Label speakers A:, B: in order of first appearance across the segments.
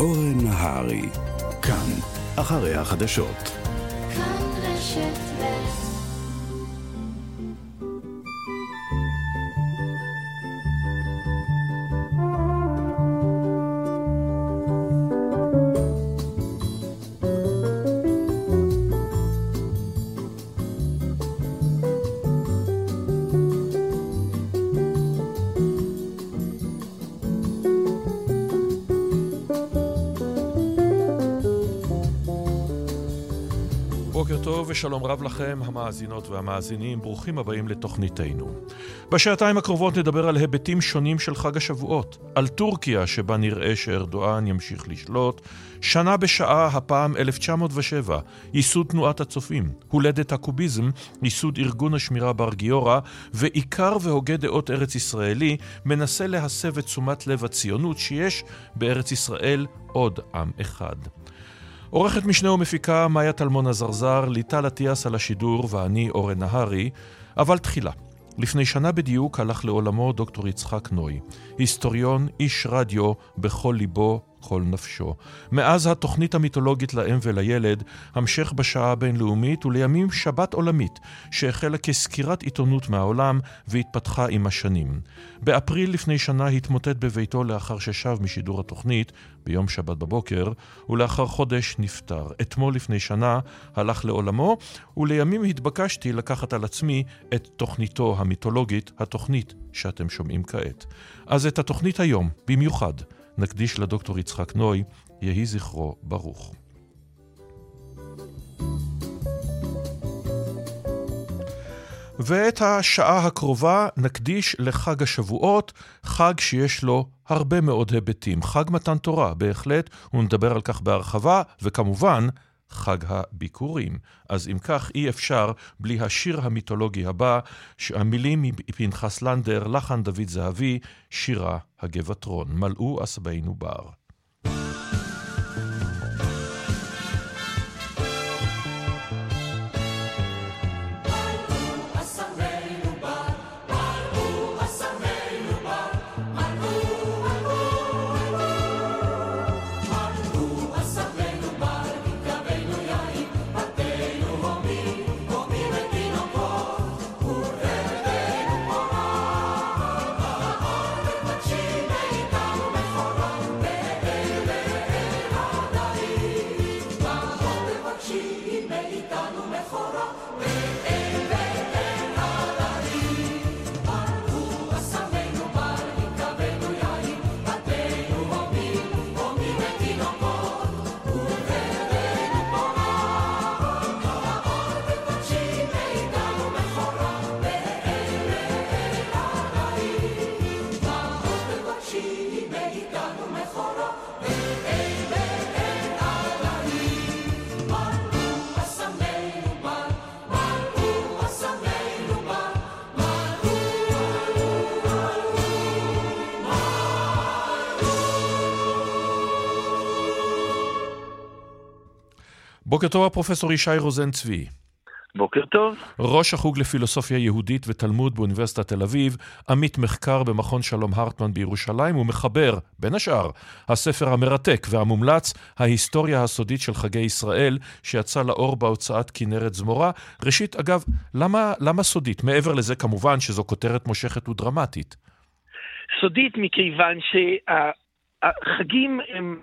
A: אורן נהרי, כאן, אחרי החדשות. כאן רשת ושלום רב לכם, המאזינות והמאזינים, ברוכים הבאים לתוכניתנו. בשעתיים הקרובות נדבר על היבטים שונים של חג השבועות, על טורקיה שבה נראה שארדואן ימשיך לשלוט, שנה בשעה, הפעם 1907, ייסוד תנועת הצופים, הולדת הקוביזם, ייסוד ארגון השמירה בר גיורא, ועיקר והוגה דעות ארץ ישראלי מנסה להסב את תשומת לב הציונות שיש בארץ ישראל עוד עם אחד. עורכת משנה ומפיקה מאיה טלמון עזרזר, ליטל אטיאס על השידור ואני אורן נהרי, אבל תחילה. לפני שנה בדיוק הלך לעולמו דוקטור יצחק נוי, היסטוריון, איש רדיו בכל ליבו כל נפשו. מאז התוכנית המיתולוגית לאם ולילד, המשך בשעה הבינלאומית ולימים שבת עולמית, שהחלה כסקירת עיתונות מהעולם והתפתחה עם השנים. באפריל לפני שנה התמוטט בביתו לאחר ששב משידור התוכנית ביום שבת בבוקר, ולאחר חודש נפטר. אתמול לפני שנה הלך לעולמו, ולימים התבקשתי לקחת על עצמי את תוכניתו המיתולוגית, התוכנית שאתם שומעים כעת. אז את התוכנית היום, במיוחד, נקדיש לדוקטור יצחק נוי, יהי זכרו ברוך. ואת השעה הקרובה נקדיש לחג השבועות, חג שיש לו הרבה מאוד היבטים. חג מתן תורה, בהחלט, ונדבר על כך בהרחבה, וכמובן, חג הביקורים. אז אם כך, אי אפשר בלי השיר המיתולוגי הבא, המילים מפנחס לנדר, לחן דוד זהבי, שירה הגבעתרון. מלאו עשבינו בר. בוקר טוב, הפרופסור ישי רוזן צבי.
B: בוקר טוב.
A: ראש החוג לפילוסופיה יהודית ותלמוד באוניברסיטת תל אביב, עמית מחקר במכון שלום הרטמן בירושלים, ומחבר, בין השאר, הספר המרתק והמומלץ, ההיסטוריה הסודית של חגי ישראל, שיצא לאור בהוצאת כנרת זמורה. ראשית, אגב, למה, למה סודית? מעבר לזה, כמובן, שזו כותרת מושכת ודרמטית.
B: סודית מכיוון שה... החגים הם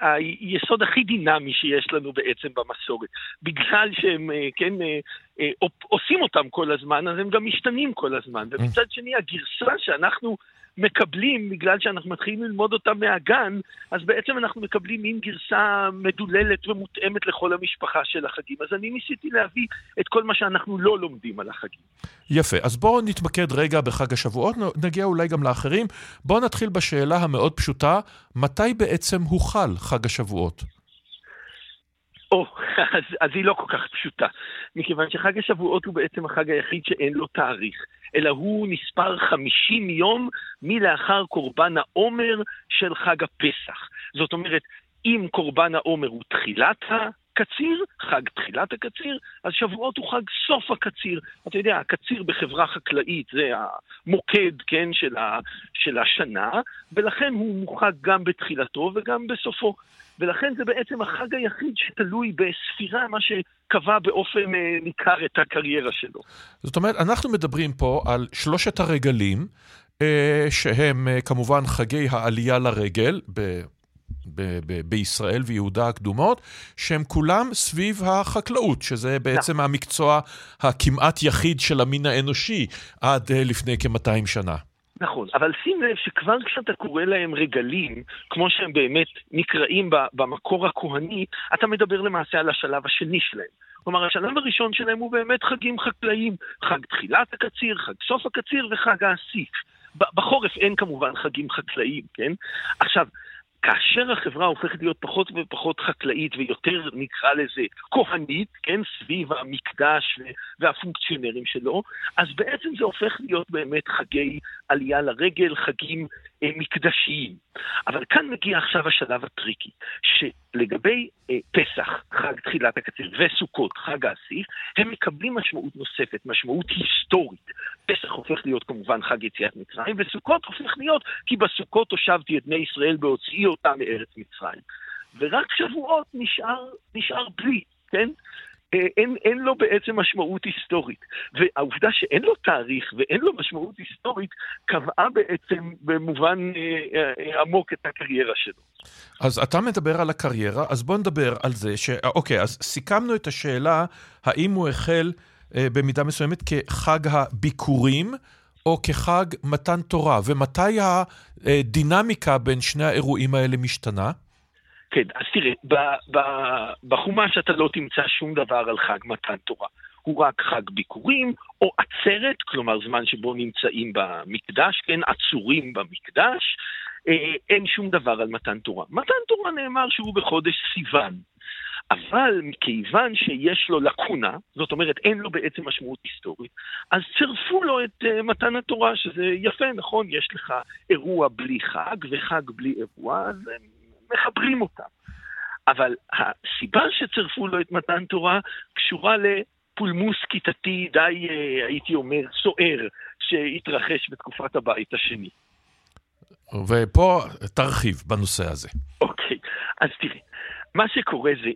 B: היסוד הכי דינמי שיש לנו בעצם במסורת. בגלל שהם, אה, כן, אה, אה, עושים אותם כל הזמן, אז הם גם משתנים כל הזמן. ומצד שני, הגרסה שאנחנו מקבלים, בגלל שאנחנו מתחילים ללמוד אותה מהגן, אז בעצם אנחנו מקבלים מין גרסה מדוללת ומותאמת לכל המשפחה של החגים. אז אני ניסיתי להביא את כל מה שאנחנו לא לומדים על החגים.
A: יפה, אז בואו נתמקד רגע בחג השבועות, נגיע אולי גם לאחרים. בואו נתחיל בשאלה המאוד פשוטה, מתי בעצם הוחל חג השבועות?
B: או, אז, אז היא לא כל כך פשוטה, מכיוון שחג השבועות הוא בעצם החג היחיד שאין לו תאריך, אלא הוא נספר 50 יום מלאחר קורבן העומר של חג הפסח. זאת אומרת, אם קורבן העומר הוא תחילת קציר, חג תחילת הקציר, אז שבועות הוא חג סוף הקציר. אתה יודע, הקציר בחברה חקלאית זה המוקד, כן, של, ה, של השנה, ולכן הוא מוחג גם בתחילתו וגם בסופו. ולכן זה בעצם החג היחיד שתלוי בספירה, מה שקבע באופן אה, ניכר את הקריירה שלו.
A: זאת אומרת, אנחנו מדברים פה על שלושת הרגלים, אה, שהם אה, כמובן חגי העלייה לרגל, ב... ב- ב- בישראל ויהודה הקדומות, שהם כולם סביב החקלאות, שזה בעצם נכון. המקצוע הכמעט יחיד של המין האנושי עד לפני כ-200 שנה.
B: נכון, אבל שים לב שכבר כשאתה קורא להם רגלים, כמו שהם באמת נקראים במקור הכהני, אתה מדבר למעשה על השלב השני שלהם. כלומר, השלב הראשון שלהם הוא באמת חגים חקלאיים. חג תחילת הקציר, חג סוף הקציר וחג האסיף. בחורף אין כמובן חגים חקלאיים, כן? עכשיו, כאשר החברה הופכת להיות פחות ופחות חקלאית ויותר, נקרא לזה, כהנית, כן, סביב המקדש והפונקציונרים שלו, אז בעצם זה הופך להיות באמת חגי עלייה לרגל, חגים מקדשיים. אבל כאן מגיע עכשיו השלב הטריקי, שלגבי אה, פסח, חג תחילת הקציר, וסוכות, חג האסיף, הם מקבלים משמעות נוספת, משמעות היסטורית. פסח הופך להיות כמובן חג יציאת מצרים, וסוכות הופך להיות כי בסוכות הושבתי את בני ישראל בהוציאי אותם מארץ מצרים. ורק שבועות נשאר, נשאר בלי, כן? אה, אין, אין לו בעצם משמעות היסטורית. והעובדה שאין לו תאריך ואין לו משמעות היסטורית, קבעה בעצם במובן אה, אה, עמוק את הקריירה שלו.
A: אז אתה מדבר על הקריירה, אז בוא נדבר על זה ש... אוקיי, אז סיכמנו את השאלה האם הוא החל אה, במידה מסוימת כחג הביקורים. או כחג מתן תורה, ומתי הדינמיקה בין שני האירועים האלה משתנה?
B: כן, אז תראה, בחומש אתה לא תמצא שום דבר על חג מתן תורה. הוא רק חג ביקורים, או עצרת, כלומר זמן שבו נמצאים במקדש, כן, עצורים במקדש, אה, אין שום דבר על מתן תורה. מתן תורה נאמר שהוא בחודש סיוון. אבל מכיוון שיש לו לקונה, זאת אומרת אין לו בעצם משמעות היסטורית, אז צירפו לו את uh, מתן התורה, שזה יפה, נכון? יש לך אירוע בלי חג וחג בלי אירוע, אז הם מחברים אותם. אבל הסיבה שצירפו לו את מתן תורה קשורה לפולמוס כיתתי די, uh, הייתי אומר, סוער, שהתרחש בתקופת הבית השני.
A: ופה תרחיב בנושא הזה.
B: אוקיי, אז תראה. מה שקורה זה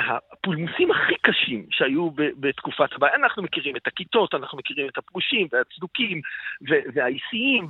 B: שהפולמוסים הכי קשים שהיו בתקופת הבעיה, אנחנו מכירים את הכיתות, אנחנו מכירים את הפרושים והצדוקים והאיסיים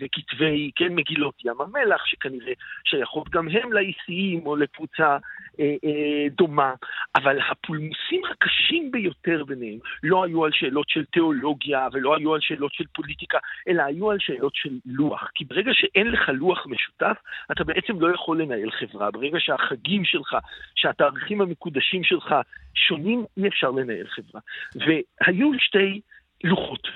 B: וכתבי, כן, מגילות ים המלח, שכנראה שייכות גם הם לאיסיים או לקבוצה אה, אה, דומה, אבל הפולמוסים הקשים ביותר ביניהם לא היו על שאלות של תיאולוגיה ולא היו על שאלות של פוליטיקה, אלא היו על שאלות של לוח. כי ברגע שאין לך לוח משותף, אתה בעצם לא יכול לנהל חברה. ברגע שהחגים שלך, שהתאריכים המקודשים שלך שונים, אי אפשר לנהל חברה. והיו שתי לוחות.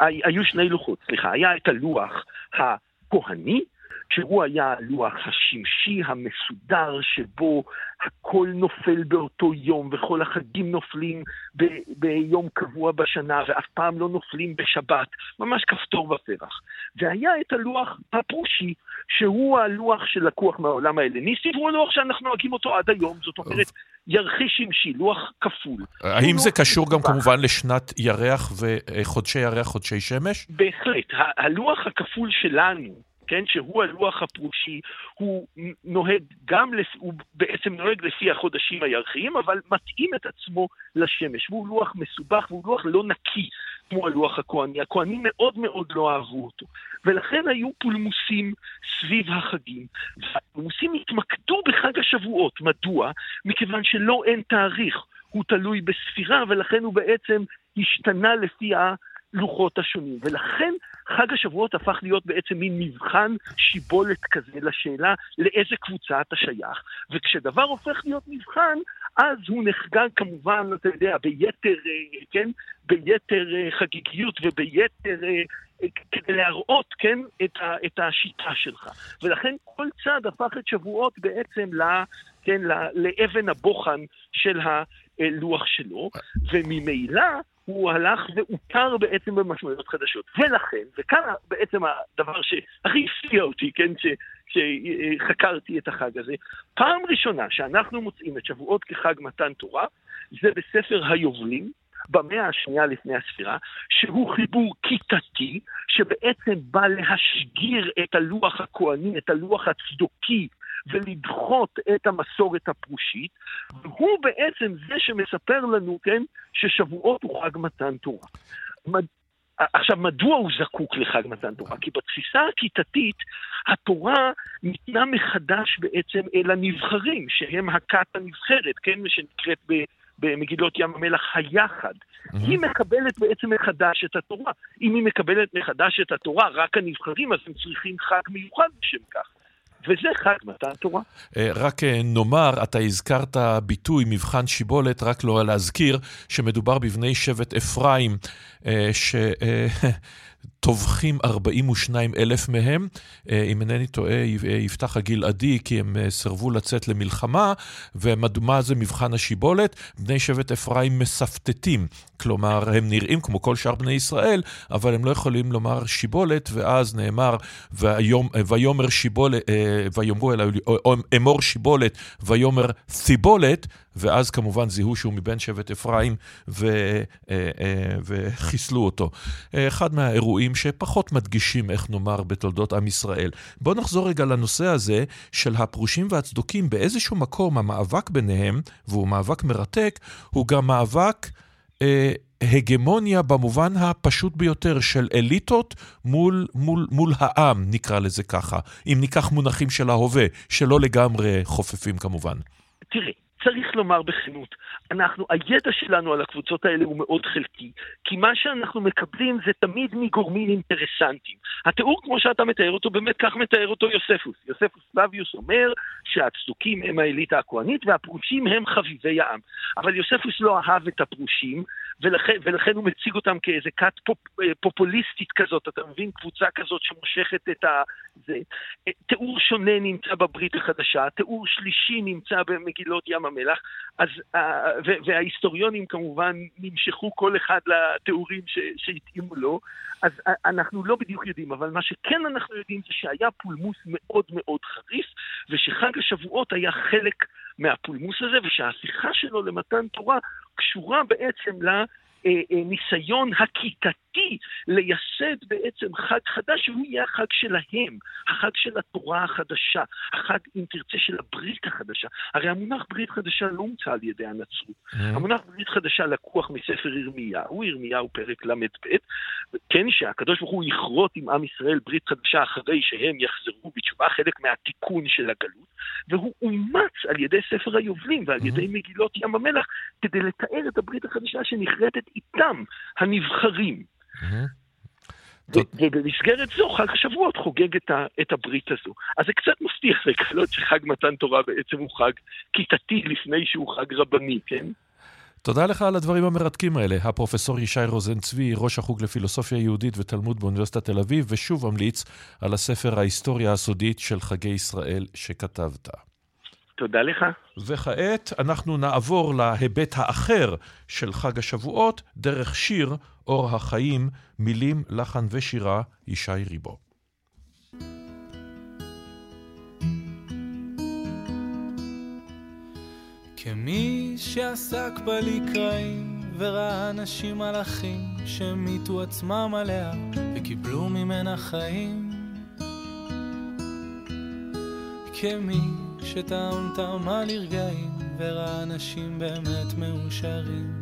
B: היו שני לוחות, סליחה, היה את הלוח הכהני, שהוא היה הלוח השמשי המסודר שבו הכל נופל באותו יום וכל החגים נופלים ב- ביום קבוע בשנה ואף פעם לא נופלים בשבת, ממש כפתור ופרח. והיה את הלוח הפרושי, שהוא הלוח שלקוח מהעולם ההלניסטי, והוא הלוח שאנחנו נוהגים אותו עד היום, זאת אומרת, ירחי שמשי, לוח כפול.
A: האם זה קשור גם כמובן לשנת ירח וחודשי ירח, חודשי שמש?
B: בהחלט. הלוח הכפול שלנו, כן, שהוא הלוח הפרושי, הוא נוהג גם, הוא בעצם נוהג לפי החודשים הירחיים, אבל מתאים את עצמו לשמש. והוא לוח מסובך והוא לוח לא נקי, כמו הלוח הכהני. הכהנים מאוד מאוד לא אהבו אותו. ולכן היו פולמוסים סביב החגים. והפולמוסים התמקדו בחג השבועות. מדוע? מכיוון שלא אין תאריך. הוא תלוי בספירה, ולכן הוא בעצם השתנה לפי ה... הלוחות השונים. ולכן חג השבועות הפך להיות בעצם מין מבחן שיבולת כזה לשאלה לאיזה קבוצה אתה שייך. וכשדבר הופך להיות מבחן, אז הוא נחגג כמובן, אתה יודע, ביתר, אה, כן, ביתר אה, חגיגיות וביתר... אה, כדי להראות, כן, את, ה, את השיטה שלך. ולכן כל צד הפך את שבועות בעצם ל, כן, ל, לאבן הבוחן של הלוח שלו, וממילא הוא הלך ואותר בעצם במשמעויות חדשות. ולכן, וכאן בעצם הדבר שהכי הפתיע אותי, כן, ש, שחקרתי את החג הזה. פעם ראשונה שאנחנו מוצאים את שבועות כחג מתן תורה, זה בספר היובלים, במאה השנייה לפני הספירה, שהוא חיבור כיתתי, שבעצם בא להשגיר את הלוח הכהני, את הלוח הצדוקי, ולדחות את המסורת הפרושית, והוא בעצם זה שמספר לנו, כן, ששבועות הוא חג מתן תורה. עכשיו, מדוע הוא זקוק לחג מתן תורה? כי בתפיסה הכיתתית, התורה ניתנה מחדש בעצם אל הנבחרים, שהם הכת הנבחרת, כן, שנקראת במגילות ים המלח היחד. Mm-hmm. היא מקבלת בעצם מחדש את התורה. אם היא מקבלת מחדש את התורה, רק הנבחרים, אז הם צריכים חג מיוחד בשם כך. וזה חג מתן תורה.
A: אה, רק אה, נאמר, אתה הזכרת ביטוי מבחן שיבולת, רק לא להזכיר שמדובר בבני שבט אפרים, אה, ש... טובחים 42 אלף מהם. אה, אם אינני טועה, יפתח הגלעדי, כי הם אה, סירבו לצאת למלחמה, ומה זה מבחן השיבולת? בני שבט אפרים מספטטים. כלומר, הם נראים כמו כל שאר בני ישראל, אבל הם לא יכולים לומר שיבולת, ואז נאמר, ויאמר שיבולת, אה, ויאמרו אליי, אמור שיבולת, ויאמר סיבולת, ואז כמובן זיהו שהוא מבן שבט אפרים אה, אה, וחיסלו אותו. אחד מהאירועים שפחות מדגישים, איך נאמר, בתולדות עם ישראל. בואו נחזור רגע לנושא הזה של הפרושים והצדוקים. באיזשהו מקום המאבק ביניהם, והוא מאבק מרתק, הוא גם מאבק... אה, הגמוניה במובן הפשוט ביותר של אליטות מול, מול, מול העם, נקרא לזה ככה, אם ניקח מונחים של ההווה, שלא לגמרי חופפים כמובן.
B: תראי, צריך לומר בכנות, אנחנו, הידע שלנו על הקבוצות האלה הוא מאוד חלקי, כי מה שאנחנו מקבלים זה תמיד מגורמים אינטרסנטיים. התיאור כמו שאתה מתאר אותו, באמת כך מתאר אותו יוספוס. יוספוס פלביוס אומר שהצדוקים הם האליטה הכהנית והפרושים הם חביבי העם. אבל יוספוס לא אהב את הפרושים, ולכן, ולכן הוא מציג אותם כאיזה כת פופ, פופוליסטית כזאת, אתה מבין? קבוצה כזאת שמושכת את ה... זה. תיאור שונה נמצא בברית החדשה, תיאור שלישי נמצא במגילות ים המלח, אז, וההיסטוריונים כמובן נמשכו כל אחד לתיאורים שהתאימו לו, אז אנחנו לא בדיוק יודעים, אבל מה שכן אנחנו יודעים זה שהיה פולמוס מאוד מאוד חריף, ושחג השבועות היה חלק מהפולמוס הזה, ושההפיכה שלו למתן תורה קשורה בעצם ל... הניסיון הכיתתי לייסד בעצם חג חדש שהוא יהיה החג שלהם, החג של התורה החדשה, החג, אם תרצה, של הברית החדשה. הרי המונח ברית חדשה לא הומצא על ידי הנצרות. Mm-hmm. המונח ברית חדשה לקוח מספר ירמיהו, ירמיהו פרק ל"ב, כן, שהקדוש ברוך הוא יכרות עם עם ישראל ברית חדשה אחרי שהם יחזרו בתשובה, חלק מהתיקון של הגלות, והוא אומץ על ידי ספר היובלים ועל ידי mm-hmm. מגילות ים המלח כדי לתאר את הברית החדשה שנכרתת איתם, הנבחרים. ובמסגרת זו חג השבועות חוגג את, ה, את הברית הזו. אז זה קצת מפתיע לגלות שחג מתן תורה בעצם הוא חג כיתתי לפני שהוא חג רבני, כן?
A: תודה לך על הדברים המרתקים האלה. הפרופסור ישי רוזן צבי, ראש החוג לפילוסופיה יהודית ותלמוד באוניברסיטת תל אביב, ושוב ממליץ על הספר ההיסטוריה הסודית של חגי ישראל שכתבת.
B: תודה לך.
A: וכעת אנחנו נעבור להיבט האחר של חג השבועות, דרך שיר אור החיים, מילים, לחן ושירה, ישי ריבו.
C: כמי שעסק בלקראים וראה אנשים מלאכים שמיתו עצמם עליה וקיבלו ממנה חיים כמי שטעם טעמה לרגעים וראה אנשים באמת מאושרים.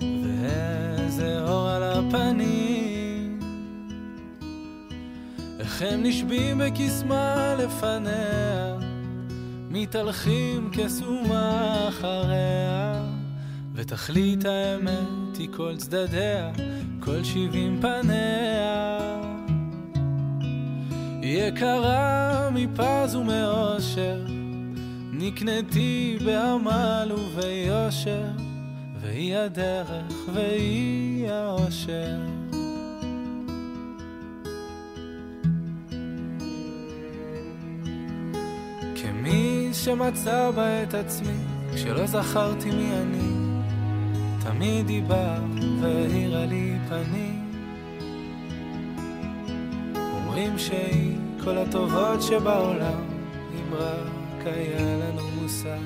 C: ואיזה אור על הפנים. איך הם נשבים בקסמה לפניה. מתהלכים כסומה אחריה. ותכלית האמת היא כל צדדיה כל שבעים פניה יקרה מפז ומאושר, נקנתי בעמל וביושר, והיא הדרך והיא האושר. כמי שמצא בה את עצמי, כשלא זכרתי מי אני, תמיד היא באה והאירה לי פנים. אומרים שהיא כל הטובות שבעולם, אם רק היה לנו מושג.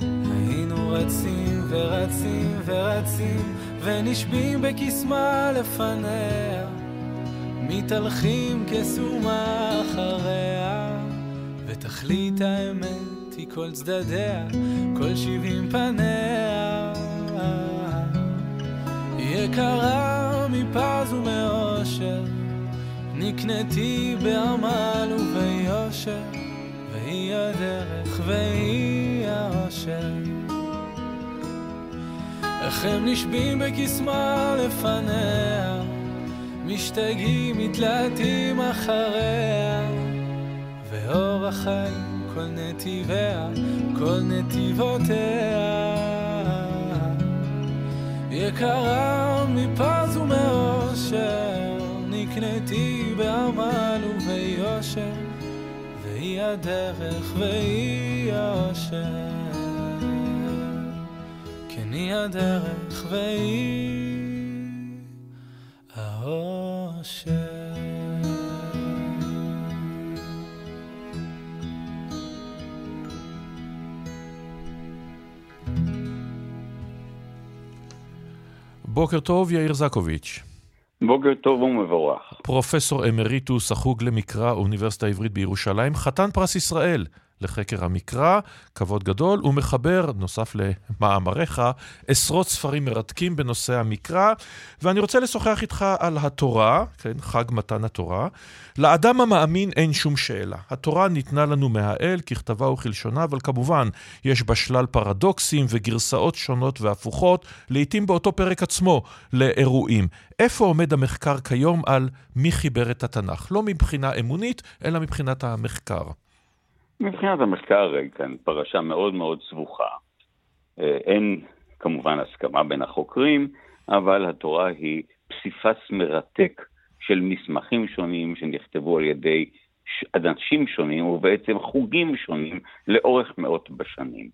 C: היינו רצים ורצים ורצים, ונשבים בקסמה לפניה, מתהלכים כסומה אחריה, ותכלית האמת היא כל צדדיה, כל שבעים פניה. יקרה מפז ומאושר, נקנתי בעמל וביושר, והיא הדרך והיא האושר. איך הם נשבים בקסמה לפניה, משתגעים, מתלהטים אחריה, ואור החיים כל נתיביה, כל נתיבותיה. יקרה מפז ומאושר, נקנתי בעמל וביושר, והיא הדרך והיא האושר. כן היא הדרך והיא האושר.
A: בוקר טוב, יאיר זקוביץ'.
D: בוקר טוב ומבורך.
A: פרופסור אמריטוס, החוג למקרא, האוניברסיטה העברית בירושלים, חתן פרס ישראל לחקר המקרא, כבוד גדול, ומחבר, נוסף למאמריך, עשרות ספרים מרתקים בנושא המקרא. ואני רוצה לשוחח איתך על התורה, כן, חג מתן התורה. לאדם המאמין אין שום שאלה. התורה ניתנה לנו מהאל ככתבה וכלשונה, אבל כמובן, יש בה שלל פרדוקסים וגרסאות שונות והפוכות, לעתים באותו פרק עצמו, לאירועים. איפה עומד המחקר כיום על מי חיבר את התנ"ך? לא מבחינה אמונית, אלא מבחינת המחקר.
D: מבחינת המחקר, כאן פרשה מאוד מאוד סבוכה. אה, אין כמובן הסכמה בין החוקרים, אבל התורה היא פסיפס מרתק של מסמכים שונים שנכתבו על ידי אנשים שונים ובעצם חוגים שונים לאורך מאות בשנים.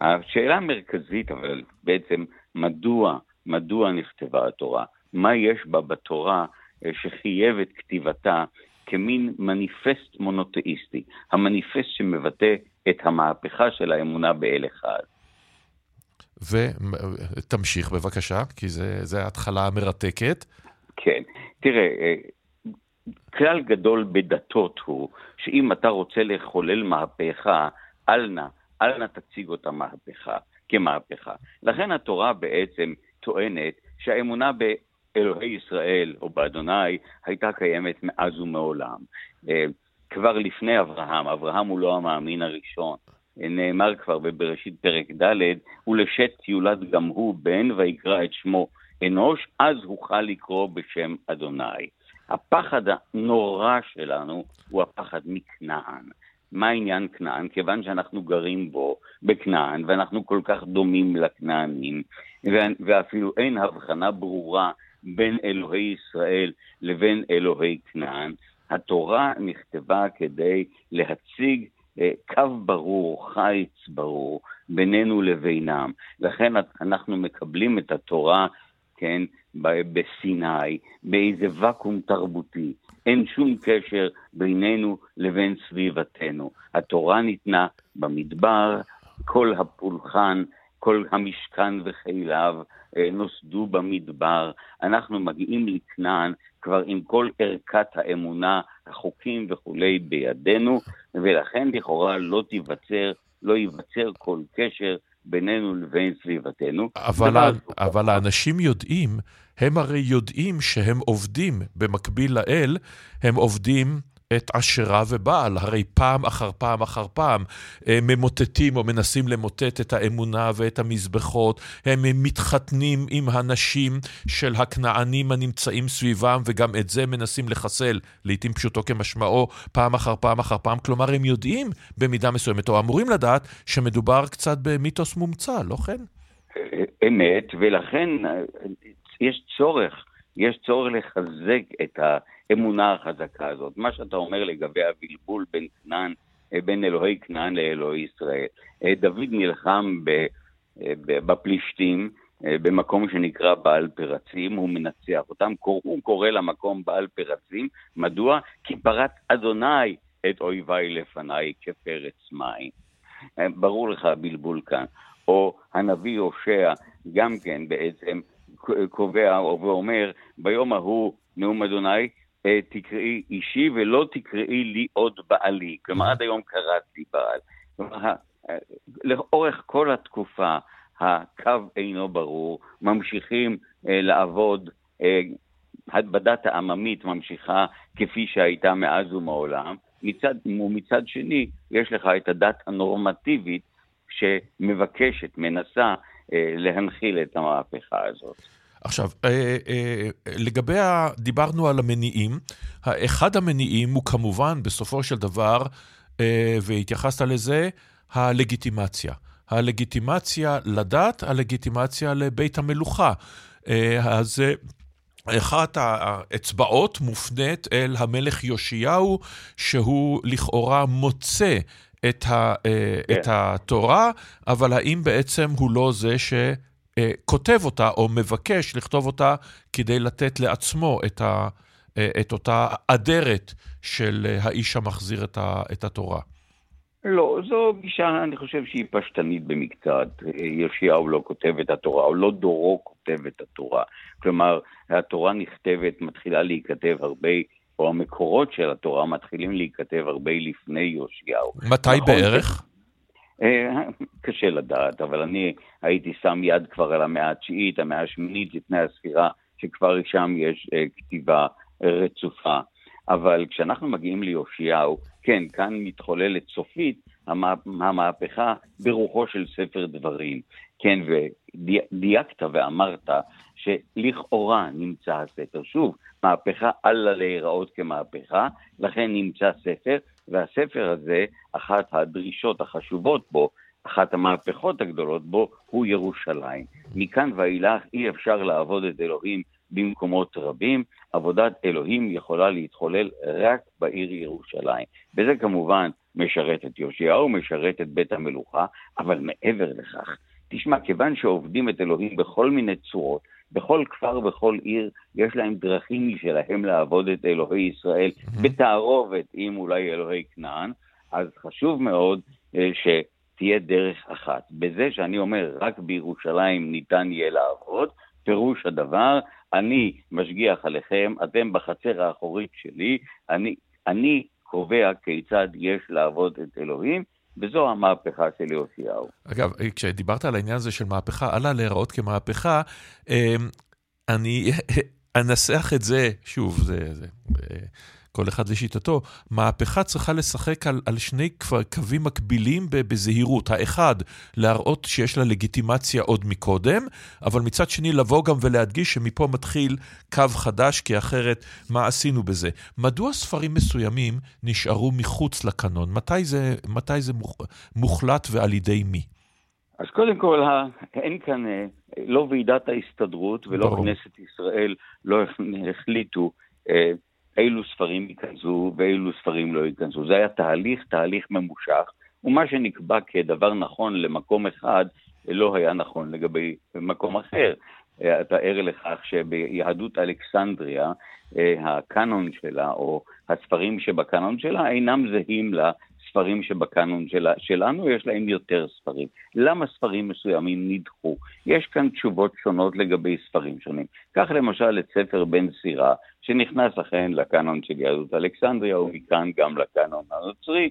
D: השאלה המרכזית אבל בעצם מדוע, מדוע נכתבה התורה? מה יש בה בתורה אה, שחייב את כתיבתה כמין מניפסט מונותאיסטי, המניפסט שמבטא את המהפכה של האמונה באל אחד.
A: ותמשיך בבקשה, כי זו ההתחלה המרתקת.
D: כן, תראה, אה, כלל גדול בדתות הוא שאם אתה רוצה לחולל מהפכה, אל נא, אל נא תציג אותה מהפכה, כמהפכה. לכן התורה בעצם טוענת שהאמונה אלוהי ישראל, או באדוני, הייתה קיימת מאז ומעולם. אה, כבר לפני אברהם, אברהם הוא לא המאמין הראשון. אה, נאמר כבר בבראשית פרק ד', ולשת יולד גם הוא בן ויקרא את שמו אנוש, אז אוכל לקרוא בשם אדוני. הפחד הנורא שלנו הוא הפחד מכנען. מה עניין כנען? כיוון שאנחנו גרים בו, בכנען, ואנחנו כל כך דומים לכנענים, ואפילו אין הבחנה ברורה בין אלוהי ישראל לבין אלוהי כנען. התורה נכתבה כדי להציג אה, קו ברור, חיץ ברור, בינינו לבינם. לכן אנחנו מקבלים את התורה, כן, בסיני, באיזה ואקום תרבותי. אין שום קשר בינינו לבין סביבתנו. התורה ניתנה במדבר, כל הפולחן, כל המשכן וחיליו, אה, נוסדו במדבר, אנחנו מגיעים לכנען כבר עם כל ערכת האמונה, החוקים וכולי בידינו, ולכן לכאורה לא תיווצר, לא ייווצר כל קשר בינינו לבין סביבתנו.
A: אבל, אבל האנשים יודעים, הם הרי יודעים שהם עובדים במקביל לאל, הם עובדים את עשרה ובעל, הרי פעם אחר פעם אחר פעם הם ממוטטים או מנסים למוטט את האמונה ואת המזבחות, הם מתחתנים עם הנשים של הכנענים הנמצאים סביבם וגם את זה מנסים לחסל, לעתים פשוטו כמשמעו, פעם אחר פעם אחר פעם, כלומר הם יודעים במידה מסוימת, או אמורים לדעת, שמדובר קצת במיתוס מומצא, לא כן?
D: אמת, ולכן יש צורך, יש צורך לחזק את ה... האמונה החזקה הזאת. מה שאתה אומר לגבי הבלבול בין כנען, אה, בין אלוהי כנען לאלוהי ישראל. אה, דוד נלחם בפלישתים, במקום שנקרא בעל פרצים, הוא מנצח אותם, הוא קורא למקום בעל פרצים, מדוע? כי פרץ אדוני את אויביי לפניי כפרץ מים. ברור לך הבלבול כאן. או הנביא הושע גם כן בעצם קובע ואומר, ביום ההוא, נאום אדוני, אה, תקראי אישי ולא תקראי לי עוד בעלי. כלומר, עד היום קראתי בעל. כלומר, אה, לאורך כל התקופה הקו אינו ברור, ממשיכים אה, לעבוד, בדת העממית ממשיכה כפי שהייתה מאז ומעולם, מצד, ומצד שני יש לך את הדת הנורמטיבית שמבקשת, מנסה להנחיל את המהפכה הזאת.
A: עכשיו, אה, אה, לגבי, ה... דיברנו על המניעים. אחד המניעים הוא כמובן, בסופו של דבר, אה, והתייחסת לזה, הלגיטימציה. הלגיטימציה לדת, הלגיטימציה לבית המלוכה. אז אחת האצבעות מופנית אל המלך יאשיהו, שהוא לכאורה מוצא את, ה, כן. את התורה, אבל האם בעצם הוא לא זה ש... אה, כותב אותה או מבקש לכתוב אותה כדי לתת לעצמו את, ה, אה, את אותה אדרת של אה, האיש המחזיר את, ה, את התורה.
D: לא, זו גישה, אני חושב שהיא פשטנית במקצת. יאשיהו לא כותב את התורה, או לא דורו כותב את התורה. כלומר, התורה נכתבת, מתחילה להיכתב הרבה, או המקורות של התורה מתחילים להיכתב הרבה לפני יאשיהו.
A: מתי נכון בערך?
D: אה, קשה לדעת, אבל אני הייתי שם יד כבר על המאה התשיעית, המאה השמינית לפני הספירה, שכבר שם יש אה, כתיבה רצופה. אבל כשאנחנו מגיעים ליאשיהו, כן, כאן מתחוללת סופית המהפכה ברוחו של ספר דברים. כן, ודייקת ואמרת שלכאורה נמצא הספר. שוב, מהפכה אל להיראות כמהפכה, לכן נמצא ספר, והספר הזה, אחת הדרישות החשובות בו, אחת המהפכות הגדולות בו, הוא ירושלים. מכאן ואילך אי אפשר לעבוד את אלוהים במקומות רבים, עבודת אלוהים יכולה להתחולל רק בעיר ירושלים. וזה כמובן משרת את יאשיהו, משרת את בית המלוכה, אבל מעבר לכך, תשמע, כיוון שעובדים את אלוהים בכל מיני צורות, בכל כפר, בכל עיר, יש להם דרכים משלהם לעבוד את אלוהי ישראל, mm-hmm. בתערובת עם אולי אלוהי כנען, אז חשוב מאוד אה, שתהיה דרך אחת. בזה שאני אומר, רק בירושלים ניתן יהיה לעבוד, פירוש הדבר, אני משגיח עליכם, אתם בחצר האחורית שלי, אני, אני קובע כיצד יש לעבוד את אלוהים, וזו המהפכה של יאשיהו.
A: אגב, כשדיברת על העניין הזה של מהפכה, עלה להיראות כמהפכה, אמ, אני אנסח את זה, שוב, זה, זה, אה, כל אחד לשיטתו, מהפכה צריכה לשחק על, על שני קווים מקבילים בזהירות. האחד, להראות שיש לה לגיטימציה עוד מקודם, אבל מצד שני לבוא גם ולהדגיש שמפה מתחיל קו חדש, כי אחרת, מה עשינו בזה? מדוע ספרים מסוימים נשארו מחוץ לקנון? מתי זה, מתי זה מוחלט ועל ידי מי?
D: אז קודם כל, אין כאן, אה, לא ועידת ההסתדרות ולא ברור. כנסת ישראל לא החליטו אה, אילו ספרים ייכנסו ואילו ספרים לא ייכנסו. זה היה תהליך, תהליך ממושך, ומה שנקבע כדבר נכון למקום אחד, לא היה נכון לגבי מקום אחר. אתה ער לכך שביהדות אלכסנדריה, אה, הקאנון שלה, או הספרים שבקאנון שלה, אינם זהים לספרים שבקאנון שלה, שלנו, יש להם יותר ספרים. למה ספרים מסוימים נדחו? יש כאן תשובות שונות לגבי ספרים שונים. קח למשל את ספר בן סירה, שנכנס אכן לקאנון של יהדות אלכסנדריה, ומכאן גם לקאנון הנוצרי.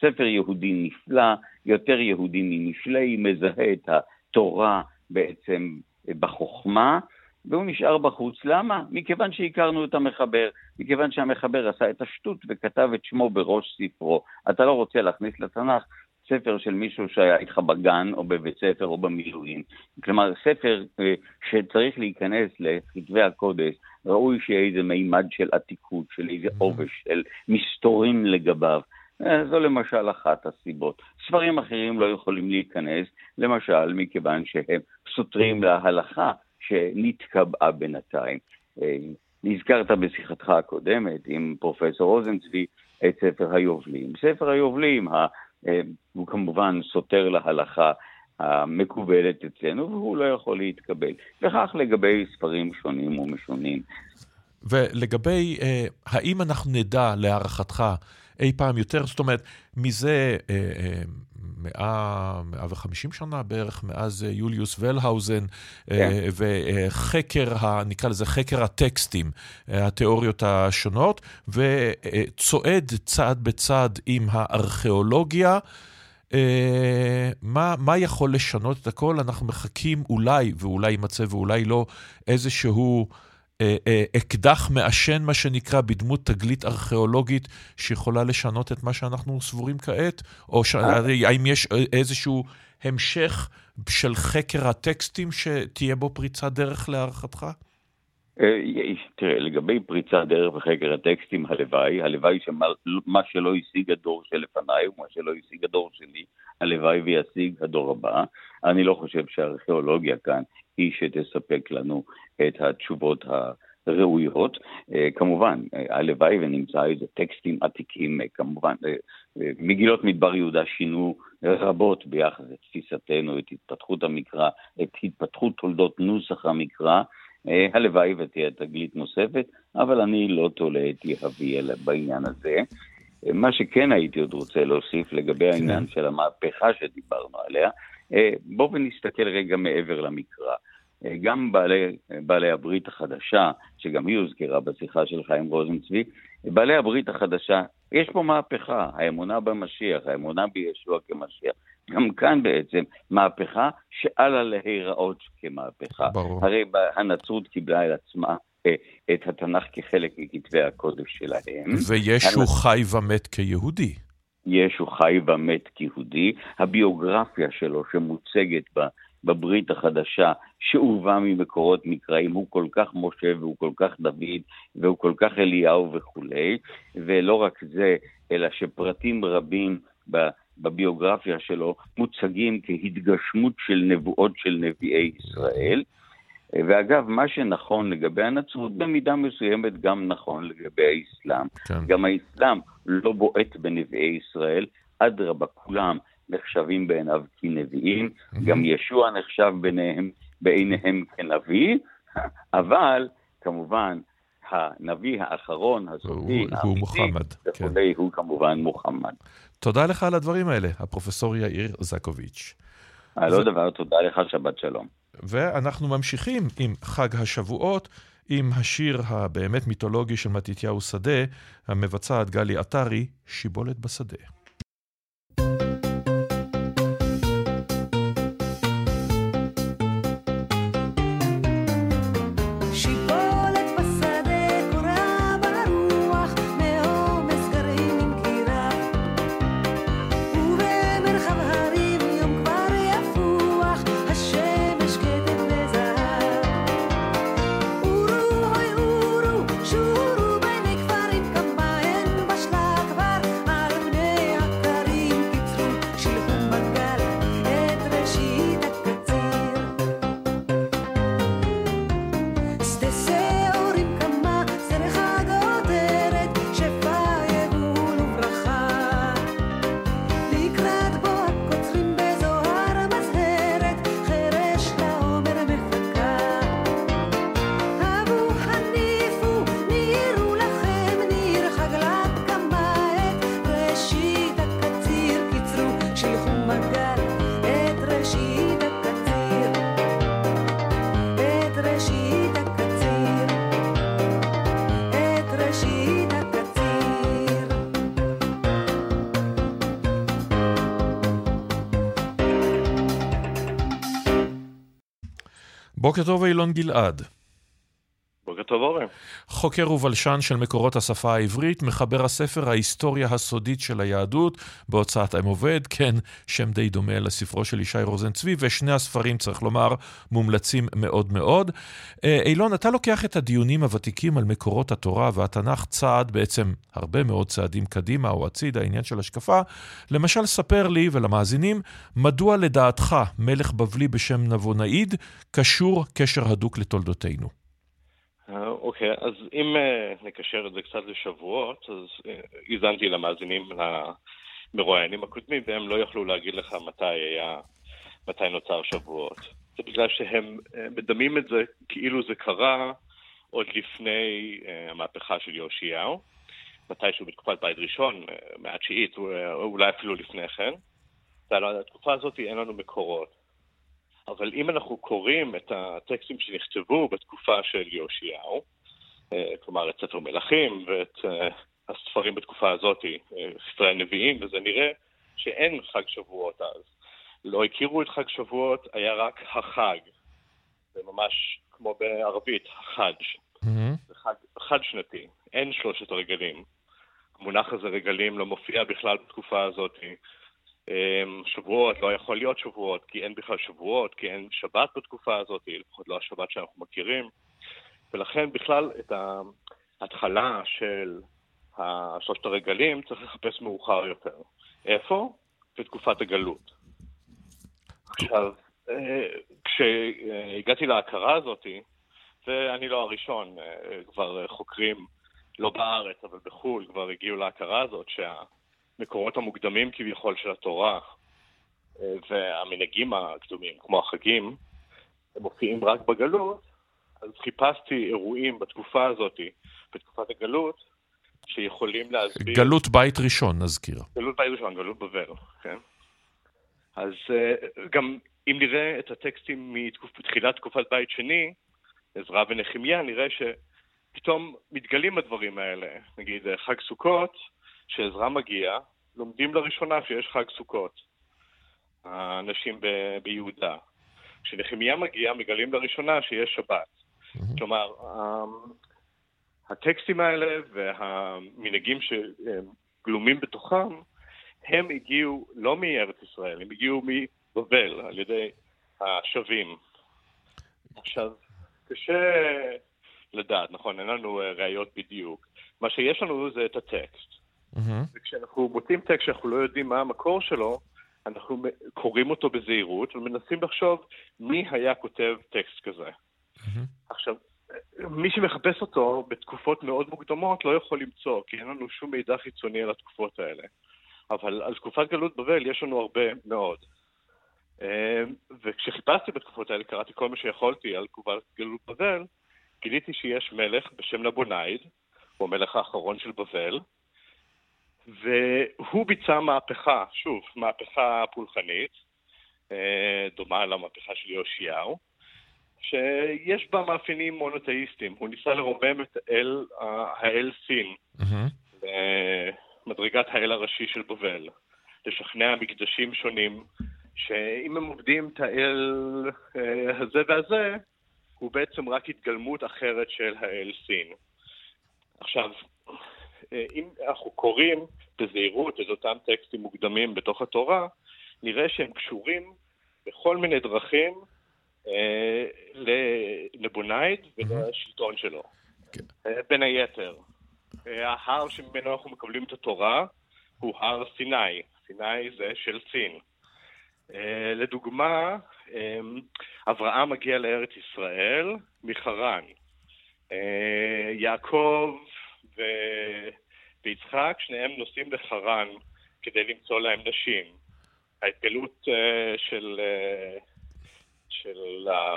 D: ספר יהודי נפלא, יותר יהודי ממשלי, מזהה את התורה בעצם בחוכמה, והוא נשאר בחוץ. למה? מכיוון שהכרנו את המחבר, מכיוון שהמחבר עשה את השטות וכתב את שמו בראש ספרו. אתה לא רוצה להכניס לתנ"ך ספר של מישהו שהיה איתך בגן או בבית ספר או במילואים. כלומר, ספר אה, שצריך להיכנס לכתבי הקודש, ראוי שיהיה איזה מימד של עתיקות, של איזה mm-hmm. עובש, של מסתורים לגביו. אה, זו למשל אחת הסיבות. ספרים אחרים לא יכולים להיכנס, למשל מכיוון שהם סותרים להלכה שנתקבעה בינתיים. אה, נזכרת בשיחתך הקודמת עם פרופסור רוזנצבי את ספר היובלים. ספר היובלים, אה, הוא כמובן סותר להלכה, המקובלת אצלנו, והוא לא יכול להתקבל. וכך לגבי ספרים שונים ומשונים.
A: ולגבי, אה, האם אנחנו נדע, להערכתך, אי פעם יותר, זאת אומרת, מזה מאה, מאה וחמישים שנה בערך, מאז אה, יוליוס ולהאוזן, אה, כן. וחקר, נקרא לזה חקר הטקסטים, אה, התיאוריות השונות, וצועד צעד בצד עם הארכיאולוגיה. Uh, מה, מה יכול לשנות את הכל? אנחנו מחכים אולי, ואולי יימצא ואולי לא, איזשהו אה, אקדח מעשן, מה שנקרא, בדמות תגלית ארכיאולוגית שיכולה לשנות את מה שאנחנו סבורים כעת? או ש... האם יש איזשהו המשך של חקר הטקסטים שתהיה בו פריצת דרך להערכתך?
D: אה, תראה, לגבי פריצת דרך וחקר הטקסטים, הלוואי, הלוואי שמה שלא השיג הדור שלפניי ומה שלא השיג הדור שלי, הלוואי וישיג הדור הבא. אני לא חושב שהארכיאולוגיה כאן היא שתספק לנו את התשובות הראויות. אה, כמובן, אה, הלוואי ונמצא איזה טקסטים עתיקים, כמובן, מגילות מדבר יהודה שינו רבות ביחס לתפיסתנו, את התפתחות המקרא, את התפתחות תולדות נוסח המקרא. אה, הלוואי ותהיה תגלית נוספת, אבל אני לא תולה את יהבי בעניין הזה. אה, מה שכן הייתי עוד רוצה להוסיף לגבי כן. העניין של המהפכה שדיברנו עליה, אה, בואו ונסתכל רגע מעבר למקרא. גם בעלי, בעלי הברית החדשה, שגם היא הוזכרה בשיחה שלך עם רוזנצבי, בעלי הברית החדשה, יש פה מהפכה, האמונה במשיח, האמונה בישוע כמשיח. גם כאן בעצם מהפכה שעל לה להיראות כמהפכה. ברור. הרי הנצרות קיבלה על עצמה אה, את התנ"ך כחלק מכתבי הקודש שלהם.
A: וישו הנצ... חי ומת כיהודי.
D: ישו חי ומת כיהודי. הביוגרפיה שלו שמוצגת בה בברית החדשה, שהובא ממקורות מקראיים, הוא כל כך משה והוא כל כך דוד והוא כל כך אליהו וכולי, ולא רק זה, אלא שפרטים רבים בביוגרפיה שלו מוצגים כהתגשמות של נבואות של נביאי ישראל. ואגב, מה שנכון לגבי הנצרות, במידה מסוימת גם נכון לגבי האסלאם. כן. גם האסלאם לא בועט בנביאי ישראל, אדרבה, כולם נחשבים בעיניו כנביאים. גם ישוע נחשב ביניהם, בעיניהם כנביא, אבל כמובן, הנביא האחרון, הסופי,
A: האמיתי,
D: כן. הוא כמובן מוחמד.
A: תודה לך על הדברים האלה, הפרופסור יאיר זקוביץ'.
D: על עוד דבר, תודה לך, שבת שלום.
A: ואנחנו ממשיכים עם חג השבועות, עם השיר הבאמת מיתולוגי של מתתיהו שדה, המבצעת גלי עטרי, שיבולת בשדה. בוקר טוב אילון גלעד.
E: בוקר טוב אורן.
A: חוקר ובלשן של מקורות השפה העברית, מחבר הספר ההיסטוריה הסודית של היהדות בהוצאת אם עובד, כן, שם די דומה לספרו של ישי רוזנצבי, ושני הספרים, צריך לומר, מומלצים מאוד מאוד. אה, אילון, אתה לוקח את הדיונים הוותיקים על מקורות התורה והתנ"ך צעד, בעצם הרבה מאוד צעדים קדימה או הצידה, העניין של השקפה. למשל, ספר לי ולמאזינים, מדוע לדעתך מלך בבלי בשם נבונאיד קשור קשר הדוק לתולדותינו?
E: אה, אוקיי, אז אם אה, נקשר את זה קצת לשבועות, אז אה, האזנתי למאזינים למרואיינים הקודמים, והם לא יכלו להגיד לך מתי היה מתי נוצר שבועות. זה בגלל שהם מדמים את זה כאילו זה קרה עוד לפני המהפכה של יאשיהו, מתישהו בתקופת בית ראשון, מהתשיעית, אולי אפילו לפני כן. ועל התקופה הזאת אין לנו מקורות. אבל אם אנחנו קוראים את הטקסטים שנכתבו בתקופה של יאשיהו, כלומר את ספר מלכים ואת הספרים בתקופה הזאת, ספרי הנביאים, וזה נראה שאין חג שבועות אז. לא הכירו את חג שבועות, היה רק החג. זה ממש כמו בערבית, החאג'. Mm-hmm. זה חג חד שנתי, אין שלושת הרגלים. המונח הזה רגלים לא מופיע בכלל בתקופה הזאת. אמ, שבועות, לא יכול להיות שבועות, כי אין בכלל שבועות, כי אין שבת בתקופה הזאת, לפחות לא השבת שאנחנו מכירים. ולכן בכלל את ההתחלה של שלושת הרגלים צריך לחפש מאוחר יותר. איפה? בתקופת הגלות. עכשיו, אה, כשהגעתי להכרה הזאת, ואני לא הראשון, אה, כבר חוקרים, לא בארץ, אבל בחו"ל, כבר הגיעו להכרה הזאת שהמקורות המוקדמים כביכול של התורה אה, והמנהגים הקדומים, כמו החגים, הם מופיעים רק בגלות, אז חיפשתי אירועים בתקופה הזאת, בתקופת הגלות, שיכולים להסביר...
A: גלות בית ראשון, נזכיר.
E: גלות בית ראשון, גלות בבל, כן. אז אה, גם אם נראה את הטקסטים מתחילת תקופת בית שני, עזרא ונחמיה, נראה שפתאום מתגלים הדברים האלה. נגיד אה, חג סוכות, כשעזרא מגיע, לומדים לראשונה שיש חג סוכות. האנשים ב- ביהודה. כשנחמיה מגיע, מגלים לראשונה שיש שבת. Mm-hmm. כלומר, הטקסטים האלה והמנהגים שגלומים בתוכם, הם הגיעו לא מארץ ישראל, הם הגיעו מבבל על ידי השבים. עכשיו, קשה לדעת, נכון, אין לנו אה, ראיות בדיוק. מה שיש לנו זה את הטקסט. Mm-hmm. וכשאנחנו מוצאים טקסט שאנחנו לא יודעים מה המקור שלו, אנחנו קוראים אותו בזהירות ומנסים לחשוב מי היה כותב טקסט כזה. Mm-hmm. עכשיו, מי שמחפש אותו בתקופות מאוד מוקדמות לא יכול למצוא, כי אין לנו שום מידע חיצוני על התקופות האלה. אבל על תקופת גלות בבל יש לנו הרבה מאוד. אה, וכשחיפשתי בתקופות האלה, קראתי כל מה שיכולתי על תקופת גלות בבל, גיליתי שיש מלך בשם נבונייד, הוא המלך האחרון של בבל, והוא ביצע מהפכה, שוב, מהפכה פולחנית, אה, דומה למהפכה של יאשיהו, שיש בה מאפיינים מונותאיסטיים. הוא ניסה לרומם את האל, האל סין, mm-hmm. למדרגת האל הראשי של בבל, לשכנע מקדשים שונים, שאם הם עובדים את האל אה, הזה והזה, הוא בעצם רק התגלמות אחרת של האל סין. עכשיו, אה, אם אנחנו קוראים בזהירות את אותם טקסטים מוקדמים בתוך התורה, נראה שהם קשורים בכל מיני דרכים אה, לבונייד ולשלטון שלו. כן. אה, בין היתר, אה, ההר שממנו אנחנו מקבלים את התורה הוא הר סיני. סיני זה של סין. לדוגמה, אברהם מגיע לארץ ישראל מחרן. יעקב ו... ויצחק, שניהם נוסעים לחרן כדי למצוא להם נשים. ההתגלות של של, אה,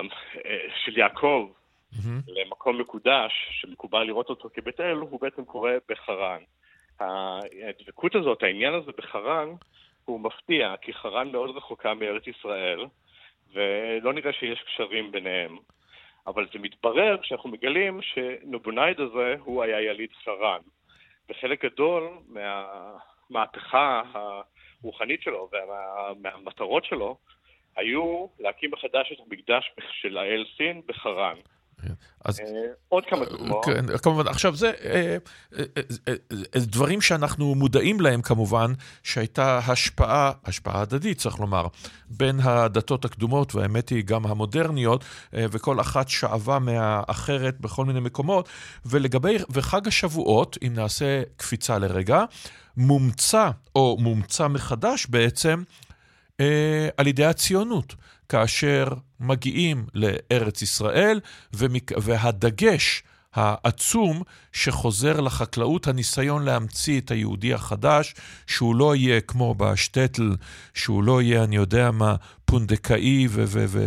E: של יעקב mm-hmm. למקום מקודש, שמקובל לראות אותו כבית אל, הוא בעצם קורה בחרן. הדבקות הזאת, העניין הזה בחרן, הוא מפתיע, כי חרן מאוד רחוקה מארץ ישראל, ולא נראה שיש קשרים ביניהם. אבל זה מתברר כשאנחנו מגלים שנובונייד הזה הוא היה יליד חרן. וחלק גדול מהמהפכה הרוחנית שלו ומהמטרות שלו היו להקים מחדש את המקדש של האל סין בחרן. כן, אז, אה, עוד כמה דוגמאות. כן,
A: כמובן, עכשיו זה אה, אה, דברים שאנחנו מודעים להם כמובן, שהייתה השפעה, השפעה הדדית צריך לומר, בין הדתות הקדומות, והאמת היא גם המודרניות, וכל אחת שאבה מהאחרת בכל מיני מקומות. ולגבי, וחג השבועות, אם נעשה קפיצה לרגע, מומצא, או מומצא מחדש בעצם, אה, על ידי הציונות, כאשר מגיעים לארץ ישראל, ומק... והדגש העצום שחוזר לחקלאות, הניסיון להמציא את היהודי החדש, שהוא לא יהיה כמו בשטטל, שהוא לא יהיה, אני יודע מה, פונדקאי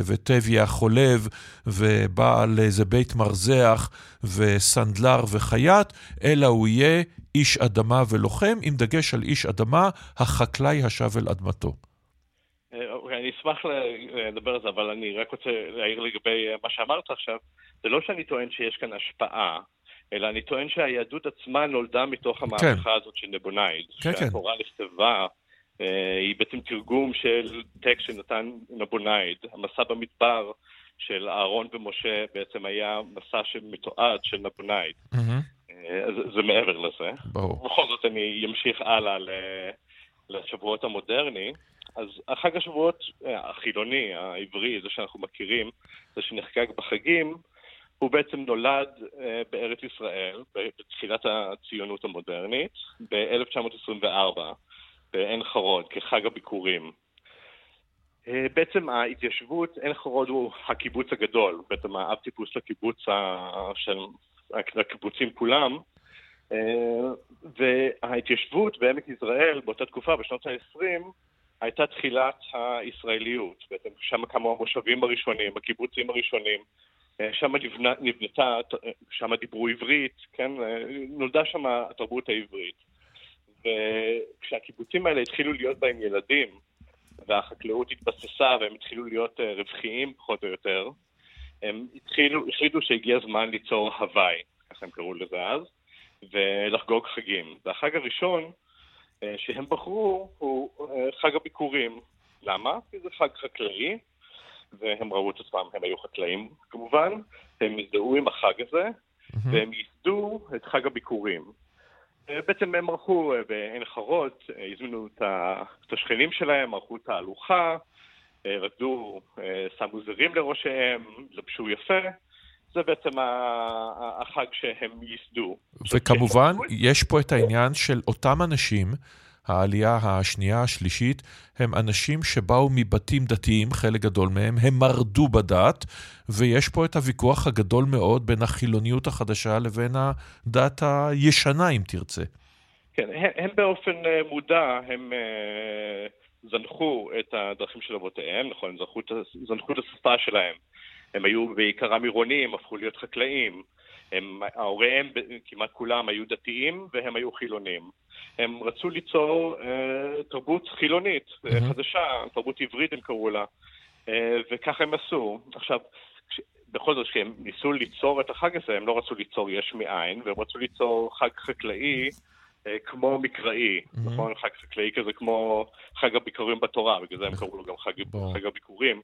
A: וטביה חולב ובעל איזה בית מרזח וסנדלר וחייט, אלא הוא יהיה איש אדמה ולוחם, עם דגש על איש אדמה, החקלאי השב אל אדמתו.
E: אה, אני אשמח לדבר על זה, אבל אני רק רוצה להעיר לגבי מה שאמרת עכשיו. זה לא שאני טוען שיש כאן השפעה, אלא אני טוען שהיהדות עצמה נולדה מתוך המהפכה כן. הזאת של נבונייד. כן, כן. שהתורה נכתבה, אה, היא בעצם תרגום של טקסט שנתן נבונייד. המסע במדבר של אהרון ומשה בעצם היה מסע מתועד של נבונייד. Mm-hmm. זה, זה מעבר לזה. ברור. בכל זאת אני אמשיך הלאה לשבועות המודרני. אז החג השבועות אה, החילוני, העברי, זה שאנחנו מכירים, זה שנחגג בחגים, הוא בעצם נולד אה, בארץ ישראל, בתחילת הציונות המודרנית, ב-1924, בעין חרוד, כחג הביקורים. אה, בעצם ההתיישבות, עין חרוד הוא הקיבוץ הגדול, בעצם האב טיפוס לקיבוץ של הקיבוצים כולם, וההתיישבות בעמק יזרעאל באותה תקופה, בשנות ה-20, הייתה תחילת הישראליות. בעצם שם קמו המושבים הראשונים, הקיבוצים הראשונים, אה, שם נבנתה, שם דיברו עברית, כן? אה, נולדה שם התרבות העברית. וכשהקיבוצים האלה התחילו להיות בהם ילדים, והחקלאות התבססה והם התחילו להיות אה, רווחיים פחות או יותר, הם התחילו, החליטו שהגיע הזמן ליצור הוואי, ככה הם קראו לזה אז, ולחגוג חגים. והחג הראשון שהם בחרו הוא אה, חג הביקורים. למה? כי זה חג חקלאי, והם ראו את עצמם, הם היו חקלאים כמובן, הם הזדהו עם החג הזה, mm-hmm. והם ייסדו את חג הביקורים. אה, בעצם הם ערכו בעין חרוד, הזמינו את השכנים שלהם, ערכו תהלוכה, רקדו, שמו זרים לראשיהם, לבשו יפה. זה בעצם החג שהם ייסדו.
A: וכמובן, יש פה את העניין של אותם אנשים, העלייה השנייה, השלישית, הם אנשים שבאו מבתים דתיים, חלק גדול מהם, הם מרדו בדת, ויש פה את הוויכוח הגדול מאוד בין החילוניות החדשה לבין הדת הישנה, אם תרצה.
E: כן, הם, הם באופן אה, מודע, הם uh, זנחו את הדרכים של אבותיהם, נכון, הם זנחו, זנחו את השפה שלהם. הם היו בעיקרם עירונים, הפכו להיות חקלאים. הם, ההוריהם, כמעט כולם, היו דתיים והם היו חילונים. הם רצו ליצור אה, תרבות חילונית mm-hmm. חדשה, תרבות עברית הם קראו לה, אה, וככה הם עשו. עכשיו, כש, בכל זאת, כשהם ניסו ליצור את החג הזה, הם לא רצו ליצור יש מאין, והם רצו ליצור חג חקלאי אה, כמו מקראי, mm-hmm. נכון? חג חקלאי כזה כמו חג הביקורים בתורה, בגלל זה הם קראו לו גם חג, חג הביקורים.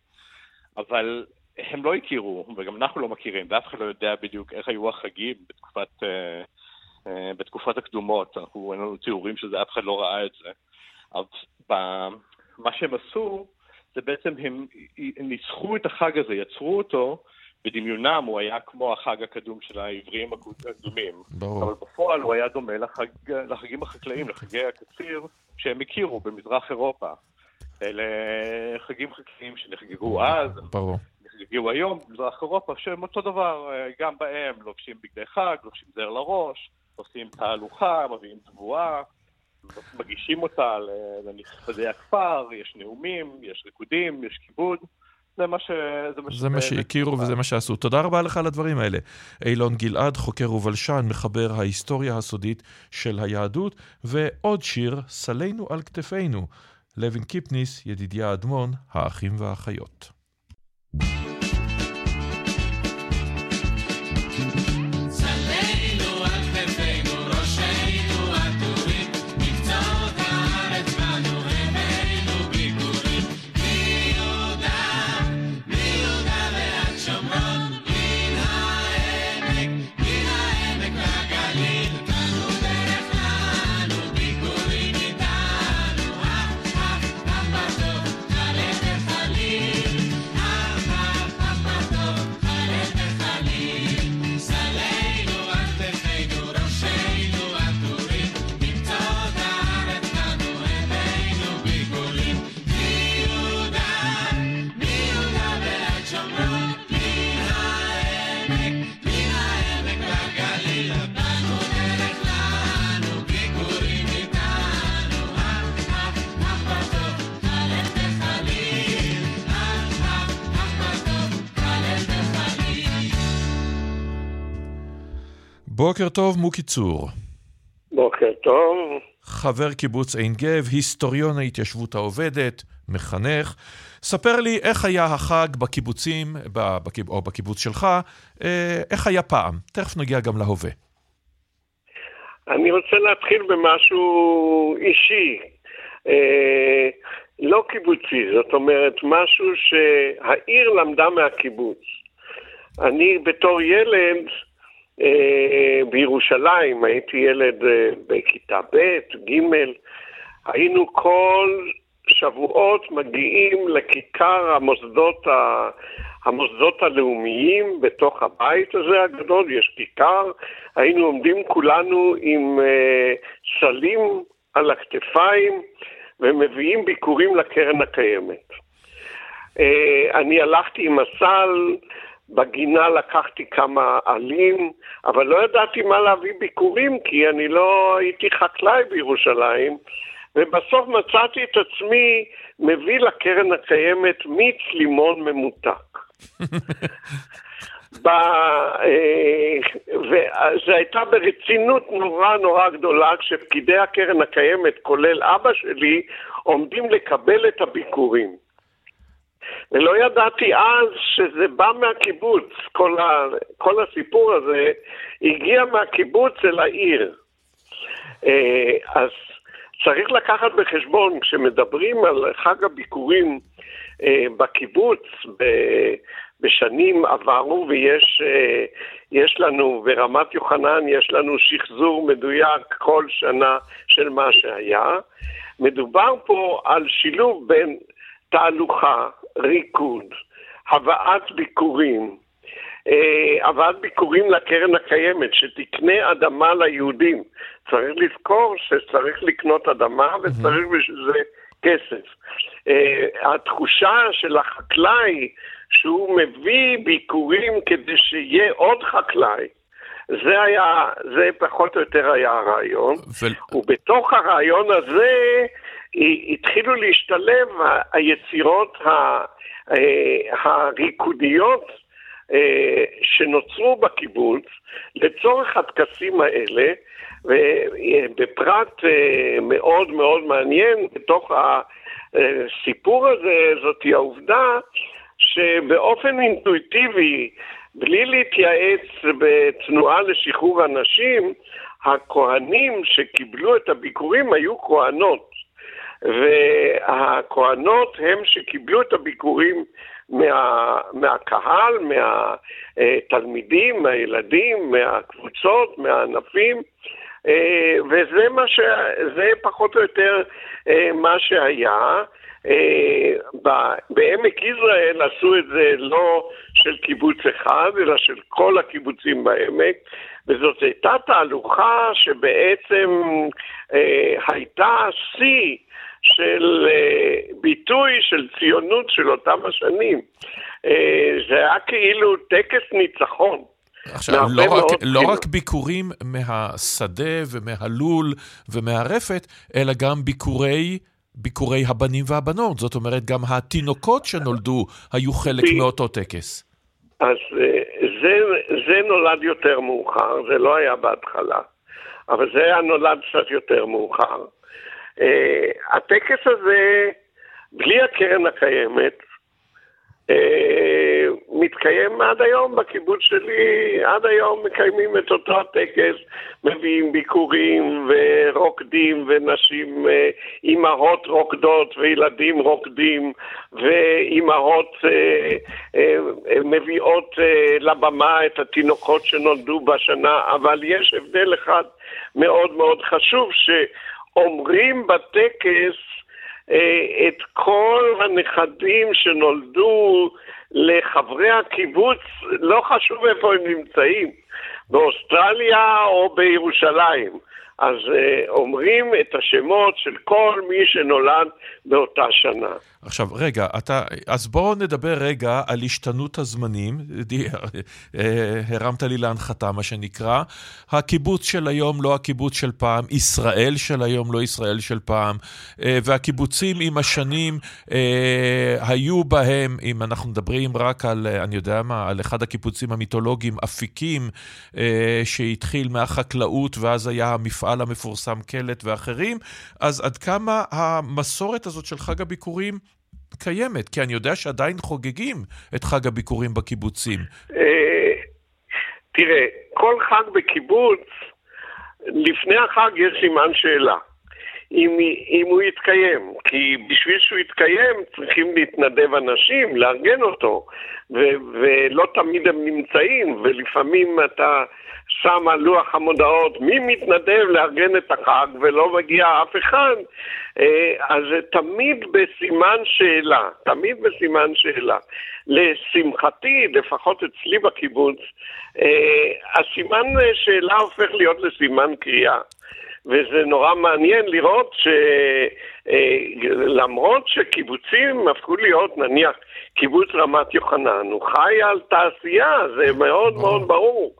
E: אבל הם לא הכירו, וגם אנחנו לא מכירים, ואף אחד לא יודע בדיוק איך היו החגים בתקופת, אה, אה, בתקופת הקדומות. אנחנו, אין לנו תיאורים של זה, אף אחד לא ראה את זה. אז מה שהם עשו, זה בעצם הם ניסחו את החג הזה, יצרו אותו, בדמיונם הוא היה כמו החג הקדום של העבריים הקדומים. ברור. אבל בפועל הוא היה דומה לחג, לחגים החקלאיים, לחגי הקציר, שהם הכירו במזרח אירופה. אלה חגים חקלאיים שנחגגו אז. ברור. הגיעו היום במזרח אירופה, שהם אותו דבר, אה, גם בהם לובשים בגדי חג, לובשים זר לראש, עושים תהלוכה, מביאים תבואה, מגישים אותה לנכבדי הכפר, יש נאומים, יש ריקודים, יש כיבוד. זה מה ש...
A: זה מה שהכירו וזה מה שעשו. תודה רבה לך על הדברים האלה. אילון גלעד, חוקר ובלשן, מחבר ההיסטוריה הסודית של היהדות, ועוד שיר, סלינו על כתפינו. לוין קיפניס, ידידיה אדמון, האחים והאחיות. Thank you בוקר טוב, מוקי צור.
F: בוקר טוב.
A: חבר קיבוץ עין גב, היסטוריון ההתיישבות העובדת, מחנך. ספר לי איך היה החג בקיבוצים, בקיב, או בקיבוץ שלך, אה, איך היה פעם. תכף נגיע גם להווה.
F: אני רוצה להתחיל במשהו אישי, אה, לא קיבוצי, זאת אומרת, משהו שהעיר למדה מהקיבוץ. אני בתור ילד בירושלים, הייתי ילד אה, בכיתה ב', ג', היינו כל שבועות מגיעים לכיכר המוסדות, ה... המוסדות הלאומיים בתוך הבית הזה הגדול, יש כיכר, היינו עומדים כולנו עם אה, סלים על הכתפיים ומביאים ביקורים לקרן הקיימת. אני הלכתי עם הסל, בגינה לקחתי כמה עלים, אבל לא ידעתי מה להביא ביקורים, כי אני לא הייתי חקלאי בירושלים, ובסוף מצאתי את עצמי מביא לקרן הקיימת מיץ לימון ממותק. ב... אה, וזו הייתה ברצינות נורא נורא גדולה כשפקידי הקרן הקיימת, כולל אבא שלי, עומדים לקבל את הביקורים. ולא ידעתי אז שזה בא מהקיבוץ, כל, ה, כל הסיפור הזה הגיע מהקיבוץ אל העיר. אה, אז צריך לקחת בחשבון, כשמדברים על חג הביקורים אה, בקיבוץ בשנים עברו, ויש אה, לנו, ברמת יוחנן יש לנו שחזור מדויק כל שנה של מה שהיה, מדובר פה על שילוב בין תהלוכה, ריקוד, הבאת ביקורים, אה, הבאת ביקורים לקרן הקיימת, שתקנה אדמה ליהודים. צריך לזכור שצריך לקנות אדמה וצריך בשביל זה כסף. אה, התחושה של החקלאי שהוא מביא ביקורים כדי שיהיה עוד חקלאי, זה היה, זה פחות או יותר היה הרעיון, ו... ובתוך הרעיון הזה התחילו להשתלב היצירות אה, הריקודיות אה, שנוצרו בקיבוץ לצורך הטקסים האלה, ובפרט אה, מאוד מאוד מעניין בתוך הסיפור הזה, זאת העובדה שבאופן אינטואיטיבי, בלי להתייעץ בתנועה לשחרור הנשים, הכהנים שקיבלו את הביקורים היו כהנות. והכוהנות הם שקיבלו את הביקורים מה, מהקהל, מהתלמידים, מהילדים, מהקבוצות, מהענפים, אה, וזה מה ש... זה פחות או יותר אה, מה שהיה. אה, בעמק יזרעאל עשו את זה לא של קיבוץ אחד, אלא של כל הקיבוצים בעמק, וזאת הייתה תהלוכה שבעצם הייתה שיא של uh, ביטוי של ציונות של אותם השנים. Uh, זה היה כאילו טקס ניצחון.
A: עכשיו, לא רק, לא רק ביקורים מהשדה ומהלול ומהרפת, אלא גם ביקורי, ביקורי הבנים והבנות. זאת אומרת, גם התינוקות שנולדו היו חלק ב... מאותו טקס.
F: אז אה, זה, זה נולד יותר מאוחר, זה לא היה בהתחלה, אבל זה היה נולד קצת יותר מאוחר. Uh, הטקס הזה, בלי הקרן הקיימת, uh, מתקיים עד היום בקיבוץ שלי, עד היום מקיימים את אותו הטקס, מביאים ביקורים ורוקדים ונשים, uh, אימהות רוקדות וילדים רוקדים ואימהות מביאות לבמה את התינוקות שנולדו בשנה, אבל יש הבדל אחד מאוד מאוד חשוב, ש... אומרים בטקס אה, את כל הנכדים שנולדו לחברי הקיבוץ, לא חשוב איפה הם נמצאים, באוסטרליה או בירושלים. אז uh, אומרים את השמות של כל מי שנולד באותה שנה.
A: עכשיו, רגע, אתה, אז בואו נדבר רגע על השתנות הזמנים. אה, הרמת לי להנחתה, מה שנקרא. הקיבוץ של היום לא הקיבוץ של פעם, ישראל של היום לא ישראל של פעם, אה, והקיבוצים עם השנים היו בהם, אם אנחנו מדברים רק על, אני יודע מה, על אחד הקיבוצים המיתולוגיים, אפיקים, שהתחיל מהחקלאות, ואז היה המפעל. המפעל המפורסם קלט ואחרים, אז עד כמה המסורת הזאת של חג הביקורים קיימת? כי אני יודע שעדיין חוגגים את חג הביקורים בקיבוצים.
F: אה, תראה, כל חג בקיבוץ, לפני החג יש סימן שאלה. אם, אם הוא יתקיים, כי בשביל שהוא יתקיים צריכים להתנדב אנשים, לארגן אותו, ו- ולא תמיד הם נמצאים, ולפעמים אתה שם על לוח המודעות מי מתנדב לארגן את החג ולא מגיע אף אחד, אה, אז זה תמיד בסימן שאלה, תמיד בסימן שאלה. לשמחתי, לפחות אצלי בקיבוץ, אה, הסימן שאלה הופך להיות לסימן קריאה. וזה נורא מעניין לראות שלמרות אה, שקיבוצים הפכו להיות, נניח, קיבוץ רמת יוחנן, הוא חי על תעשייה, זה מאוד מאוד ברור.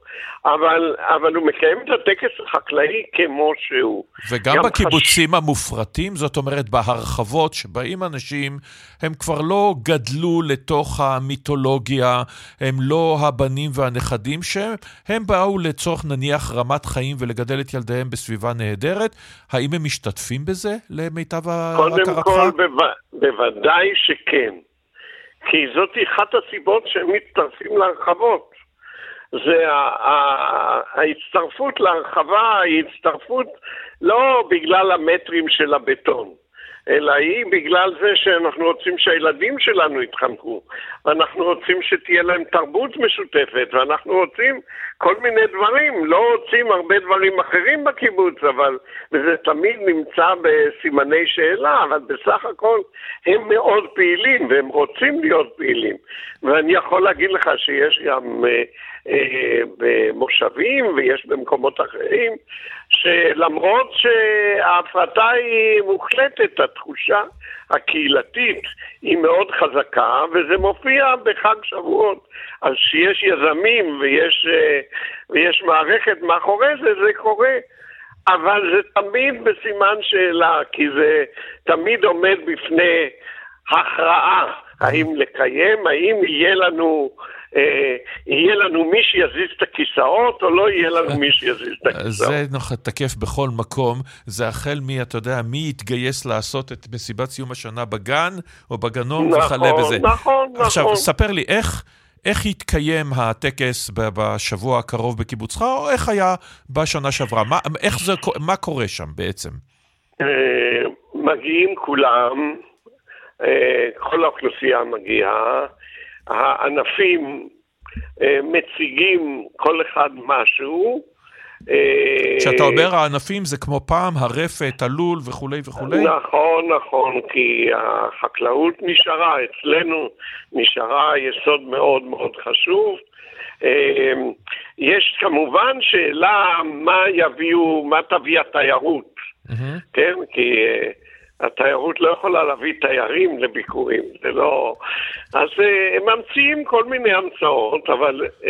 F: אבל, אבל הוא מקיים את הטקס החקלאי כמו שהוא.
A: וגם בקיבוצים חש... המופרטים, זאת אומרת בהרחבות שבאים אנשים, הם כבר לא גדלו לתוך המיתולוגיה, הם לא הבנים והנכדים שהם באו לצורך נניח רמת חיים ולגדל את ילדיהם בסביבה נהדרת. האם הם משתתפים בזה למיטב
F: הכרתך? קודם כל, בו... בוודאי שכן. כי זאת אחת הסיבות שהם מצטרפים להרחבות. זה ההצטרפות להרחבה היא הצטרפות לא בגלל המטרים של הבטון, אלא היא בגלל זה שאנחנו רוצים שהילדים שלנו יתחנכו, ואנחנו רוצים שתהיה להם תרבות משותפת, ואנחנו רוצים כל מיני דברים, לא רוצים הרבה דברים אחרים בקיבוץ, אבל, וזה תמיד נמצא בסימני שאלה, אבל בסך הכל הם מאוד פעילים, והם רוצים להיות פעילים. ואני יכול להגיד לך שיש גם... אה, אה, במושבים ויש במקומות אחרים, שלמרות שההפרטה היא מוחלטת, התחושה הקהילתית היא מאוד חזקה, וזה מופיע בחג שבועות. אז שיש יזמים ויש, אה, ויש מערכת מאחורי זה, זה קורה. אבל זה תמיד בסימן שאלה, כי זה תמיד עומד בפני הכרעה, האם לקיים, האם יהיה לנו אה, יהיה לנו מי שיזיז את הכיסאות, או לא יהיה לנו מי שיזיז את הכיסאות.
A: זה תקף בכל מקום. זה החל מ, אתה יודע, מי יתגייס לעשות את מסיבת סיום השנה בגן, או בגנון, נכון, וכלה בזה.
F: נכון, נכון.
A: עכשיו, ספר לי, איך... איך יתקיים הטקס בשבוע הקרוב בקיבוצך, או איך היה בשנה שעברה? מה, איך זה, מה קורה שם בעצם?
F: אה, מגיעים כולם, אה, כל האוכלוסייה מגיעה, הענפים אה, מציגים כל אחד משהו.
A: אה, כשאתה אומר הענפים זה כמו פעם, הרפת, הלול וכולי וכולי?
F: נכון, נכון, כי החקלאות נשארה, אצלנו נשארה יסוד מאוד מאוד חשוב. אה, יש כמובן שאלה מה יביאו, מה תביא התיירות, mm-hmm. כן? כי התיירות לא יכולה להביא תיירים לביקורים, זה לא... אז uh, הם ממציאים כל מיני המצאות, אבל uh,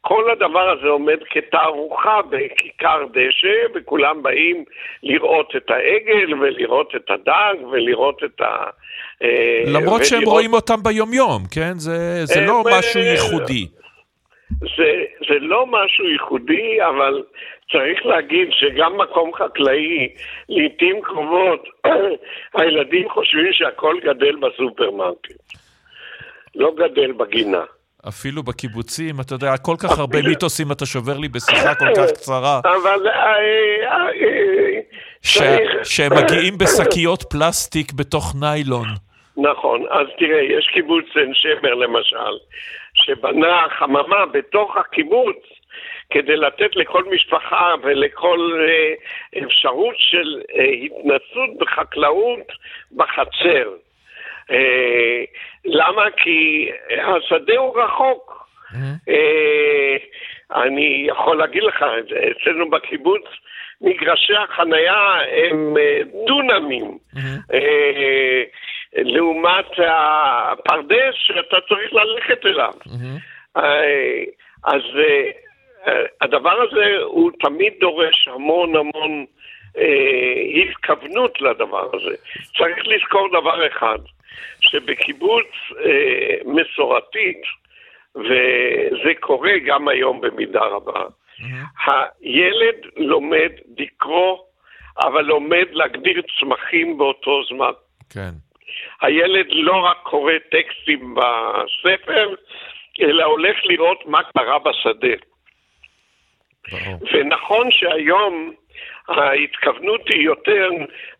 F: כל הדבר הזה עומד כתערוכה בכיכר דשא, וכולם באים לראות את העגל, ולראות את הדג, ולראות את ה...
A: Uh, למרות ולראות... שהם רואים אותם ביומיום, כן? זה, זה לא משהו ייחודי.
F: זה, זה לא משהו ייחודי, אבל צריך להגיד שגם מקום חקלאי, לעיתים קרובות, הילדים חושבים שהכל גדל בסופרמרקט. לא גדל בגינה.
A: אפילו בקיבוצים, אתה יודע, כל כך הרבה מיתוסים אתה שובר לי בשיחה כל כך קצרה.
F: אבל... אה, אה,
A: אה, שהם מגיעים בשקיות פלסטיק בתוך ניילון.
F: נכון, אז תראה, יש קיבוץ עין שמר למשל, שבנה חממה בתוך הקיבוץ כדי לתת לכל משפחה ולכל אה, אפשרות של אה, התנסות בחקלאות בחצר. אה, למה? כי השדה הוא רחוק. Mm-hmm. אני יכול להגיד לך אצלנו בקיבוץ מגרשי החנייה הם דונמים. Mm-hmm. לעומת הפרדס שאתה צריך ללכת אליו. Mm-hmm. אז הדבר הזה הוא תמיד דורש המון המון התכוונות לדבר הזה. צריך לזכור דבר אחד, שבקיבוץ מסורתית, וזה קורה גם היום במידה רבה, Mm-hmm. הילד לומד לקרוא, אבל לומד להגדיר צמחים באותו זמן.
G: כן.
F: הילד לא רק קורא טקסטים בספר, אלא הולך לראות מה קרה בשדה. ונכון שהיום ההתכוונות היא יותר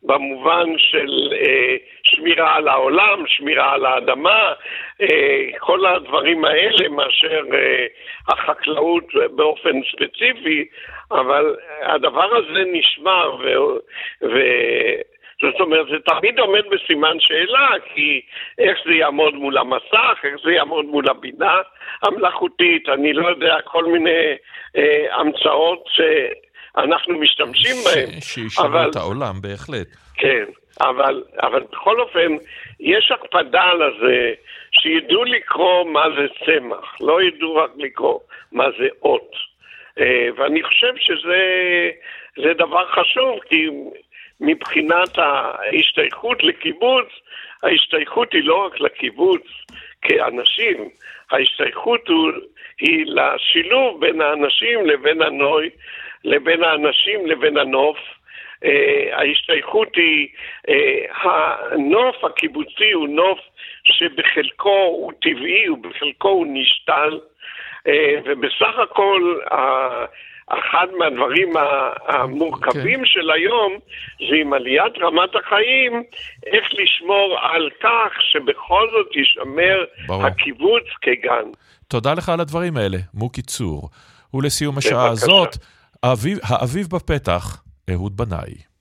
F: במובן של אה, שמירה על העולם, שמירה על האדמה, אה, כל הדברים האלה מאשר אה, החקלאות באופן ספציפי, אבל הדבר הזה נשמר ו... ו זאת אומרת, זה תמיד עומד בסימן שאלה, כי איך זה יעמוד מול המסך, איך זה יעמוד מול הבינה המלאכותית, אני לא יודע, כל מיני אה, המצאות אנחנו משתמשים בהם.
G: שישנו אבל... את העולם, בהחלט.
F: כן, אבל, אבל בכל אופן, יש הקפדה על זה שידעו לקרוא מה זה צמח, לא ידעו רק לקרוא מה זה אות. אה, ואני חושב שזה דבר חשוב, כי מבחינת ההשתייכות לקיבוץ, ההשתייכות היא לא רק לקיבוץ כאנשים, ההשתייכות היא לשילוב בין האנשים לבין הנוי, לבין האנשים לבין הנוף. Uh, ההשתייכות היא, uh, הנוף הקיבוצי הוא נוף שבחלקו הוא טבעי ובחלקו הוא נשתל, uh, ובסך הכל אחד מהדברים המורכבים okay. כן. של היום זה עם עליית רמת החיים, איך לשמור על כך שבכל זאת יישמר ברור. הקיבוץ כגן.
G: תודה לך על הדברים האלה, מוקי צור. ולסיום השעה הזאת, האביב, האביב בפתח, אהוד בנאי.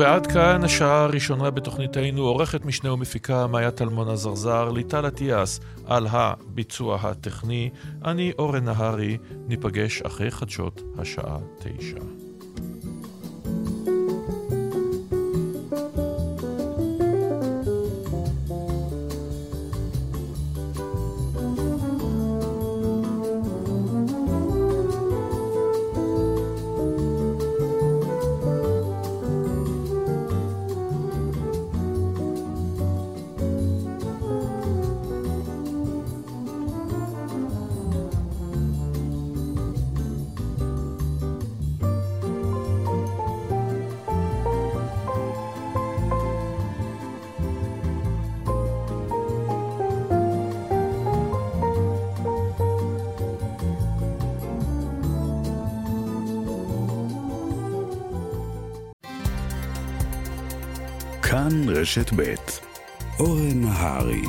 G: ועד כאן השעה הראשונה בתוכניתנו, עורכת משנה ומפיקה מאיה טלמון עזרזר, ליטל אטיאס על הביצוע הטכני. אני אורן נהרי, ניפגש אחרי חדשות השעה תשע.
H: כאן רשת ב' אורן נהרי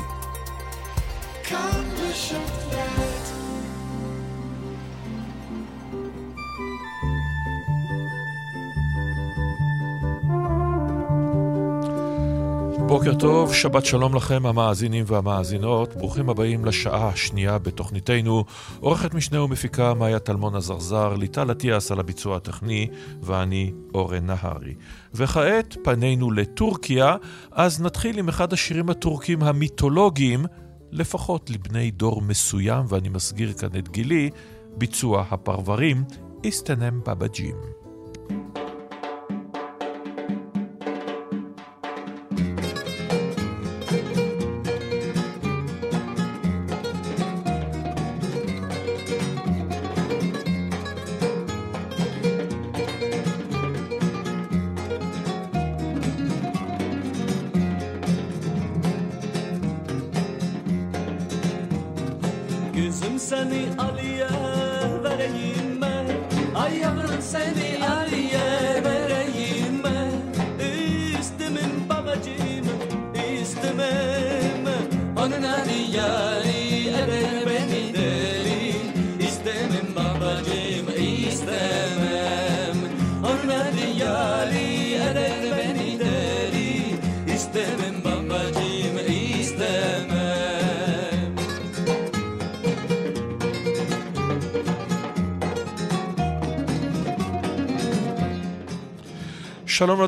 A: בוקר טוב, שבת שלום לכם המאזינים והמאזינות, ברוכים הבאים לשעה השנייה בתוכניתנו. עורכת משנה ומפיקה מאיה טלמון הזרזר, ליטל אטיאס על הביצוע הטכני, ואני אורן נהרי. וכעת פנינו לטורקיה, אז נתחיל עם אחד השירים הטורקים המיתולוגיים, לפחות לבני דור מסוים, ואני מסגיר כאן את גילי, ביצוע הפרברים, איסטנם בבג'ים.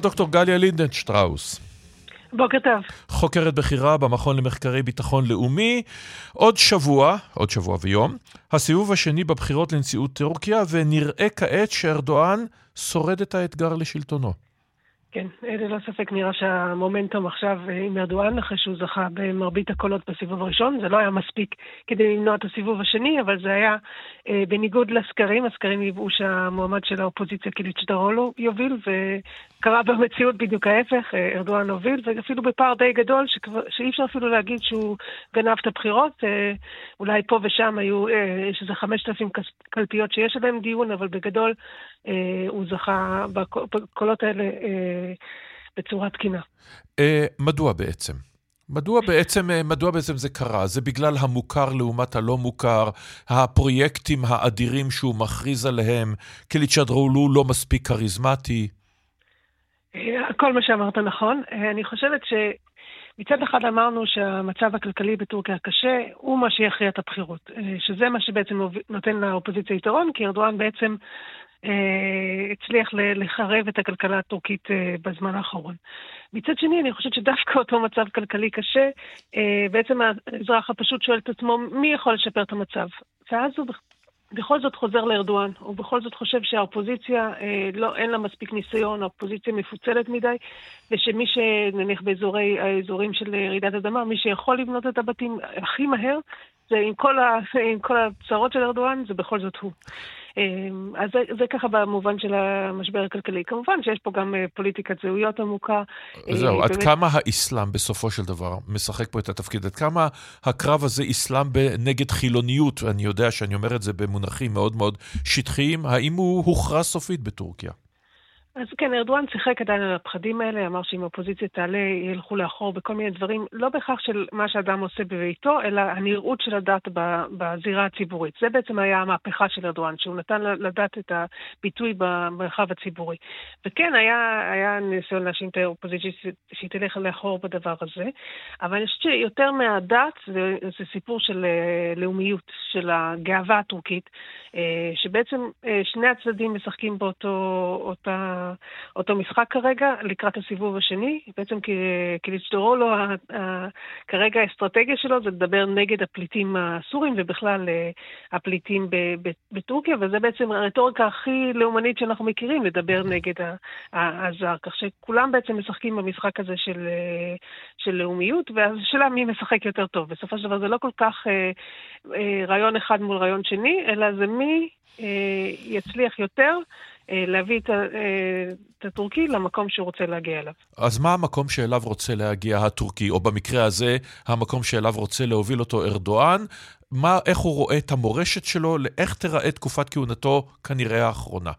A: שלום לדוקטור גליה לינדנשטראוס.
I: בוקר טוב.
A: חוקרת בכירה במכון למחקרי ביטחון לאומי. עוד שבוע, עוד שבוע ויום, הסיבוב השני בבחירות לנשיאות טורקיה, ונראה כעת שארדואן שורד את האתגר לשלטונו.
I: כן, ללא ספק נראה שהמומנטום עכשיו עם ארדואן, אחרי שהוא זכה במרבית הקולות בסיבוב הראשון, זה לא היה מספיק כדי למנוע את הסיבוב השני, אבל זה היה אה, בניגוד לסקרים, הסקרים ניבאו שהמועמד של האופוזיציה קיליצ'דראולו יוביל, וקרה במציאות בדיוק ההפך, אה, ארדואן הוביל, ואפילו בפער די גדול, שכבר, שאי אפשר אפילו להגיד שהוא גנב את הבחירות, אה, אולי פה ושם היו, אה, יש איזה 5,000 קלפיות שיש עליהן דיון, אבל בגדול אה, הוא זכה בקולות האלה אה, בצורה תקינה.
A: אה, מדוע בעצם? מדוע בעצם, מדוע בעצם זה קרה? זה בגלל המוכר לעומת הלא מוכר, הפרויקטים האדירים שהוא מכריז עליהם, קליצ'דרולו לא מספיק כריזמטי?
I: כל מה שאמרת נכון. אני חושבת שמצד אחד אמרנו שהמצב הכלכלי בטורקיה קשה, הוא מה שיכריע את הבחירות. שזה מה שבעצם נותן לאופוזיציה יתרון, כי ארדואן בעצם אה, הצליח לחרב את הכלכלה הטורקית אה, בזמן האחרון. מצד שני, אני חושבת שדווקא אותו מצב כלכלי קשה, אה, בעצם האזרח הפשוט שואל את עצמו, מי יכול לשפר את המצב? ואז הוא בכל זאת חוזר לארדואן, הוא בכל זאת חושב שהאופוזיציה, לא, אין לה מספיק ניסיון, האופוזיציה מפוצלת מדי, ושמי שנניח באזורי, האזורים של רעידת אדמה, מי שיכול לבנות את הבתים הכי מהר, זה עם כל, ה, עם כל הצרות של ארדואן, זה בכל זאת הוא. אמ, אז זה, זה ככה במובן של המשבר הכלכלי. כמובן שיש פה גם אה, פוליטיקת זהויות עמוקה.
A: אה, זהו, באמת... עד כמה האסלאם בסופו של דבר משחק פה את התפקיד? עד כמה הקרב הזה אסלאם נגד חילוניות, אני יודע שאני אומר את זה במונחים מאוד מאוד שטחיים, האם הוא הוכרע סופית בטורקיה?
I: אז כן, ארדואן שיחק עדיין על הפחדים האלה, אמר שאם האופוזיציה תעלה, ילכו לאחור בכל מיני דברים, לא בהכרח של מה שאדם עושה בביתו, אלא הנראות של הדת בזירה הציבורית. זה בעצם היה המהפכה של ארדואן, שהוא נתן לדת את הביטוי במרחב הציבורי. וכן, היה, היה ניסיון להאשים את האופוזיציה שהיא תלך לאחור בדבר הזה, אבל אני חושבת שיותר מהדת, זה, זה סיפור של אה, לאומיות, של הגאווה הטורקית, אה, שבעצם אה, שני הצדדים משחקים באותו... אותו משחק כרגע לקראת הסיבוב השני. בעצם קליצ'דורולו, כרגע האסטרטגיה שלו זה לדבר נגד הפליטים הסורים ובכלל אה, הפליטים בטורקיה, וזה בעצם הרטוריקה הכי לאומנית שאנחנו מכירים, לדבר נגד הזר. כך שכולם בעצם משחקים במשחק הזה של, אה, של לאומיות, והשאלה מי משחק יותר טוב. בסופו של דבר זה לא כל כך אה, רעיון אחד מול רעיון שני, אלא זה מי יצליח יותר. אה, להביא את, אה, את הטורקי למקום שהוא רוצה להגיע אליו.
A: אז מה המקום שאליו רוצה להגיע הטורקי, או במקרה הזה, המקום שאליו רוצה להוביל אותו ארדואן? מה, איך הוא רואה את המורשת שלו, איך תיראה תקופת כהונתו כנראה האחרונה?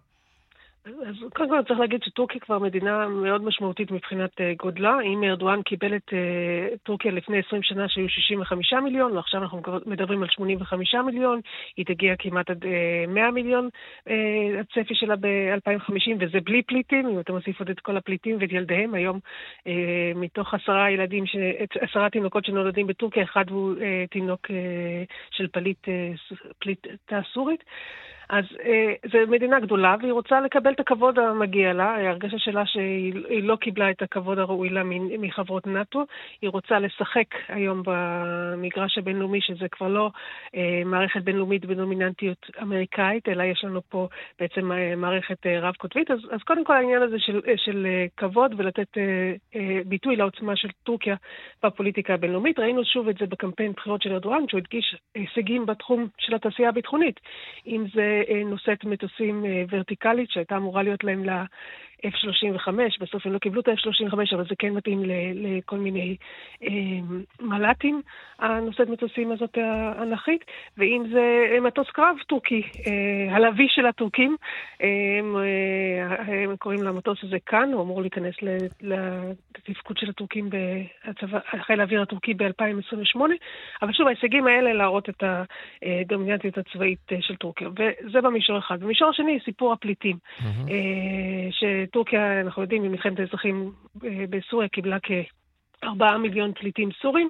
I: אז קודם כל צריך להגיד שטורקיה כבר מדינה מאוד משמעותית מבחינת uh, גודלה. אם ארדואן קיבל את uh, טורקיה לפני 20 שנה שהיו 65 מיליון, ועכשיו אנחנו מדברים על 85 מיליון, היא תגיע כמעט עד uh, 100 מיליון, uh, הצפי שלה ב-2050, וזה בלי פליטים, אם אתה מוסיף עוד את כל הפליטים ואת ילדיהם. היום מתוך עשרה ילדים. עשרה תינוקות שנולדים בטורקיה, אחד הוא תינוק של פליט, פליטה סורית. אז אה, זו מדינה גדולה, והיא רוצה לקבל את הכבוד המגיע לה. ההרגשה שלה שהיא לא קיבלה את הכבוד הראוי לה מחברות נאט"ו. היא רוצה לשחק היום במגרש הבינלאומי, שזה כבר לא אה, מערכת בינלאומית בדומיננטיות אמריקאית, אלא יש לנו פה בעצם אה, מערכת אה, רב-קוטבית. אז, אז קודם כל העניין הזה של, אה, של אה, כבוד ולתת אה, אה, ביטוי לעוצמה של טורקיה בפוליטיקה הבינלאומית. ראינו שוב את זה בקמפיין בחירות של ארדואן, שהוא הדגיש הישגים בתחום של התעשייה הביטחונית. אם זה נושאת מטוסים אה, ורטיקלית, שהייתה אמורה להיות להם F-35, בסוף הם לא קיבלו את ה-F-35, אבל זה כן מתאים לכל מיני אה, מל"טים, הנושאת מטוסים הזאת האנכית, ואם זה מטוס קרב טורקי, אה, הלוי של הטורקים, אה, הם, אה, הם קוראים למטוס הזה כאן, הוא אמור להיכנס לתפקוד של הטורקים בחיל האוויר הטורקי ב-2028, אבל שוב, ההישגים האלה להראות את הדומיננטיות הצבאית אה, של טורקיה, וזה במישור אחד. במישור השני, סיפור הפליטים. Mm-hmm. אה, טורקיה, אנחנו יודעים, ממלחמת האזרחים אה, בסוריה קיבלה כארבעה מיליון פליטים סורים.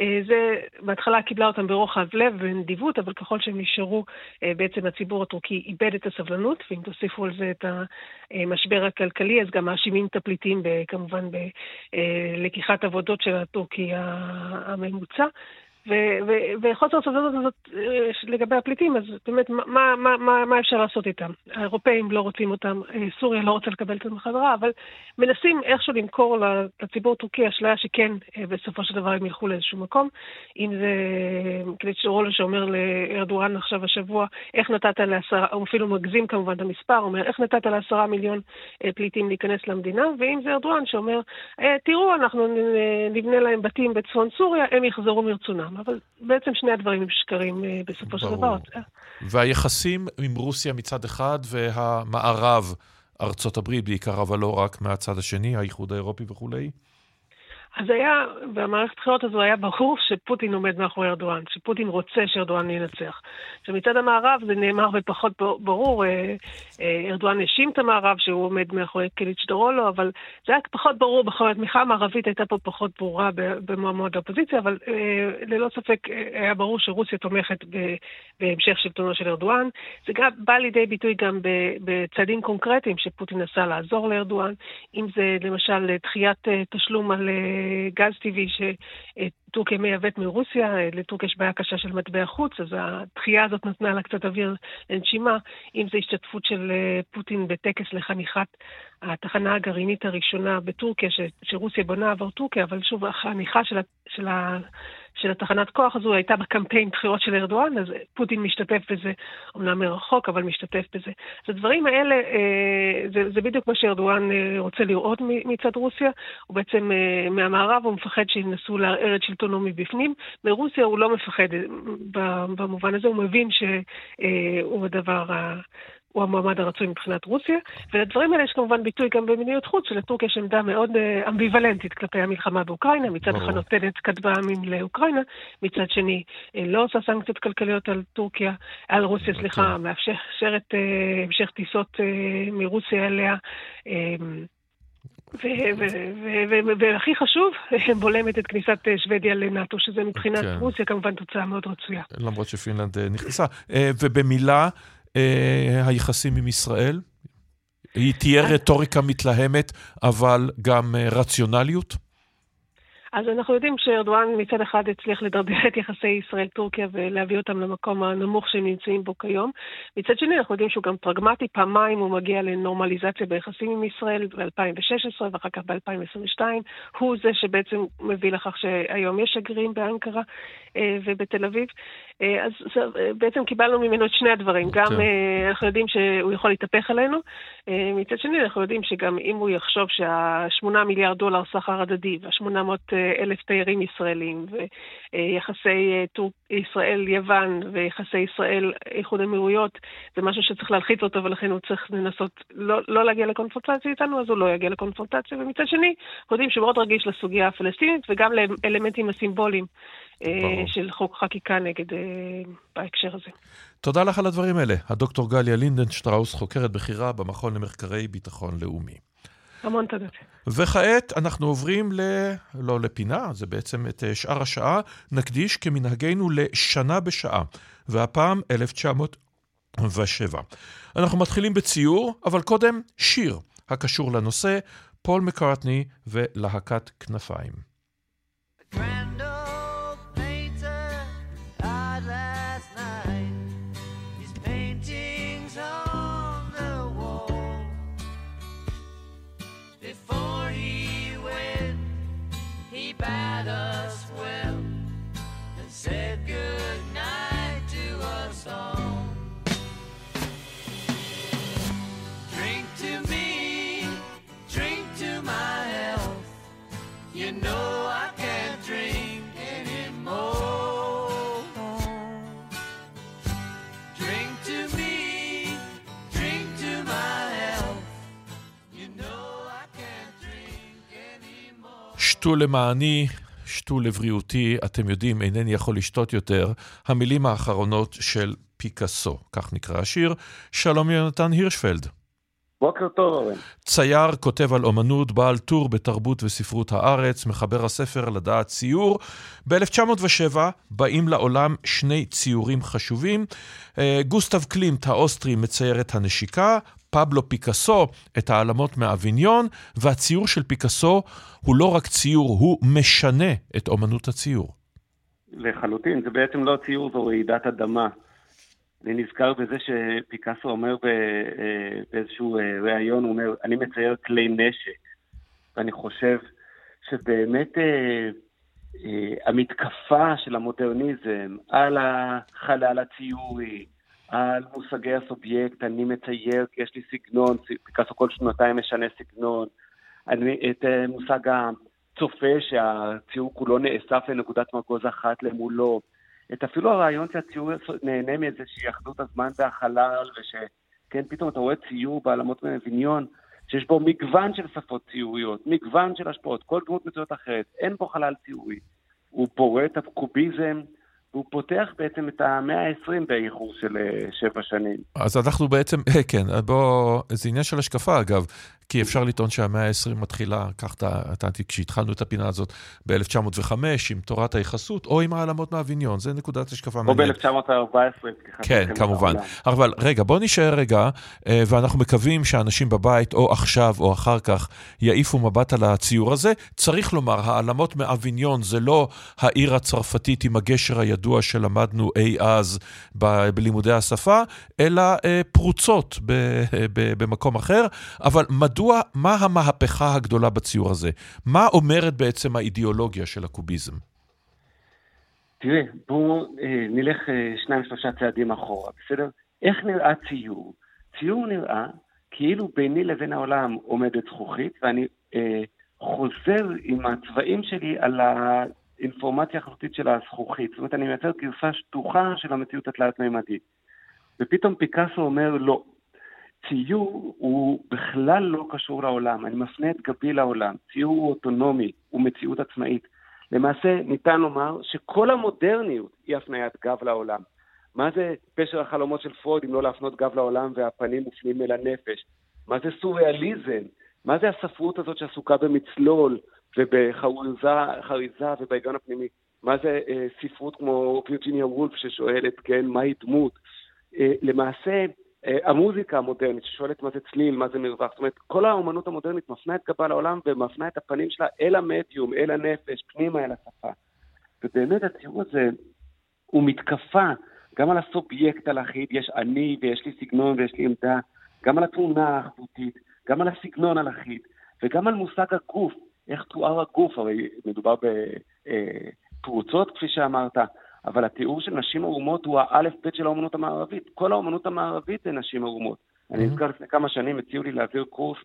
I: אה, זה, בהתחלה קיבלה אותם ברוחב לב ובנדיבות, אבל ככל שהם נשארו, אה, בעצם הציבור הטורקי איבד את הסבלנות, ואם תוסיפו על זה את המשבר הכלכלי, אז גם מאשימים את הפליטים כמובן בלקיחת עבודות של הטורקי הממוצע. וחוסר הסבלנות הזאת אה, לגבי הפליטים, אז באמת, מה, מה, מה, מה אפשר לעשות איתם? האירופאים לא רוצים אותם, אה, סוריה לא רוצה לקבל אותם בחזרה, אבל מנסים איכשהו למכור לציבור הטורקי אשליה שכן, אה, בסופו של דבר הם ילכו לאיזשהו מקום. אם זה קליט שרולו שאומר לארדואן עכשיו השבוע, איך נתת לעשרה, הוא אפילו מגזים כמובן את המספר, אומר, איך נתת לעשרה מיליון פליטים להיכנס למדינה, ואם זה ארדואן שאומר, תראו, אנחנו נבנה להם בתים בצפון סוריה, הם יחזרו מרצונם. אבל בעצם שני הדברים הם שקרים אה, בסופו של דבר.
A: והיחסים עם רוסיה מצד אחד והמערב, ארצות הברית בעיקר, אבל לא רק מהצד השני, האיחוד האירופי וכולי?
I: אז היה, במערכת הבחירות הזו היה ברור שפוטין עומד מאחורי ארדואן, שפוטין רוצה שארדואן ינצח. עכשיו מצד המערב זה נאמר ופחות ברור, אה, אה, ארדואן האשים את המערב שהוא עומד מאחורי קליץ' דרולו, אבל זה היה פחות ברור בכל התמיכה המערבית הייתה פה פחות ברורה במועמד האופוזיציה, אבל אה, ללא ספק היה ברור שרוסיה תומכת בהמשך שלטונו של ארדואן. זה גם בא לידי ביטוי גם בצעדים קונקרטיים שפוטין נסע לעזור לארדואן, אם זה למשל דחיית תשלום על... גז טבעי שטורקיה מייבאת מרוסיה, לטורקיה יש בעיה קשה של מטבע חוץ, אז הדחייה הזאת נתנה לה קצת אוויר לנשימה, אם זה השתתפות של אה, פוטין בטקס לחניכת התחנה הגרעינית הראשונה בטורקיה, ש, שרוסיה בונה עבור טורקיה, אבל שוב, החניכה של, של, של התחנת כוח הזו הייתה בקמפיין בחירות של ארדואן, אז פוטין משתתף בזה, אומנם מרחוק, אבל משתתף בזה. אז הדברים האלה, אה, זה, זה בדיוק מה שארדואן אה, רוצה לראות מצד רוסיה. הוא בעצם, אה, מהמערב הוא מפחד שינסו לערער את שלטונו מבפנים. מרוסיה הוא לא מפחד במובן הזה, הוא מבין שהוא הדבר הוא המועמד הרצוי מבחינת רוסיה, ולדברים האלה יש כמובן ביטוי גם במדיניות חוץ, שלטורקיה יש עמדה מאוד uh, אמביוולנטית כלפי המלחמה באוקראינה, מצד אחד נותנת כטב"מים לאוקראינה, מצד שני uh, לא עושה סנקציות כלכליות על טורקיה, על רוסיה, okay. סליחה, מאפשרת uh, המשך טיסות מרוסיה אליה. והכי חשוב, בולמת את כניסת שוודיה לנאט"ו, שזה מבחינת כן. רוסיה כמובן תוצאה מאוד רצויה.
A: למרות שפינלנד נכנסה. ובמילה, אה, היחסים עם ישראל? היא תהיה רטוריקה מתלהמת, אבל גם אה, רציונליות?
I: אז אנחנו יודעים שארדואן מצד אחד הצליח לדרדר את יחסי ישראל-טורקיה ולהביא אותם למקום הנמוך שהם נמצאים בו כיום. מצד שני, אנחנו יודעים שהוא גם פרגמטי, פעמיים הוא מגיע לנורמליזציה ביחסים עם ישראל ב-2016 ואחר כך ב-2022. הוא זה שבעצם מביא לכך שהיום יש שגרירים באנקרה אה, ובתל אביב. אה, אז בעצם קיבלנו ממנו את שני הדברים. גם כן. אה, אנחנו יודעים שהוא יכול להתהפך עלינו, מצד שני אנחנו יודעים שגם אם הוא יחשוב שהשמונה מיליארד דולר סחר הדדי והשמונה מאות אלף תיירים ישראלים, ויחסי ישראל-יוון ויחסי ישראל-איחוד אמירויות, זה משהו שצריך להלחיץ אותו ולכן הוא צריך לנסות לא, לא להגיע לקונפרונטציה איתנו, אז הוא לא יגיע לקונפרונטציה. ומצד שני, אנחנו יודעים שמאוד רגיש לסוגיה הפלסטינית וגם לאלמנטים הסימבוליים אה, של חוק חקיקה נגד אה, בהקשר הזה.
A: תודה לך על הדברים האלה. הדוקטור גליה לינדנשטראוס, חוקרת בכירה במכון למחקרי ביטחון לאומי.
I: המון תודות.
A: וכעת אנחנו עוברים ל... לא לפינה, זה בעצם את אה, שאר השעה, נקדיש כמנהגנו לשנה בשעה, והפעם 1907. אנחנו מתחילים בציור, אבל קודם שיר הקשור לנושא, פול מקארטני ולהקת כנפיים. Grand שתו למעני, שתו לבריאותי, אתם יודעים, אינני יכול לשתות יותר. המילים האחרונות של פיקאסו, כך נקרא השיר. שלום יונתן הירשפלד.
B: בוקר טוב, אורן.
A: צייר, כותב על אומנות, בעל טור בתרבות וספרות הארץ, מחבר הספר לדעת ציור. ב-1907 באים לעולם שני ציורים חשובים. אה, גוסטב קלימט האוסטרי מצייר את הנשיקה, פבלו פיקאסו את העלמות מאביניון, והציור של פיקאסו הוא לא רק ציור, הוא משנה את אומנות הציור.
B: לחלוטין, זה בעצם לא ציור, זו רעידת אדמה. אני נזכר בזה שפיקאסו אומר אה, באיזשהו אה, ראיון, הוא אומר, אני מצייר כלי נשק. ואני חושב שבאמת אה, אה, המתקפה של המודרניזם על החלל הציורי, על מושגי הסובייקט, אני מצייר כי יש לי סגנון, פיקאסו כל שנתיים משנה סגנון, אני, את uh, מושג הצופה שהציור כולו נאסף לנקודת מרגוז אחת למולו, את אפילו הרעיון שהציור נהנה מאיזושהי אחדות הזמן והחלל, ושכן, פתאום אתה רואה ציור בעלמות מביניון, שיש בו מגוון של שפות ציוריות, מגוון של השפעות, כל דמות מצויות אחרת, אין פה חלל ציורי. הוא פורט את הקוביזם, והוא פותח בעצם את המאה ה-20 באיחור של אה, שבע שנים.
A: אז אנחנו בעצם, אה, כן, בוא, זה עניין של השקפה אגב, כי אפשר לטעון שהמאה ה-20 מתחילה, כך טענתי כשהתחלנו את הפינה הזאת ב-1905 עם תורת היחסות, או עם העלמות מהוויניון, זה נקודת השקפה
B: מעניינת. או ב-1914.
A: כן, כמובן. אבל רגע, בוא נשאר רגע, אה, ואנחנו מקווים שאנשים בבית, או עכשיו או אחר כך, יעיפו מבט על הציור הזה. צריך לומר, העלמות מאביניון זה לא העיר הצרפתית עם הגשר הידוע שלמדנו אי אז ב- בלימודי השפה, אלא אה, פרוצות ב- במקום אחר, אבל מדוע, מה המהפכה הגדולה בציור הזה? מה אומרת בעצם האידיאולוגיה של הקוביזם?
B: תראה, בואו אה, נלך אה, שניים שלושה צעדים אחורה, בסדר? איך נראה ציור? ציור נראה כאילו ביני לבין העולם עומדת זכוכית, ואני אה, חוזר עם הצבעים שלי על האינפורמציה החלוטית של הזכוכית. זאת אומרת, אני מייצר גרסה שטוחה של המציאות התלת-מימדית. ופתאום פיקאסו אומר, לא, ציור הוא בכלל לא קשור לעולם, אני מפנה את גבי לעולם. ציור הוא אוטונומי, הוא מציאות עצמאית. למעשה ניתן לומר שכל המודרניות היא הפניית גב לעולם. מה זה פשר החלומות של פרויד אם לא להפנות גב לעולם והפנים מופנים אל הנפש? מה זה סוריאליזם? מה זה הספרות הזאת שעסוקה במצלול ובחריזה ובהיגיון הפנימי? מה זה אה, ספרות כמו וירג'יניה וולף ששואלת, כן, מהי דמות? אה, למעשה, המוזיקה המודרנית ששואלת מה זה צליל, מה זה מרווח, זאת אומרת, כל האומנות המודרנית מפנה את גבה לעולם ומפנה את הפנים שלה אל המדיום, אל הנפש, פנימה אל השפה. ובאמת הציור הזה הוא מתקפה גם על הסובייקט הלחיד, יש אני ויש לי סגנון ויש לי עמדה, גם על התמונה האחדותית, גם על הסגנון הלחיד, וגם על מושג הגוף, איך תואר הגוף, הרי מדובר בפרוצות, כפי שאמרת, אבל התיאור של נשים ערומות הוא האלף-בית של האומנות המערבית. כל האומנות המערבית זה נשים ערומות. אני נזכר לפני כמה שנים, הציעו לי להעביר קורס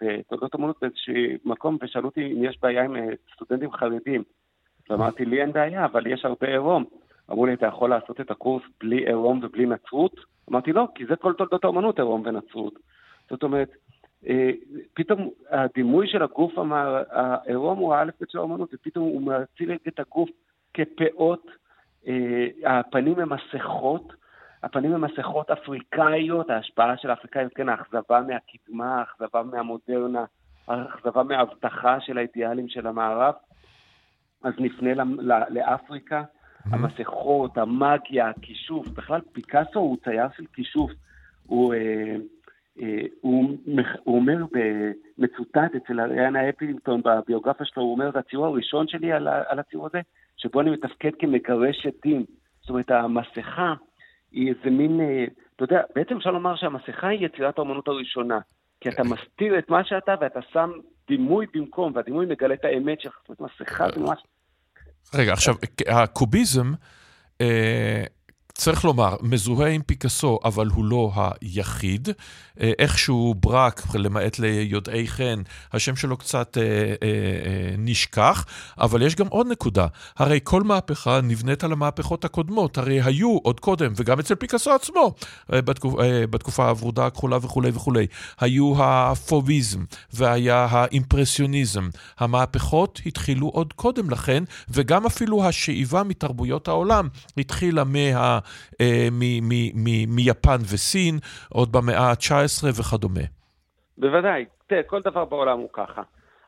B: בתולדות אמנות באיזשהו מקום, ושאלו אותי אם יש בעיה עם סטודנטים חרדים. ואמרתי, לי אין בעיה, אבל יש הרבה עירום. אמרו לי, אתה יכול לעשות את הקורס בלי עירום ובלי נצרות? אמרתי, לא, כי זה כל תולדות האמנות, עירום ונצרות. זאת אומרת, אה, פתאום הדימוי של הגוף העירום הוא האלף-בית של האמנות, ופתאום הוא מציל את הגוף כפאות, אה, הפנים הם מסכות, הפנים הם מסכות אפריקאיות, ההשפעה של האפריקאיות, כן, האכזבה מהקדמה, האכזבה מהמודרנה, האכזבה מההבטחה של האידיאלים של המערב. אז נפנה לאפריקה, mm-hmm. המסכות, המאגיה, הכישוף, בכלל פיקאסו הוא צייר של כישוף. הוא, אה, אה, הוא, הוא אומר, מצוטט אצל אריאנה אפילינגטון בביוגרפיה שלו, הוא אומר, הציור הראשון שלי על, על הציור הזה, שבו אני מתפקד כמגרש עדים. זאת אומרת, המסכה היא איזה מין, אה, אתה יודע, בעצם אפשר לומר שהמסכה היא יצירת האומנות הראשונה. כי אתה מסתיר את מה שאתה ואתה שם דימוי במקום, והדימוי מגלה את האמת שלך. זאת אומרת, מסכה זה ממש...
A: רגע, עכשיו, הקוביזם... צריך לומר, מזוהה עם פיקאסו, אבל הוא לא היחיד. אה, איכשהו ברק, למעט ליודעי חן, השם שלו קצת אה, אה, אה, נשכח, אבל יש גם עוד נקודה. הרי כל מהפכה נבנית על המהפכות הקודמות, הרי היו עוד קודם, וגם אצל פיקאסו עצמו, אה, בתקופ, אה, בתקופה הוורודה הכחולה וכולי וכולי, היו הפוביזם והיה האימפרסיוניזם. המהפכות התחילו עוד קודם לכן, וגם אפילו השאיבה מתרבויות העולם התחילה מה... אה, מיפן וסין, עוד במאה ה-19 וכדומה.
B: בוודאי. תראה, כל דבר בעולם הוא ככה.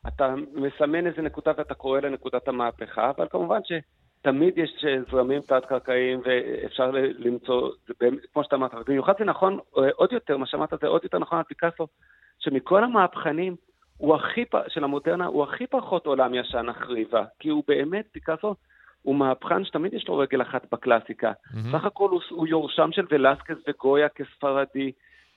B: אתה מסמן איזה נקודה ואתה קורא לנקודת המהפכה, אבל כמובן שתמיד יש זרמים תת-קרקעיים ואפשר למצוא, כמו שאתה אמרת, במיוחד זה נכון, אה, עוד יותר, מה שאמרת זה עוד יותר נכון על פיקאסו, שמכל המהפכנים, הוא הכי, של המודרנה, הוא הכי פחות עולם ישן החריבה, כי הוא באמת, פיקאסו, הוא מהפכן שתמיד יש לו רגל אחת בקלאסיקה. Mm-hmm. סך הכל הוא, הוא יורשם של ולסקס וגויה כספרדי,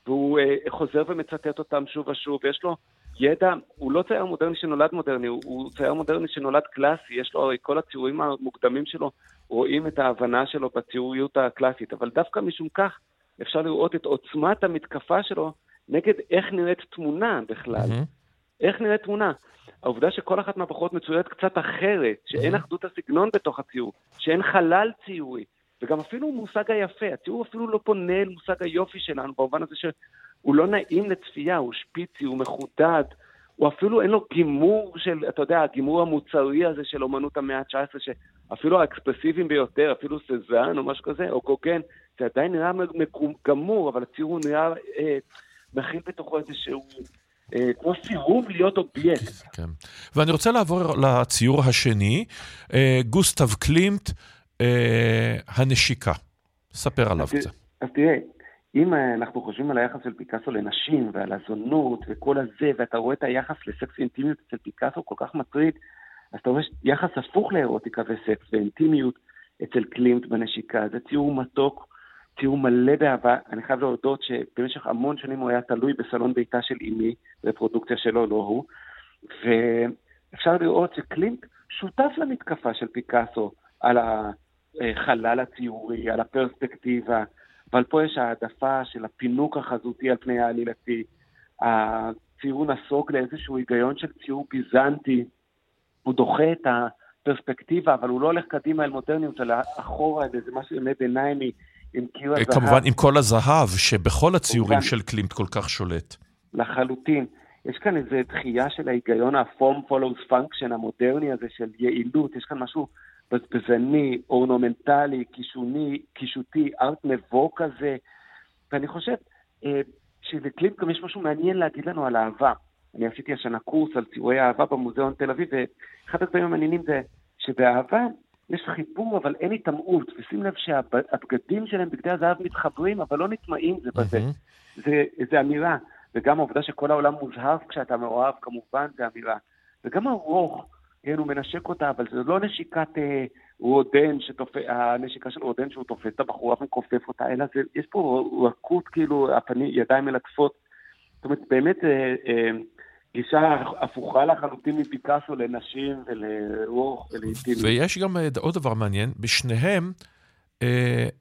B: והוא אה, חוזר ומצטט אותם שוב ושוב, ויש לו ידע, הוא לא צייר מודרני שנולד מודרני, הוא, הוא צייר מודרני שנולד קלאסי, יש לו הרי כל הציורים המוקדמים שלו, רואים את ההבנה שלו בציוריות הקלאסית, אבל דווקא משום כך אפשר לראות את עוצמת המתקפה שלו נגד איך נראית תמונה בכלל. Mm-hmm. איך נראית תמונה? העובדה שכל אחת מהבחורות מצוירת קצת אחרת, שאין אחדות הסגנון בתוך הציור, שאין חלל ציורי, וגם אפילו מושג היפה, הציור אפילו לא פונה אל מושג היופי שלנו, במובן הזה שהוא לא נעים לצפייה, הוא שפיצי, הוא מחודד, הוא אפילו אין לו גימור של, אתה יודע, הגימור המוצרי הזה של אומנות המאה ה-19, שאפילו האקספרסיביים ביותר, אפילו סזן או משהו כזה, או גוגן, זה עדיין נראה גמור, אבל הציור נראה, אה, מכיל בתוכו איזשהו אה, כמו סירוב להיות אובייקט. כן.
A: ואני רוצה לעבור לציור השני, אה, גוסטב קלימט, אה, הנשיקה. ספר עליו קצת.
B: אז תראה, אם אנחנו חושבים על היחס של פיקאסו לנשים ועל הזונות וכל הזה, ואתה רואה את היחס לסקס ואינטימיות אצל פיקאסו כל כך מטריד, אז אתה רואה יחס הפוך לאירוטיקה וסקס ואינטימיות אצל קלימט בנשיקה. זה ציור מתוק, ציור מלא באהבה. אני חייב להודות שבמשך המון שנים הוא היה תלוי בסלון ביתה של אמי, בפרודוקציה שלו, לא הוא. ואפשר לראות שקלינק שותף למתקפה של פיקאסו על החלל הציורי, על הפרספקטיבה, אבל פה יש העדפה של הפינוק החזותי על פני העלילתי. הציור נסוג לאיזשהו היגיון של ציור ביזנטי. הוא דוחה את הפרספקטיבה, אבל הוא לא הולך קדימה אל מודרניות, אלא אחורה, איזה משהו ימי ביניימי. עם קיר הזהב.
A: כמובן, עם כל הזהב, שבכל הציורים של קלימט כל כך שולט.
B: לחלוטין. יש כאן איזו דחייה של ההיגיון ה-form follows function המודרני הזה של יעילות, יש כאן משהו בזבזני, אורנומנטלי, קישוני, קישוטי, ארט נבו כזה, ואני חושב אה, שלקליפ גם יש משהו מעניין להגיד לנו על אהבה. אני עשיתי השנה קורס על ציורי אהבה במוזיאון תל אביב, ואחד הדברים המעניינים זה שבאהבה יש חיבור, אבל אין היטמעות, ושים לב שהבגדים שלהם, בגדי הזהב, מתחברים, אבל לא נטמעים זה בזה. Mm-hmm. זה, זה אמירה. וגם העובדה שכל העולם מוזהב כשאתה מאוהב, כמובן, זה אמירה. וגם הרוך, כן, הוא מנשק אותה, אבל זה לא נשיקת אה, רודן, שתופ... הנשיקה של רודן שהוא תופס את הבחורה וכופף אותה, אלא זה, יש פה רכות, כאילו, הפנים, ידיים מלטפות. זאת אומרת, באמת, אה, אה, גישה הפוכה לחלוטין מפיקאסו לנשים ולרוח ולאינטימיות.
A: ויש גם אה, עוד דבר מעניין, בשניהם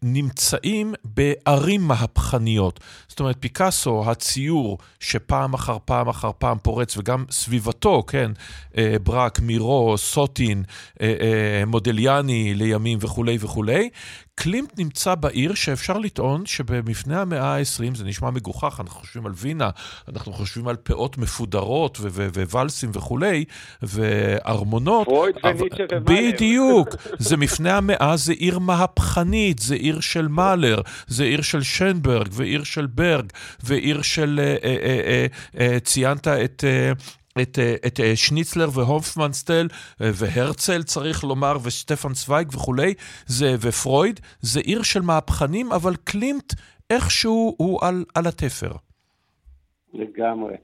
A: נמצאים בערים מהפכניות. זאת אומרת, פיקאסו, הציור שפעם אחר פעם אחר פעם פורץ, וגם סביבתו, כן, אה, ברק, מירו, סוטין, אה, אה, מודליאני לימים וכולי וכולי, קלימט נמצא בעיר שאפשר לטעון שבמפנה המאה ה-20, זה נשמע מגוחך, אנחנו חושבים על וינה, אנחנו חושבים על פאות מפודרות וואלסים וכולי, וארמונות.
J: פרויד וניטשה ומאלר.
A: בדיוק. זה מפנה המאה, זה עיר מהפכנית, זה עיר של מאלר, זה עיר של שנברג, ועיר של ברג, ועיר של... אה, אה, אה, ציינת את... את, את שניצלר והופמנסטל והרצל, צריך לומר, ושטפן צוויג וכולי, זה, ופרויד, זה עיר של מהפכנים, אבל קלימט איכשהו הוא על, על התפר.
J: לגמרי,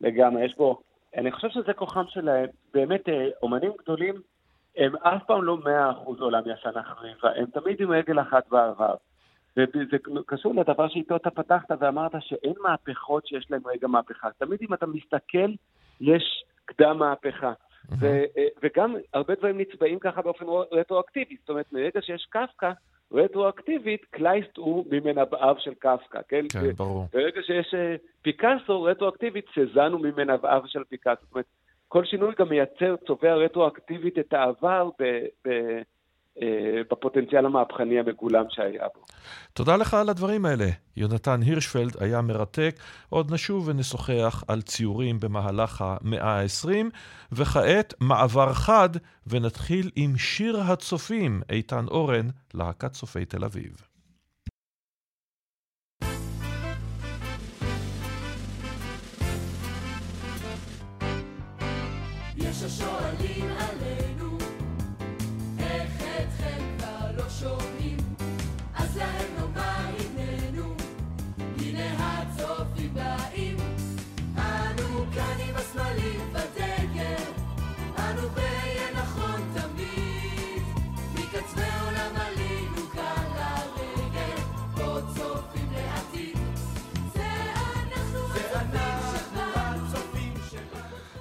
J: לגמרי. יש פה, אני חושב שזה כוחם של באמת אומנים גדולים, הם אף פעם לא מאה אחוז עולם ישן אחריך, הם תמיד עם רגל אחת בעבר. וזה קשור לדבר שאיתו אתה פתחת ואמרת שאין מהפכות שיש להן רגע מהפכה. תמיד אם אתה מסתכל, יש קדם מהפכה. ו- וגם הרבה דברים נצבעים ככה באופן רטרואקטיבי. זאת אומרת, מרגע שיש קפקא, רטרואקטיבית, קלייסט הוא ממנבאיו של קפקא, כן?
A: כן, ברור.
J: ברגע שיש אה, פיקאסו, רטרואקטיבית, סזן הוא ממנבאיו של פיקאסו. זאת אומרת, כל שינוי גם מייצר, צובע רטרואקטיבית את העבר ב- ב- אה, בפוטנציאל המהפכני המגולם שהיה בו.
A: תודה לך על הדברים האלה. יונתן הירשפלד היה מרתק. עוד נשוב ונשוחח על ציורים במהלך המאה ה-20, וכעת מעבר חד, ונתחיל עם שיר הצופים, איתן אורן, להקת צופי תל אביב. יש השואלים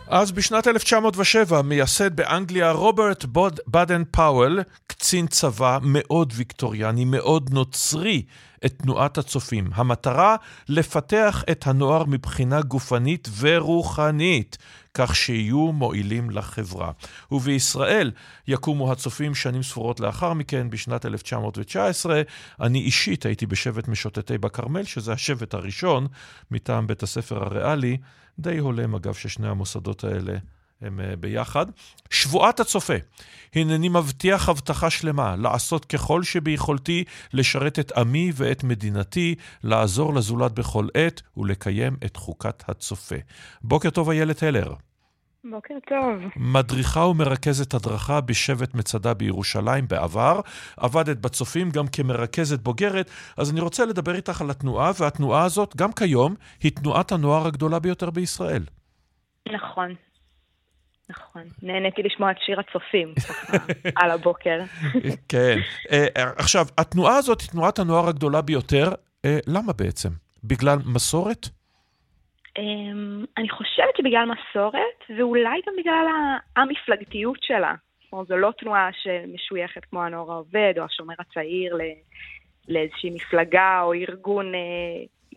A: אז בשנת 1907 מייסד באנגליה רוברט בדן פאוול קצין צבא מאוד ויקטוריאני, מאוד נוצרי, את תנועת הצופים. המטרה, לפתח את הנוער מבחינה גופנית ורוחנית, כך שיהיו מועילים לחברה. ובישראל יקומו הצופים שנים ספורות לאחר מכן, בשנת 1919. אני אישית הייתי בשבט משוטטי בכרמל, שזה השבט הראשון מטעם בית הספר הריאלי. די הולם, אגב, ששני המוסדות האלה הם אה, ביחד. שבועת הצופה. הנני מבטיח הבטחה שלמה לעשות ככל שביכולתי לשרת את עמי ואת מדינתי, לעזור לזולת בכל עת ולקיים את חוקת הצופה. בוקר טוב, איילת הלר.
K: בוקר טוב.
A: מדריכה ומרכזת הדרכה בשבט מצדה בירושלים בעבר, עבדת בצופים גם כמרכזת בוגרת, אז אני רוצה לדבר איתך על התנועה, והתנועה הזאת, גם כיום, היא תנועת הנוער הגדולה ביותר בישראל.
K: נכון, נכון, נהניתי לשמוע את שיר הצופים, ככה, על הבוקר.
A: כן. אה, עכשיו, התנועה הזאת היא תנועת הנוער הגדולה ביותר. אה, למה בעצם? בגלל מסורת?
K: אמ, אני חושבת שבגלל מסורת, ואולי גם בגלל המפלגתיות שלה. זאת אומרת, זו לא תנועה שמשויכת כמו הנוער העובד, או השומר הצעיר לאיזושהי מפלגה או ארגון אה,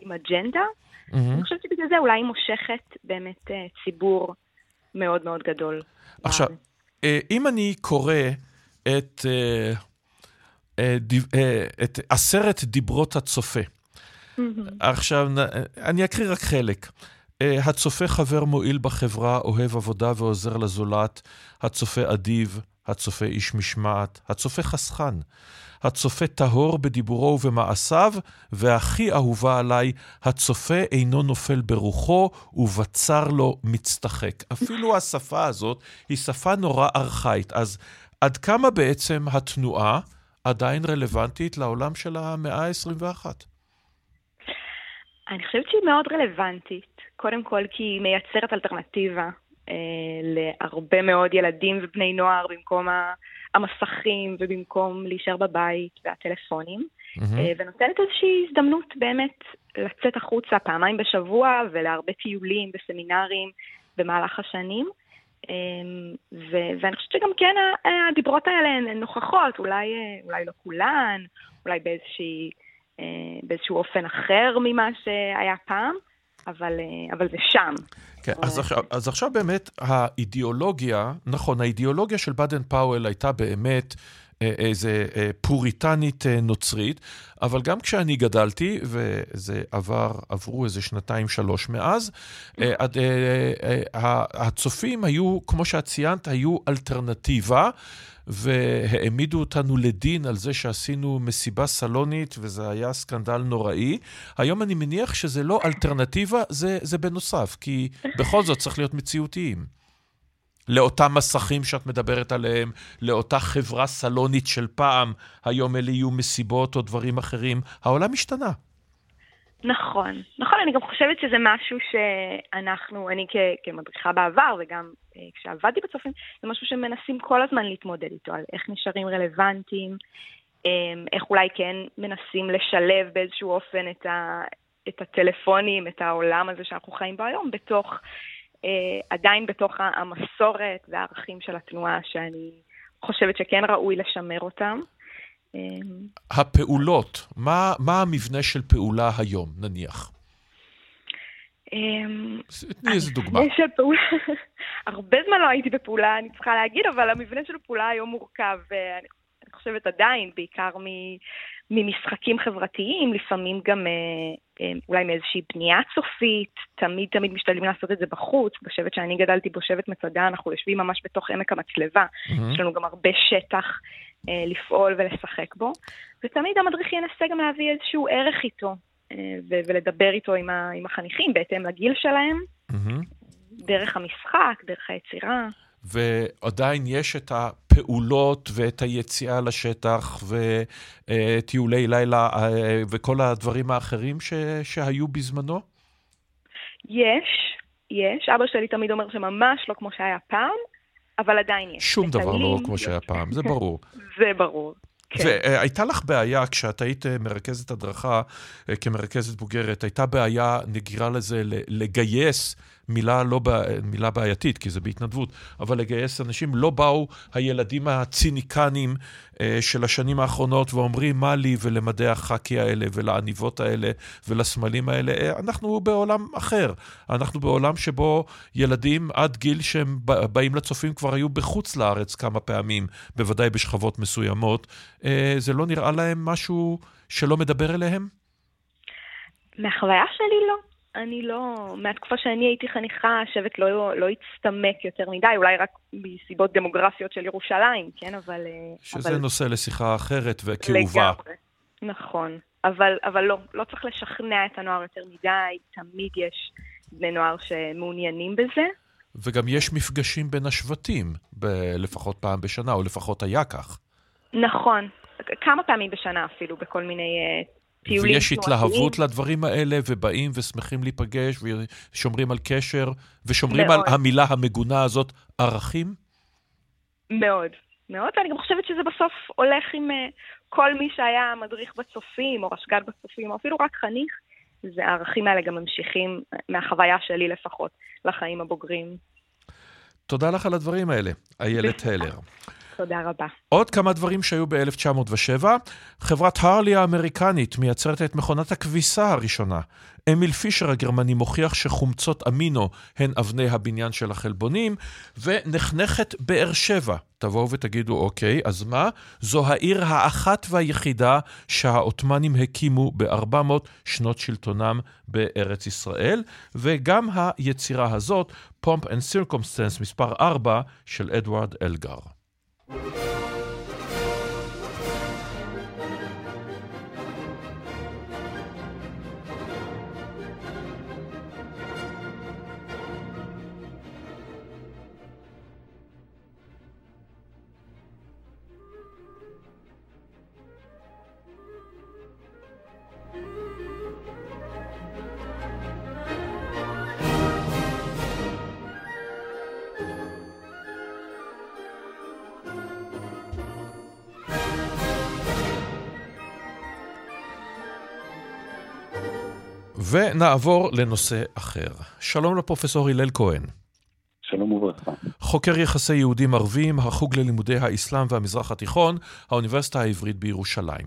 K: עם אג'נדה. אני חושבת שבגלל זה אולי היא מושכת באמת ציבור מאוד מאוד גדול.
A: עכשיו, אה, אם אני קורא את, אה, אה, את עשרת דיברות הצופה, עכשיו, אני אקריא רק חלק. הצופה חבר מועיל בחברה, אוהב עבודה ועוזר לזולת, הצופה אדיב, הצופה איש משמעת, הצופה חסכן. הצופה טהור בדיבורו ובמעשיו, והכי אהובה עליי, הצופה אינו נופל ברוחו, ובצר לו מצטחק. אפילו השפה הזאת היא שפה נורא ארכאית. אז עד כמה בעצם התנועה עדיין רלוונטית לעולם של המאה ה-21?
K: אני חושבת שהיא מאוד רלוונטית. קודם כל כי היא מייצרת אלטרנטיבה אה, להרבה מאוד ילדים ובני נוער במקום. המסכים ובמקום להישאר בבית והטלפונים, mm-hmm. ונותנת איזושהי הזדמנות באמת לצאת החוצה פעמיים בשבוע ולהרבה טיולים וסמינרים במהלך השנים. ו- ואני חושבת שגם כן הדיברות האלה הן נוכחות, אולי, אולי לא כולן, אולי באיזושהי, באיזשהו אופן אחר ממה שהיה פעם, אבל, אבל זה שם.
A: כן, אז עכשיו, אז עכשיו באמת האידיאולוגיה, נכון, האידיאולוגיה של באדן פאוול הייתה באמת אה, איזה אה, פוריטנית אה, נוצרית, אבל גם כשאני גדלתי, וזה עבר, עברו איזה שנתיים-שלוש מאז, הצופים היו, כמו שאת ציינת, היו אלטרנטיבה. והעמידו אותנו לדין על זה שעשינו מסיבה סלונית, וזה היה סקנדל נוראי. היום אני מניח שזה לא אלטרנטיבה, זה, זה בנוסף, כי בכל זאת צריך להיות מציאותיים. לאותם מסכים שאת מדברת עליהם, לאותה חברה סלונית של פעם, היום אלה יהיו מסיבות או דברים אחרים. העולם השתנה.
K: נכון, נכון, אני גם חושבת שזה משהו שאנחנו, אני כ- כמדריכה בעבר וגם אה, כשעבדתי בצופים, זה משהו שמנסים כל הזמן להתמודד איתו, על איך נשארים רלוונטיים, אה, איך אולי כן מנסים לשלב באיזשהו אופן את, ה- את הטלפונים, את העולם הזה שאנחנו חיים בו היום, בתוך, אה, עדיין בתוך המסורת והערכים של התנועה, שאני חושבת שכן ראוי לשמר אותם.
A: הפעולות, מה, מה המבנה של פעולה היום, נניח? תני איזה דוגמה.
K: של פעולה, הרבה זמן לא הייתי בפעולה, אני צריכה להגיד, אבל המבנה של פעולה היום מורכב, אני חושבת עדיין, בעיקר ממשחקים חברתיים, לפעמים גם אה, אה, אולי מאיזושהי בנייה צופית, תמיד תמיד משתדלים לעשות את זה בחוץ. בשבט שאני גדלתי בו, שבט מצדה, אנחנו יושבים ממש בתוך עמק המצלבה, mm-hmm. יש לנו גם הרבה שטח אה, לפעול ולשחק בו, ותמיד המדריך ינסה גם להביא איזשהו ערך איתו, ולדבר איתו עם, החניכים בהתאם לגיל שלהם, mm-hmm. דרך המשחק, דרך היצירה.
A: ועדיין יש את הפעולות ואת היציאה לשטח וטיולי לילה אה, וכל הדברים האחרים ש, שהיו בזמנו?
K: יש, יש. אבא שלי תמיד אומר שממש לא כמו שהיה פעם, אבל עדיין יש.
A: שום דבר לא כמו שהיה פעם, זה ברור.
K: זה ברור.
A: כן. והייתה לך בעיה, כשאת היית אה, מרכזת הדרכה אה, כמרכזת בוגרת, הייתה בעיה, נגירה לזה, לגייס מילה, לא, מילה בעייתית, כי זה בהתנדבות, אבל לגייס אנשים, לא באו הילדים הציניקנים אה, של השנים האחרונות ואומרים מה לי ולמדי החאקי האלה ולעניבות האלה ולסמלים האלה. אה, אנחנו בעולם אחר. אנחנו בעולם שבו ילדים עד גיל שהם באים לצופים כבר היו בחוץ לארץ כמה פעמים, בוודאי בשכבות מסוימות. אה, זה לא נראה להם משהו שלא מדבר אליהם?
K: מהחוויה שלי לא. אני לא, מהתקופה שאני הייתי חניכה, השבט לא, לא הצטמק יותר מדי, אולי רק מסיבות דמוגרפיות של ירושלים, כן, אבל... אה,
A: שזה אבל... נושא לשיחה אחרת וכאובה. לגמרי,
K: נכון. אבל, אבל לא, לא צריך לשכנע את הנוער יותר מדי, תמיד יש בני נוער שמעוניינים בזה.
A: וגם יש מפגשים בין השבטים, ב- לפחות פעם בשנה, או לפחות היה כך.
K: נכון, כמה פעמים בשנה אפילו, בכל מיני uh, טיולים
A: ויש התלהבות לדברים האלה, ובאים ושמחים להיפגש, ושומרים על קשר, ושומרים מאוד. על המילה המגונה הזאת, ערכים?
K: מאוד, מאוד, ואני גם חושבת שזה בסוף הולך עם uh, כל מי שהיה מדריך בצופים, או רשג"ד בצופים, או אפילו רק חניך, זה הערכים האלה גם ממשיכים, מהחוויה שלי לפחות, לחיים הבוגרים.
A: תודה לך על הדברים האלה, איילת הלר.
K: תודה רבה.
A: עוד כמה דברים שהיו ב-1907. חברת הרלי האמריקנית מייצרת את מכונת הכביסה הראשונה. אמיל פישר הגרמני מוכיח שחומצות אמינו הן אבני הבניין של החלבונים, ונחנכת באר שבע. תבואו ותגידו, אוקיי, אז מה? זו העיר האחת והיחידה שהעות'מאנים הקימו ב-400 שנות שלטונם בארץ ישראל, וגם היצירה הזאת, Pomp and Circumstance מספר 4 של אדוארד אלגר. you ונעבור לנושא אחר. שלום לפרופסור הלל כהן.
L: שלום וברכה.
A: חוקר יחסי יהודים ערבים, החוג ללימודי האסלאם והמזרח התיכון, האוניברסיטה העברית בירושלים.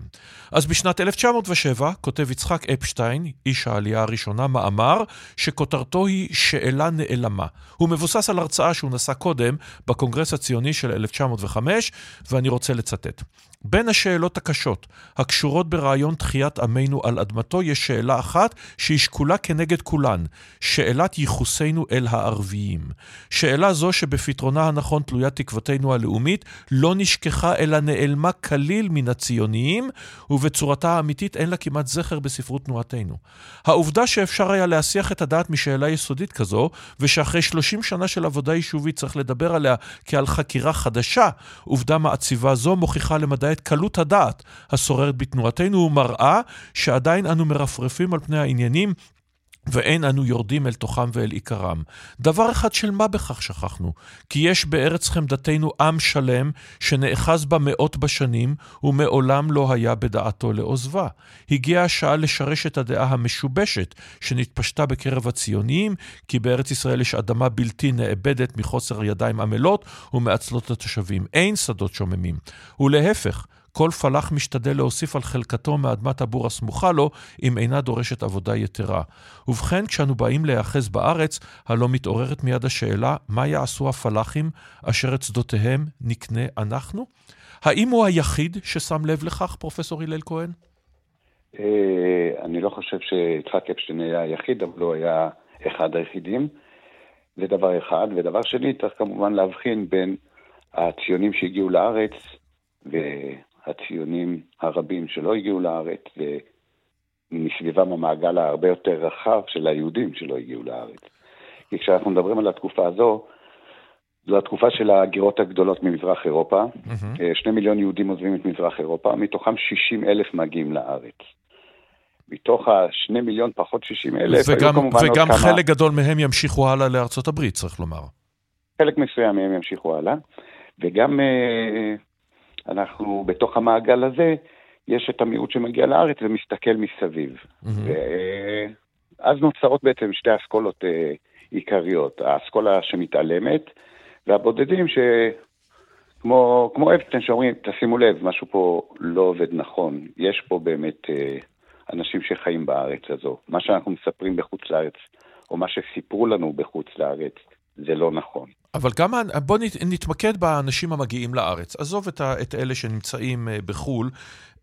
A: אז בשנת 1907 כותב יצחק אפשטיין, איש העלייה הראשונה, מאמר שכותרתו היא שאלה נעלמה. הוא מבוסס על הרצאה שהוא נשא קודם בקונגרס הציוני של 1905, ואני רוצה לצטט. בין השאלות הקשות הקשורות ברעיון תחיית עמנו על אדמתו יש שאלה אחת שהיא שקולה כנגד כולן, שאלת ייחוסנו אל הערביים. שאלה זו שבפתרונה הנכון תלויה תקוותנו הלאומית, לא נשכחה אלא נעלמה כליל מן הציוניים, ובצורתה האמיתית אין לה כמעט זכר בספרות תנועתנו. העובדה שאפשר היה להסיח את הדעת משאלה יסודית כזו, ושאחרי 30 שנה של עבודה יישובית צריך לדבר עליה כעל חקירה חדשה, עובדה מעציבה זו מוכיחה למדי את קלות הדעת השוררת בתנועתנו ומראה שעדיין אנו מרפרפים על פני העניינים ואין אנו יורדים אל תוכם ואל עיקרם. דבר אחד של מה בכך שכחנו, כי יש בארץ חמדתנו עם שלם שנאחז בה מאות בשנים, ומעולם לא היה בדעתו לעוזבה. הגיעה השעה לשרש את הדעה המשובשת שנתפשטה בקרב הציוניים, כי בארץ ישראל יש אדמה בלתי נאבדת מחוסר ידיים עמלות ומעצלות התושבים. אין שדות שוממים. ולהפך, כל פלח משתדל להוסיף על חלקתו מאדמת הבור הסמוכה לו, אם אינה דורשת עבודה יתרה. ובכן, כשאנו באים להיאחז בארץ, הלא מתעוררת מיד השאלה, מה יעשו הפלחים אשר את שדותיהם נקנה אנחנו? האם הוא היחיד ששם לב לכך, פרופסור הלל כהן?
L: אה, אני לא חושב שיצחק אפשטיין היה היחיד, אבל הוא היה אחד היחידים. זה דבר אחד. ודבר שני, צריך כמובן להבחין בין הציונים שהגיעו לארץ, הציונים הרבים שלא הגיעו לארץ, ומסביבם המעגל ההרבה יותר רחב של היהודים שלא הגיעו לארץ. כי כשאנחנו מדברים על התקופה הזו, זו התקופה של הגירות הגדולות ממזרח אירופה. Mm-hmm. שני מיליון יהודים עוזבים את מזרח אירופה, מתוכם 60 אלף מגיעים לארץ. מתוך השני מיליון פחות 60 אלף,
A: וגם, וגם חלק כמה... גדול מהם ימשיכו הלאה לארצות הברית, צריך לומר.
L: חלק מסוים מהם ימשיכו הלאה, וגם אה, אנחנו, בתוך המעגל הזה, יש את המיעוט שמגיע לארץ ומסתכל מסביב. Mm-hmm. ואז נוצרות בעצם שתי אסכולות אה, עיקריות, האסכולה שמתעלמת, והבודדים ש... כמו, כמו אפשטיין שאומרים, תשימו לב, משהו פה לא עובד נכון. יש פה באמת אה, אנשים שחיים בארץ הזו. מה שאנחנו מספרים בחוץ לארץ, או מה שסיפרו לנו בחוץ לארץ, זה לא נכון.
A: אבל גם, בוא נתמקד באנשים המגיעים לארץ. עזוב את, ה, את אלה שנמצאים אה, בחו"ל.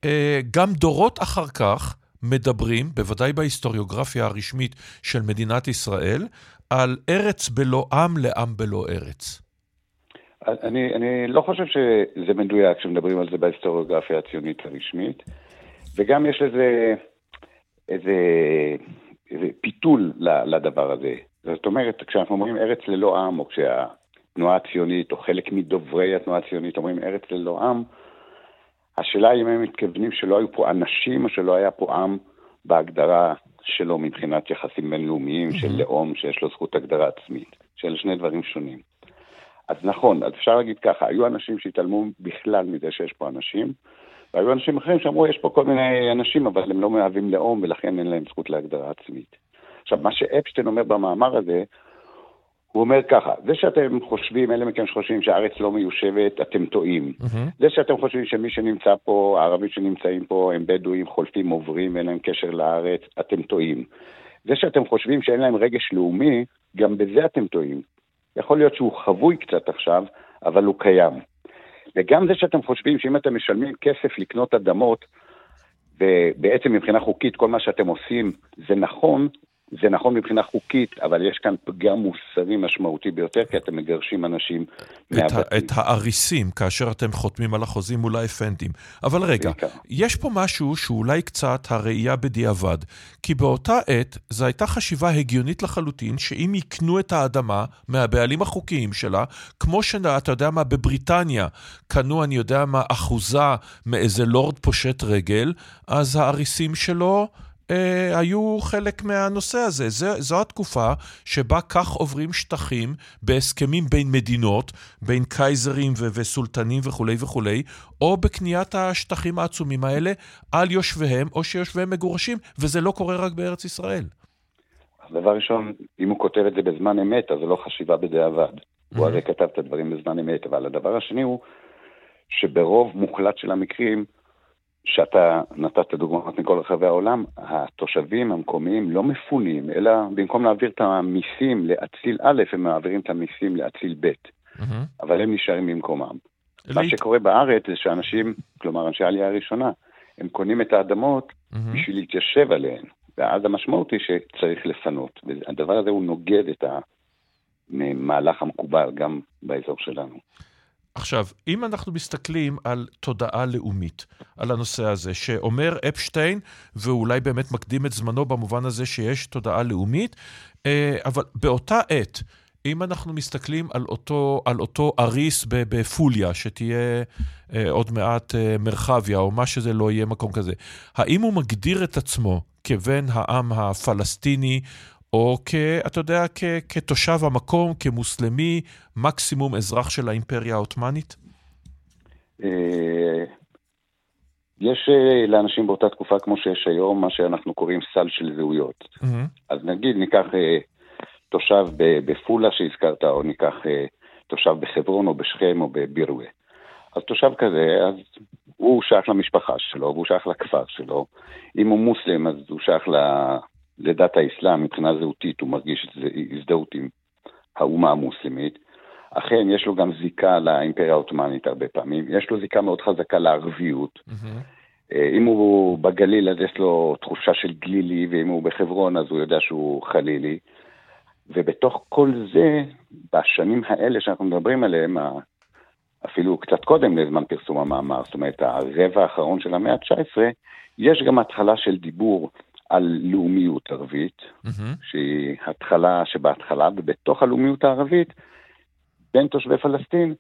A: אה, גם דורות אחר כך מדברים, בוודאי בהיסטוריוגרפיה הרשמית של מדינת ישראל, על ארץ בלא עם לעם בלא ארץ.
L: אני, אני לא חושב שזה מדויק כשמדברים על זה בהיסטוריוגרפיה הציונית הרשמית, וגם יש לזה איזה, איזה פיתול לדבר הזה. זאת אומרת, כשאנחנו אומרים ארץ ללא עם, או כשהתנועה הציונית, או חלק מדוברי התנועה הציונית אומרים ארץ ללא עם, השאלה היא אם הם מתכוונים שלא היו פה אנשים, או שלא היה פה עם בהגדרה שלו מבחינת יחסים בינלאומיים של לאום שיש לו זכות הגדרה עצמית, שאלה שני דברים שונים. אז נכון, אז אפשר להגיד ככה, היו אנשים שהתעלמו בכלל מזה שיש פה אנשים, והיו אנשים אחרים שאמרו, יש פה כל מיני אנשים, אבל הם לא מהווים לאום, ולכן אין להם זכות להגדרה עצמית. עכשיו, מה שאפשטיין אומר במאמר הזה, הוא אומר ככה, זה שאתם חושבים, אלה מכם שחושבים שהארץ לא מיושבת, אתם טועים. Mm-hmm. זה שאתם חושבים שמי שנמצא פה, הערבים שנמצאים פה, הם בדואים, חולפים, עוברים, אין להם קשר לארץ, אתם טועים. זה שאתם חושבים שאין להם רגש לאומי, גם בזה אתם טועים. יכול להיות שהוא חבוי קצת עכשיו, אבל הוא קיים. וגם זה שאתם חושבים שאם אתם משלמים כסף לקנות אדמות, ובעצם מבחינה חוקית כל מה שאתם עושים זה נכון, זה נכון מבחינה חוקית, אבל יש כאן פגם מוסרי משמעותי ביותר, כי אתם מגרשים אנשים מהבתים.
A: את האריסים, כאשר אתם חותמים על החוזים מול האפנדים. אבל רגע, יש פה משהו שאולי קצת הראייה בדיעבד, כי באותה עת זו הייתה חשיבה הגיונית לחלוטין, שאם יקנו את האדמה מהבעלים החוקיים שלה, כמו שאתה יודע מה, בבריטניה קנו, אני יודע מה, אחוזה מאיזה לורד פושט רגל, אז האריסים שלו... אה, היו חלק מהנושא הזה. זה, זו התקופה שבה כך עוברים שטחים בהסכמים בין מדינות, בין קייזרים ו- וסולטנים וכולי וכולי, או בקניית השטחים העצומים האלה על יושביהם, או שיושביהם מגורשים, וזה לא קורה רק בארץ ישראל.
L: דבר ראשון, אם הוא כותב את זה בזמן אמת, אז זה לא חשיבה בדיעבד. הוא הרי כתב את הדברים בזמן אמת, אבל הדבר השני הוא שברוב מוחלט של המקרים, שאתה נתת דוגמאות מכל רחבי העולם, התושבים המקומיים לא מפונים, אלא במקום להעביר את המיסים לאציל א', הם מעבירים את המיסים לאציל ב', mm-hmm. אבל הם נשארים במקומם. מה שקורה בארץ זה שאנשים, כלומר אנשי העלייה הראשונה, הם קונים את האדמות mm-hmm. בשביל להתיישב עליהן, ואז המשמעות היא שצריך לפנות. והדבר הזה הוא נוגד את המהלך המקובל גם באזור שלנו.
A: עכשיו, אם אנחנו מסתכלים על תודעה לאומית, על הנושא הזה, שאומר אפשטיין, ואולי באמת מקדים את זמנו במובן הזה שיש תודעה לאומית, אה, אבל באותה עת, אם אנחנו מסתכלים על אותו, על אותו אריס בפוליה, שתהיה אה, עוד מעט אה, מרחביה, או מה שזה לא יהיה מקום כזה, האם הוא מגדיר את עצמו כבן העם הפלסטיני, או כ... אתה יודע, כ, כתושב המקום, כמוסלמי, מקסימום אזרח של האימפריה העות'מאנית?
L: אה, יש אה, לאנשים באותה תקופה, כמו שיש היום, מה שאנחנו קוראים סל של זהויות. אז נגיד, ניקח אה, תושב בפולה שהזכרת, או ניקח תושב בחברון, או בשכם, או בבירווה. אז תושב כזה, אז הוא שייך למשפחה שלו, והוא שייך לכפר שלו. אם הוא מוסלם, אז הוא שייך לדת האסלאם, מבחינה זהותית, הוא מרגיש הזדהות עם האומה המוסלמית. אכן, יש לו גם זיקה לאימפריה העות'מאנית הרבה פעמים. יש לו זיקה מאוד חזקה לערביות. Mm-hmm. אם הוא בגליל, אז יש לו תחושה של גלילי, ואם הוא בחברון, אז הוא יודע שהוא חלילי. ובתוך כל זה, בשנים האלה שאנחנו מדברים עליהם, אפילו קצת קודם לזמן פרסום המאמר, זאת אומרת, הרבע האחרון של המאה ה-19, יש גם התחלה של דיבור על לאומיות ערבית, mm-hmm. שהיא התחלה שבהתחלה, ובתוך הלאומיות הערבית, בין תושבי פלסטין,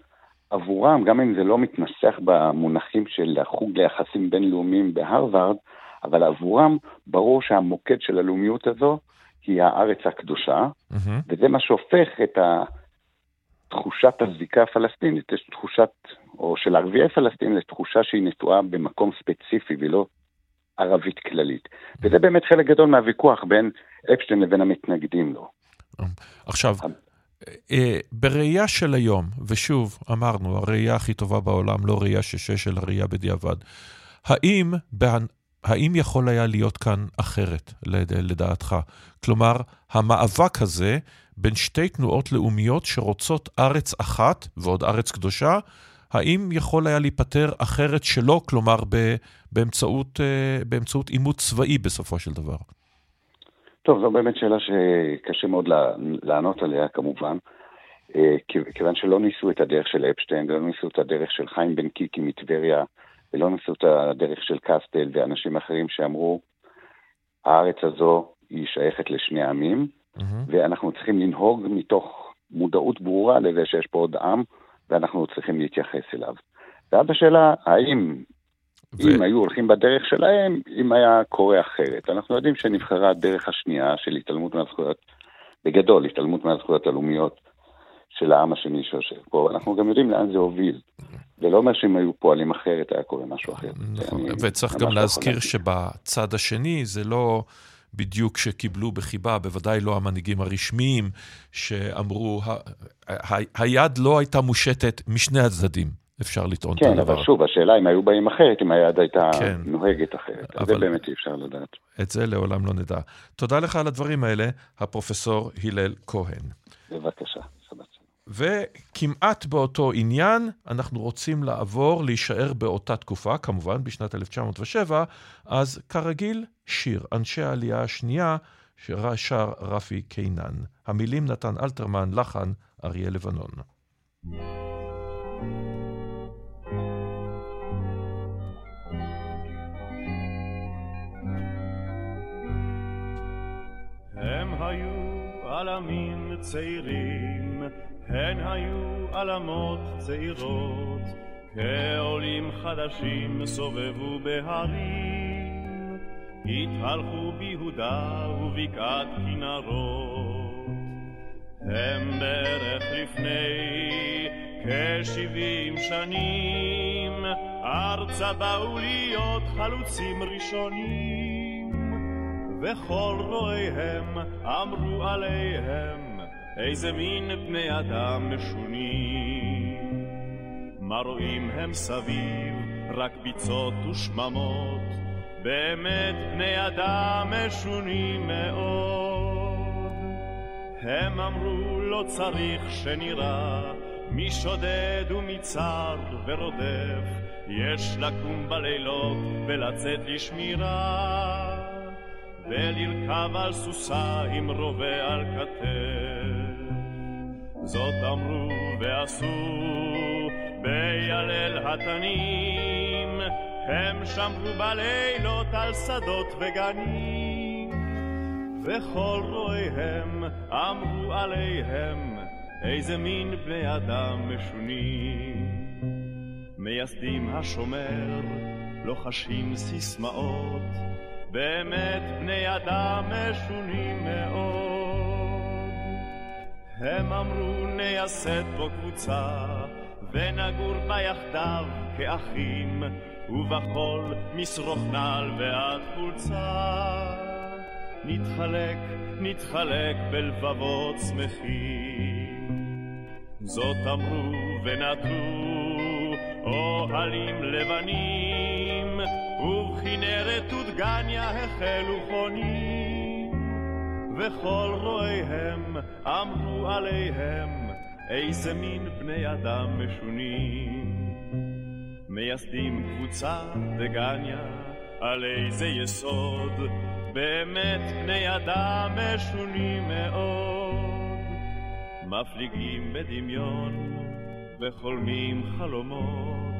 L: עבורם, גם אם זה לא מתנסח במונחים של החוג ליחסים בינלאומיים בהרווארד, אבל עבורם ברור שהמוקד של הלאומיות הזו היא הארץ הקדושה, mm-hmm. וזה מה שהופך את תחושת הזיקה הפלסטינית, יש תחושת, או של ערביי פלסטין, לתחושה שהיא נטועה במקום ספציפי ולא ערבית כללית. וזה באמת חלק גדול מהוויכוח בין אפשטיין לבין המתנגדים לו.
A: עכשיו, אה, בראייה של היום, ושוב, אמרנו, הראייה הכי טובה בעולם, לא ראייה שש, אלא ראייה בדיעבד, האם, האם יכול היה להיות כאן אחרת, לדעתך? כלומר, המאבק הזה בין שתי תנועות לאומיות שרוצות ארץ אחת, ועוד ארץ קדושה, האם יכול היה להיפטר אחרת שלא, כלומר באמצעות, אה, באמצעות עימות צבאי בסופו של דבר?
L: טוב, זו באמת שאלה שקשה מאוד לענות עליה כמובן, אה, כיוון שלא ניסו את הדרך של אפשטיין, ולא ניסו את הדרך של חיים בן קיקי מטבריה, ולא ניסו את הדרך של קסטל ואנשים אחרים שאמרו, הארץ הזו היא שייכת לשני עמים, mm-hmm. ואנחנו צריכים לנהוג מתוך מודעות ברורה לזה שיש פה עוד עם, ואנחנו צריכים להתייחס אליו. ואז השאלה, האם, ו... אם היו הולכים בדרך שלהם, אם היה קורה אחרת. אנחנו יודעים שנבחרה הדרך השנייה של התעלמות מהזכויות, בגדול, התעלמות מהזכויות הלאומיות של העם השני שיושב פה. אנחנו גם יודעים לאן זה הוביל. זה לא אומר שאם היו פועלים אחרת, היה קורה משהו אחר.
A: נכון, וצריך גם לא להזכיר שבצד השני זה לא... בדיוק שקיבלו בחיבה, בוודאי לא המנהיגים הרשמיים, שאמרו, ה- ה- היד לא הייתה מושטת משני הצדדים, אפשר לטעון
L: כן, את הדבר. כן, אבל שוב, השאלה אם היו באים אחרת, אם היד הייתה כן. נוהגת אחרת. אבל... זה באמת אי אפשר לדעת.
A: את זה לעולם לא נדע. תודה לך על הדברים האלה, הפרופסור הלל כהן.
L: בבקשה.
A: וכמעט באותו עניין, אנחנו רוצים לעבור, להישאר באותה תקופה, כמובן, בשנת 1907, אז כרגיל, שיר, אנשי העלייה השנייה, ששר רפי קינן. המילים נתן אלתרמן, לחן אריה לבנון. הם היו עלמים צעירים הן היו עלמות צעירות, כעולים חדשים סובבו בהרים, התהלכו ביהודה ובקעת כנרות. הם בערך לפני כשבעים שנים, ארצה באו להיות חלוצים ראשונים, וכל רואיהם אמרו עליהם
M: איזה מין בני אדם משונים. מה רואים הם סביב, רק ביצות ושממות, באמת בני אדם משונים מאוד. הם אמרו לא צריך שנראה מי שודד ומי צר ורודף, יש לקום בלילות ולצאת לשמירה, ולרכב על סוסה עם רובה על כתף. זאת אמרו ועשו בילל התנים, הם שמרו בלילות על שדות וגנים, וכל רואיהם אמרו עליהם איזה מין בני אדם משונים. מייסדים השומר, לוחשים סיסמאות, באמת בני אדם משונים מאוד. הם אמרו נייסד פה קבוצה, ונגור בה יחדיו כאחים, ובחול משרוך נעל ועד חולצה. נתחלק, נתחלק בלבבות שמחים. זאת אמרו ונטו אוהלים לבנים, ובכנרת ודגניה החלו חונים, וכל רואיהם אמרו עליהם איזה מין בני אדם משונים. מייסדים קבוצה דגניה על איזה יסוד, באמת בני אדם משונים מאוד. מפליגים בדמיון וחולמים חלומות,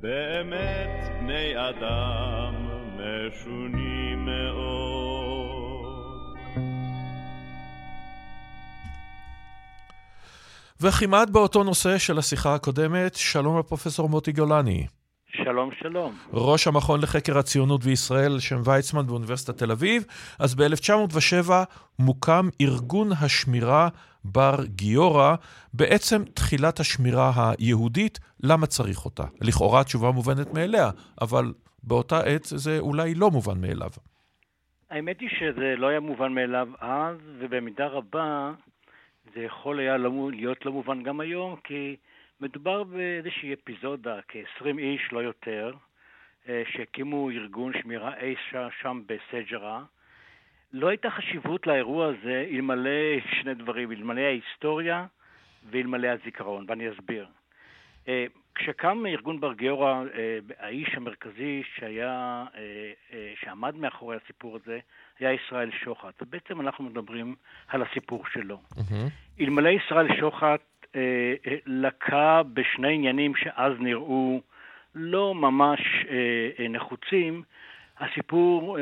M: באמת בני אדם משונים מאוד.
A: וכמעט באותו נושא של השיחה הקודמת, שלום לפרופסור מוטי גולני.
N: שלום, שלום.
A: ראש המכון לחקר הציונות וישראל, שם ויצמן באוניברסיטת תל אביב. אז ב-1907 מוקם ארגון השמירה בר גיורא, בעצם תחילת השמירה היהודית, למה צריך אותה? לכאורה תשובה מובנת מאליה, אבל באותה עת זה אולי לא מובן מאליו.
N: האמת היא שזה לא היה מובן מאליו אז, ובמידה רבה זה יכול היה לא להיות לא מובן גם היום, כי מדובר באיזושהי אפיזודה, כ-20 איש, לא יותר, אה, שהקימו ארגון שמירה אי שם בסג'רה. לא הייתה חשיבות לאירוע הזה אלמלא שני דברים, אלמלא ההיסטוריה ואלמלא הזיכרון, ואני אסביר. אה, כשקם ארגון בר גיורא, אה, האיש המרכזי שהיה, שעמד מאחורי הסיפור הזה, היה ישראל שוחט. ובעצם אנחנו מדברים על הסיפור שלו. Mm-hmm. אלמלא ישראל שוחט אה, אה, לקה בשני עניינים שאז נראו לא ממש אה, נחוצים, הסיפור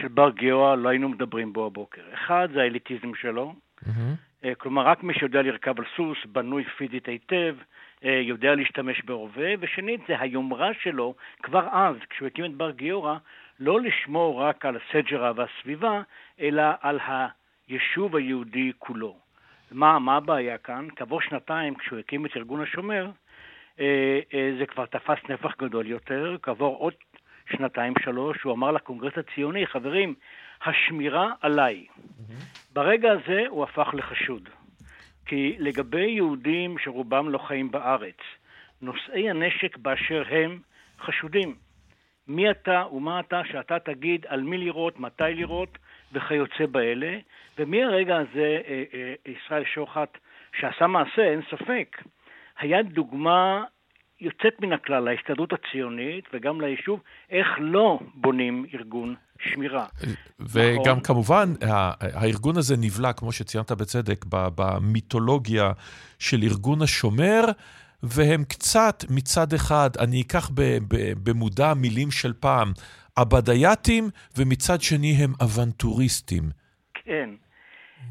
N: של בר גיורא, לא היינו מדברים בו הבוקר. אחד, זה האליטיזם שלו. Mm-hmm. כלומר, רק מי שיודע לרכב על סוס, בנוי פיזית היטב, יודע להשתמש בהווה, ושנית, זה היומרה שלו, כבר אז, כשהוא הקים את בר גיורא, לא לשמור רק על סג'רה והסביבה, אלא על היישוב היהודי כולו. מה, מה הבעיה כאן? כעבור שנתיים, כשהוא הקים את ארגון השומר, אה, אה, זה כבר תפס נפח גדול יותר. כעבור עוד שנתיים, שלוש, הוא אמר לקונגרס הציוני, חברים, השמירה עליי. Mm-hmm. ברגע הזה הוא הפך לחשוד. כי לגבי יהודים שרובם לא חיים בארץ, נושאי הנשק באשר הם חשודים. מי אתה ומה אתה שאתה תגיד על מי לראות, מתי לראות וכיוצא באלה, ומהרגע הזה אה, אה, ישראל שוחט, שעשה מעשה, אין ספק, היה דוגמה יוצאת מן הכלל להסתדרות הציונית וגם ליישוב, איך לא בונים ארגון שמירה.
A: וגם נכון? כמובן, הארגון הזה נבלע, כמו שציינת בצדק, במיתולוגיה של ארגון השומר. והם קצת מצד אחד, אני אקח במודע מילים של פעם, עבדייתים, ומצד שני הם אוונטוריסטים.
N: כן.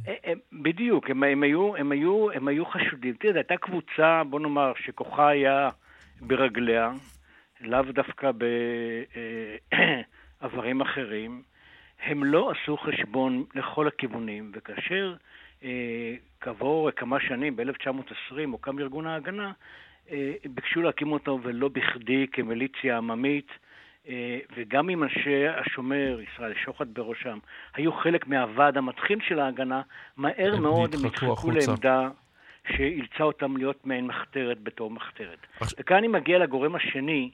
N: אה, אה, בדיוק, הם, הם, היו, הם, היו, הם היו חשודים. תראה, הייתה קבוצה, בוא נאמר, שכוחה היה ברגליה, לאו דווקא בעברים אחרים. הם לא עשו חשבון לכל הכיוונים, וכאשר אה, כעבור כמה שנים, ב-1920, הוקם ארגון ההגנה, אה, ביקשו להקים אותו, ולא בכדי, כמיליציה עממית, אה, וגם אם אנשי השומר, ישראל שוחט בראשם, היו חלק מהוועד המתחיל של ההגנה, מהר הם מאוד הם נדחקו לעמדה שאילצה אותם להיות מעין מחתרת בתור מחתרת. וכאן אני מגיע לגורם השני,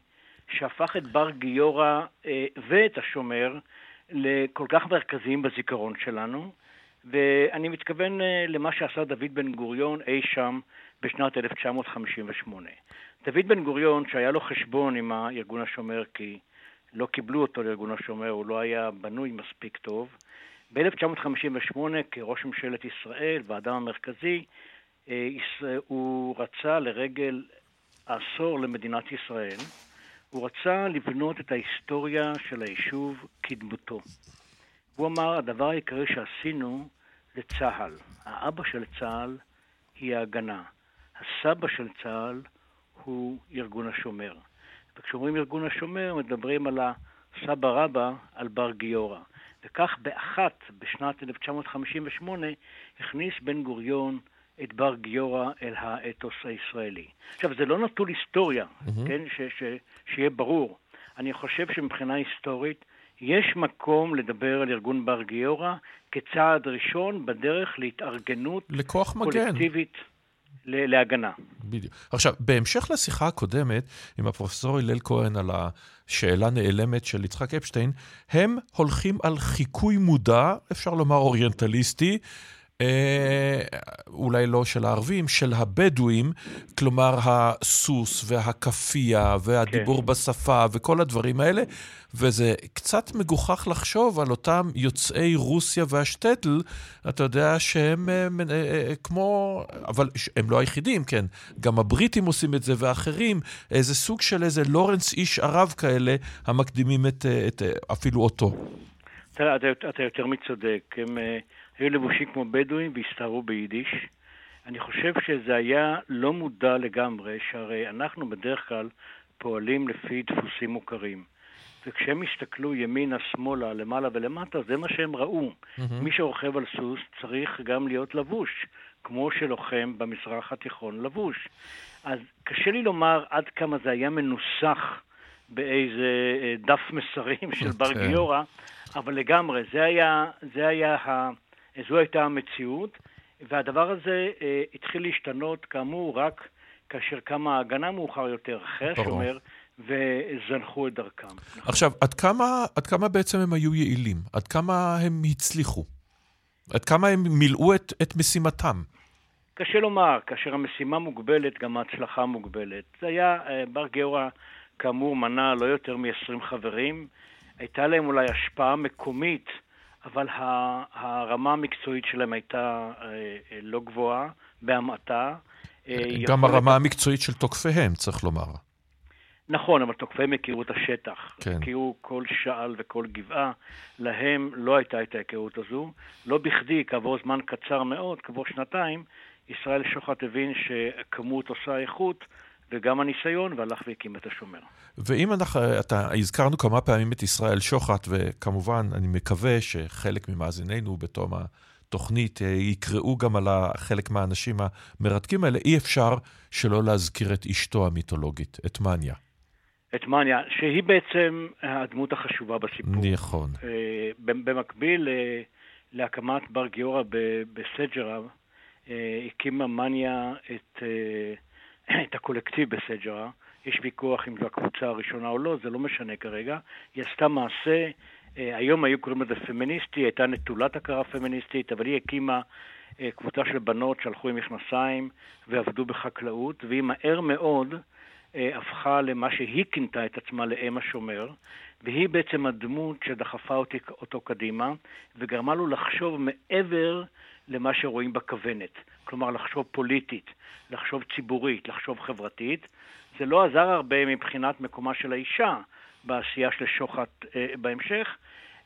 N: שהפך את בר גיורא אה, ואת השומר לכל כך מרכזיים בזיכרון שלנו, ואני מתכוון אה, למה שעשה דוד בן גוריון אי שם בשנת 1958. דוד בן גוריון, שהיה לו חשבון עם הארגון השומר, כי לא קיבלו אותו לארגון השומר, הוא לא היה בנוי מספיק טוב, ב-1958, כראש ממשלת ישראל והאדם המרכזי, אה, הוא רצה לרגל העשור למדינת ישראל, הוא רצה לבנות את ההיסטוריה של היישוב כדמותו. הוא אמר, הדבר העיקרי שעשינו זה צה"ל. האבא של צה"ל היא ההגנה. הסבא של צה"ל הוא ארגון השומר. וכשאומרים ארגון השומר, מדברים על הסבא רבא, על בר גיורא. וכך באחת, בשנת 1958, הכניס בן גוריון את בר גיורא אל האתוס הישראלי. עכשיו, זה לא נטול היסטוריה, mm-hmm. כן? ש, ש, שיהיה ברור. אני חושב שמבחינה היסטורית יש מקום לדבר על ארגון בר גיורא כצעד ראשון בדרך להתארגנות
A: לכוח
N: קולקטיבית.
A: מגן.
N: להגנה.
A: בדיוק. עכשיו, בהמשך לשיחה הקודמת עם הפרופסור הלל כהן על השאלה נעלמת של יצחק אפשטיין, הם הולכים על חיקוי מודע, אפשר לומר אוריינטליסטי, אולי לא של הערבים, של הבדואים, כלומר הסוס והכאפיה והדיבור כן. בשפה וכל הדברים האלה, וזה קצת מגוחך לחשוב על אותם יוצאי רוסיה והשטטל, אתה יודע שהם אה, אה, אה, כמו, אבל הם לא היחידים, כן, גם הבריטים עושים את זה ואחרים, איזה סוג של איזה לורנס איש ערב כאלה, המקדימים את, את אפילו אותו.
N: אתה, אתה, אתה יותר מצודק, הם... היו לבושים כמו בדואים והסתערו ביידיש. אני חושב שזה היה לא מודע לגמרי, שהרי אנחנו בדרך כלל פועלים לפי דפוסים מוכרים. וכשהם הסתכלו ימינה, שמאלה, למעלה ולמטה, זה מה שהם ראו. Mm-hmm. מי שרוכב על סוס צריך גם להיות לבוש, כמו שלוחם במזרח התיכון לבוש. אז קשה לי לומר עד כמה זה היה מנוסח באיזה אה, דף מסרים של בר כן. גיורא, אבל לגמרי, זה היה, זה היה ה... זו הייתה המציאות, והדבר הזה אה, התחיל להשתנות, כאמור, רק כאשר קמה ההגנה מאוחר יותר, אחרי השומר, וזנחו את דרכם. נכון.
A: עכשיו, עד כמה, עד כמה בעצם הם היו יעילים? עד כמה הם הצליחו? עד כמה הם מילאו את, את משימתם?
N: קשה לומר, כאשר המשימה מוגבלת, גם ההצלחה מוגבלת. זה היה, אה, בר גיורא, כאמור, מנה לא יותר מ-20 חברים. הייתה להם אולי השפעה מקומית אבל הרמה המקצועית שלהם הייתה אה, אה, לא גבוהה, בהמעטה.
A: אה, גם הרמה המקצועית של תוקפיהם, צריך לומר.
N: נכון, אבל תוקפיהם הכירו את השטח. כן. הכירו כל שעל וכל גבעה. להם לא הייתה את ההיכרות הזו. לא בכדי, כעבור זמן קצר מאוד, כעבור שנתיים, ישראל שוחט הבין שכמות עושה איכות, וגם הניסיון, והלך והקים את השומר.
A: ואם אנחנו, אתה, הזכרנו כמה פעמים את ישראל שוחט, וכמובן, אני מקווה שחלק ממאזיננו בתום התוכנית אה, יקראו גם על חלק מהאנשים המרתקים האלה, אי אפשר שלא להזכיר את אשתו המיתולוגית, את מניה.
N: את מניה, שהיא בעצם הדמות החשובה בסיפור.
A: נכון.
N: אה, במקביל אה, להקמת בר גיורא בסג'רה, הקימה מניה את... את הקולקטיב בסג'רה. יש ויכוח אם זו הקבוצה הראשונה או לא, זה לא משנה כרגע. היא עשתה מעשה, אה, היום היו קוראים לזה פמיניסטי, הייתה נטולת הכרה פמיניסטית, אבל היא הקימה אה, קבוצה של בנות שהלכו עם מכנסיים ועבדו בחקלאות, והיא מהר מאוד אה, הפכה למה שהיא כינתה את עצמה לאם השומר, והיא בעצם הדמות שדחפה אותי, אותו קדימה, וגרמה לו לחשוב מעבר למה שרואים בכוונת. כלומר, לחשוב פוליטית, לחשוב ציבורית, לחשוב חברתית. זה לא עזר הרבה מבחינת מקומה של האישה בעשייה של שוחט אה, בהמשך,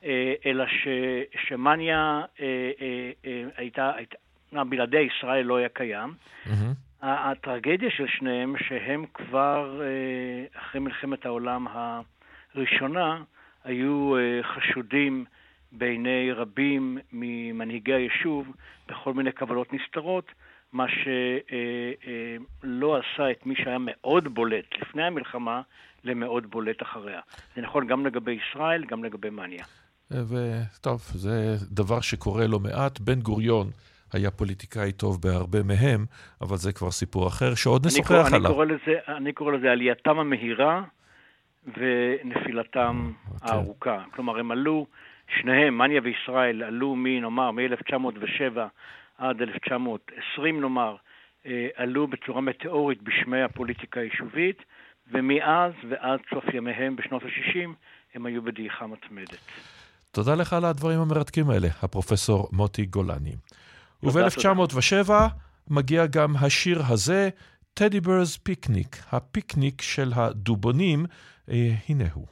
N: אה, אלא ש, שמניה אה, אה, אה, הייתה, הייתה, בלעדי ישראל לא היה קיים. Mm-hmm. הטרגדיה של שניהם, שהם כבר אה, אחרי מלחמת העולם הראשונה, היו אה, חשודים בעיני רבים ממנהיגי היישוב בכל מיני קבלות נסתרות, מה שלא עשה את מי שהיה מאוד בולט לפני המלחמה למאוד בולט אחריה. זה נכון גם לגבי ישראל, גם לגבי מניה.
O: וטוב, זה דבר שקורה לא מעט. בן גוריון היה פוליטיקאי טוב בהרבה מהם, אבל זה כבר סיפור אחר, שעוד נשוחח עליו.
N: אני קורא, לזה, אני קורא לזה עלייתם המהירה ונפילתם okay. אוקיי. הארוכה. כלומר, הם עלו, שניהם, מניה וישראל, עלו מנאמר, מ-1907 עד 1920 נאמר, אה, עלו בצורה מטאורית בשמי הפוליטיקה היישובית, ומאז ועד סוף ימיהם בשנות ה-60 הם היו בדעיכה מתמדת.
O: תודה לך על הדברים המרתקים האלה, הפרופסור מוטי גולני. וב-1907 מגיע גם השיר הזה, טדי ברס פיקניק, הפיקניק של הדובונים, אה, הנה הוא.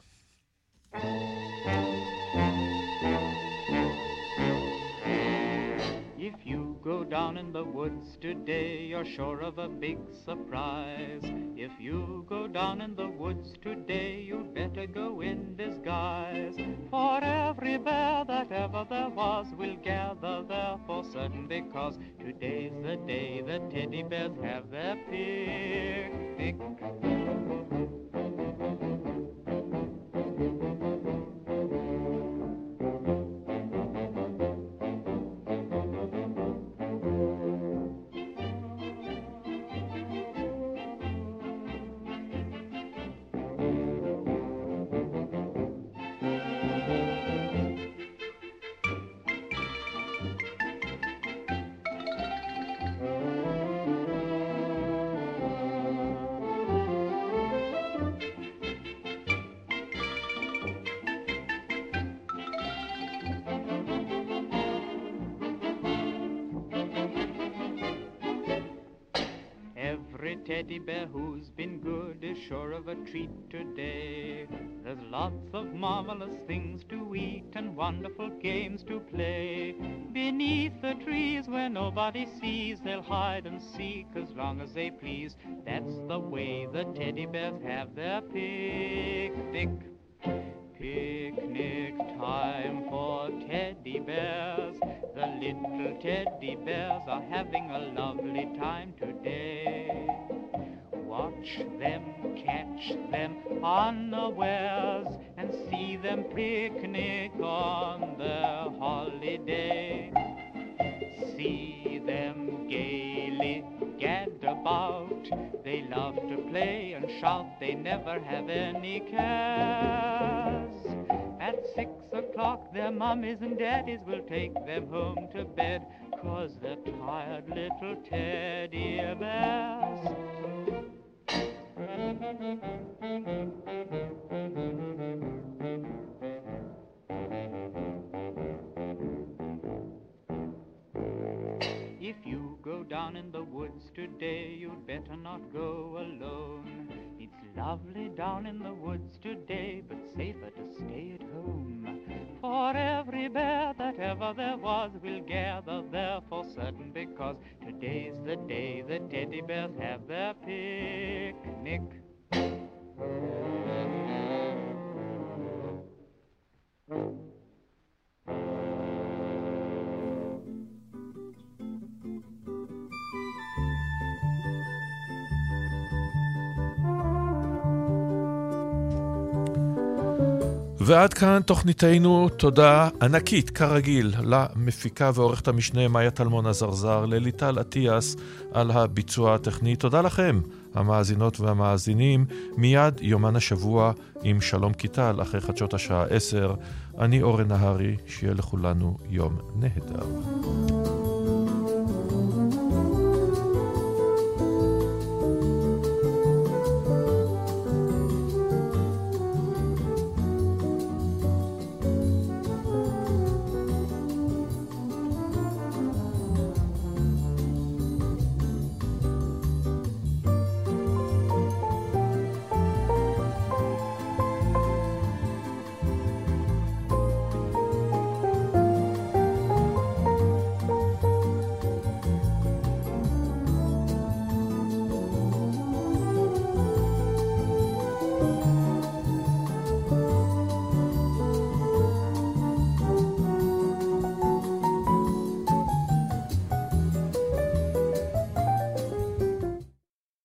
O: Down in the woods today, you're sure of a big surprise. If you go down in the woods today, you'd better go in disguise. For every bear that ever there was will gather there for certain, because today's the day the teddy bears have their picnic. Teddy bear who's been good is sure of a treat today. There's lots of marvelous things to eat and wonderful games to play. Beneath the trees where nobody sees, they'll hide and seek as long as they please. That's the way the teddy bears have their picnic. Picnic time for teddy bears. The little teddy bears are having a lovely time today. Watch them, catch them unawares, and see them picnic on their holiday. See them gaily gad about. They love to play and shout, they never have any cares. At six o'clock, their mummies and daddies will take them home to bed, cause they're tired little teddy bears. If you go down in the woods today, you'd better not go alone. Lovely down in the woods today, but safer to stay at home. For every bear that ever there was will gather there for certain, because today's the day the teddy bears have their picnic. ועד כאן תוכניתנו, תודה ענקית, כרגיל, למפיקה ועורכת המשנה מאיה טלמון עזרזר, לליטל אטיאס על הביצוע הטכני. תודה לכם, המאזינות והמאזינים. מיד יומן השבוע עם שלום קיטל, אחרי חדשות השעה 10. אני אורן נהרי, שיהיה לכולנו יום נהדר.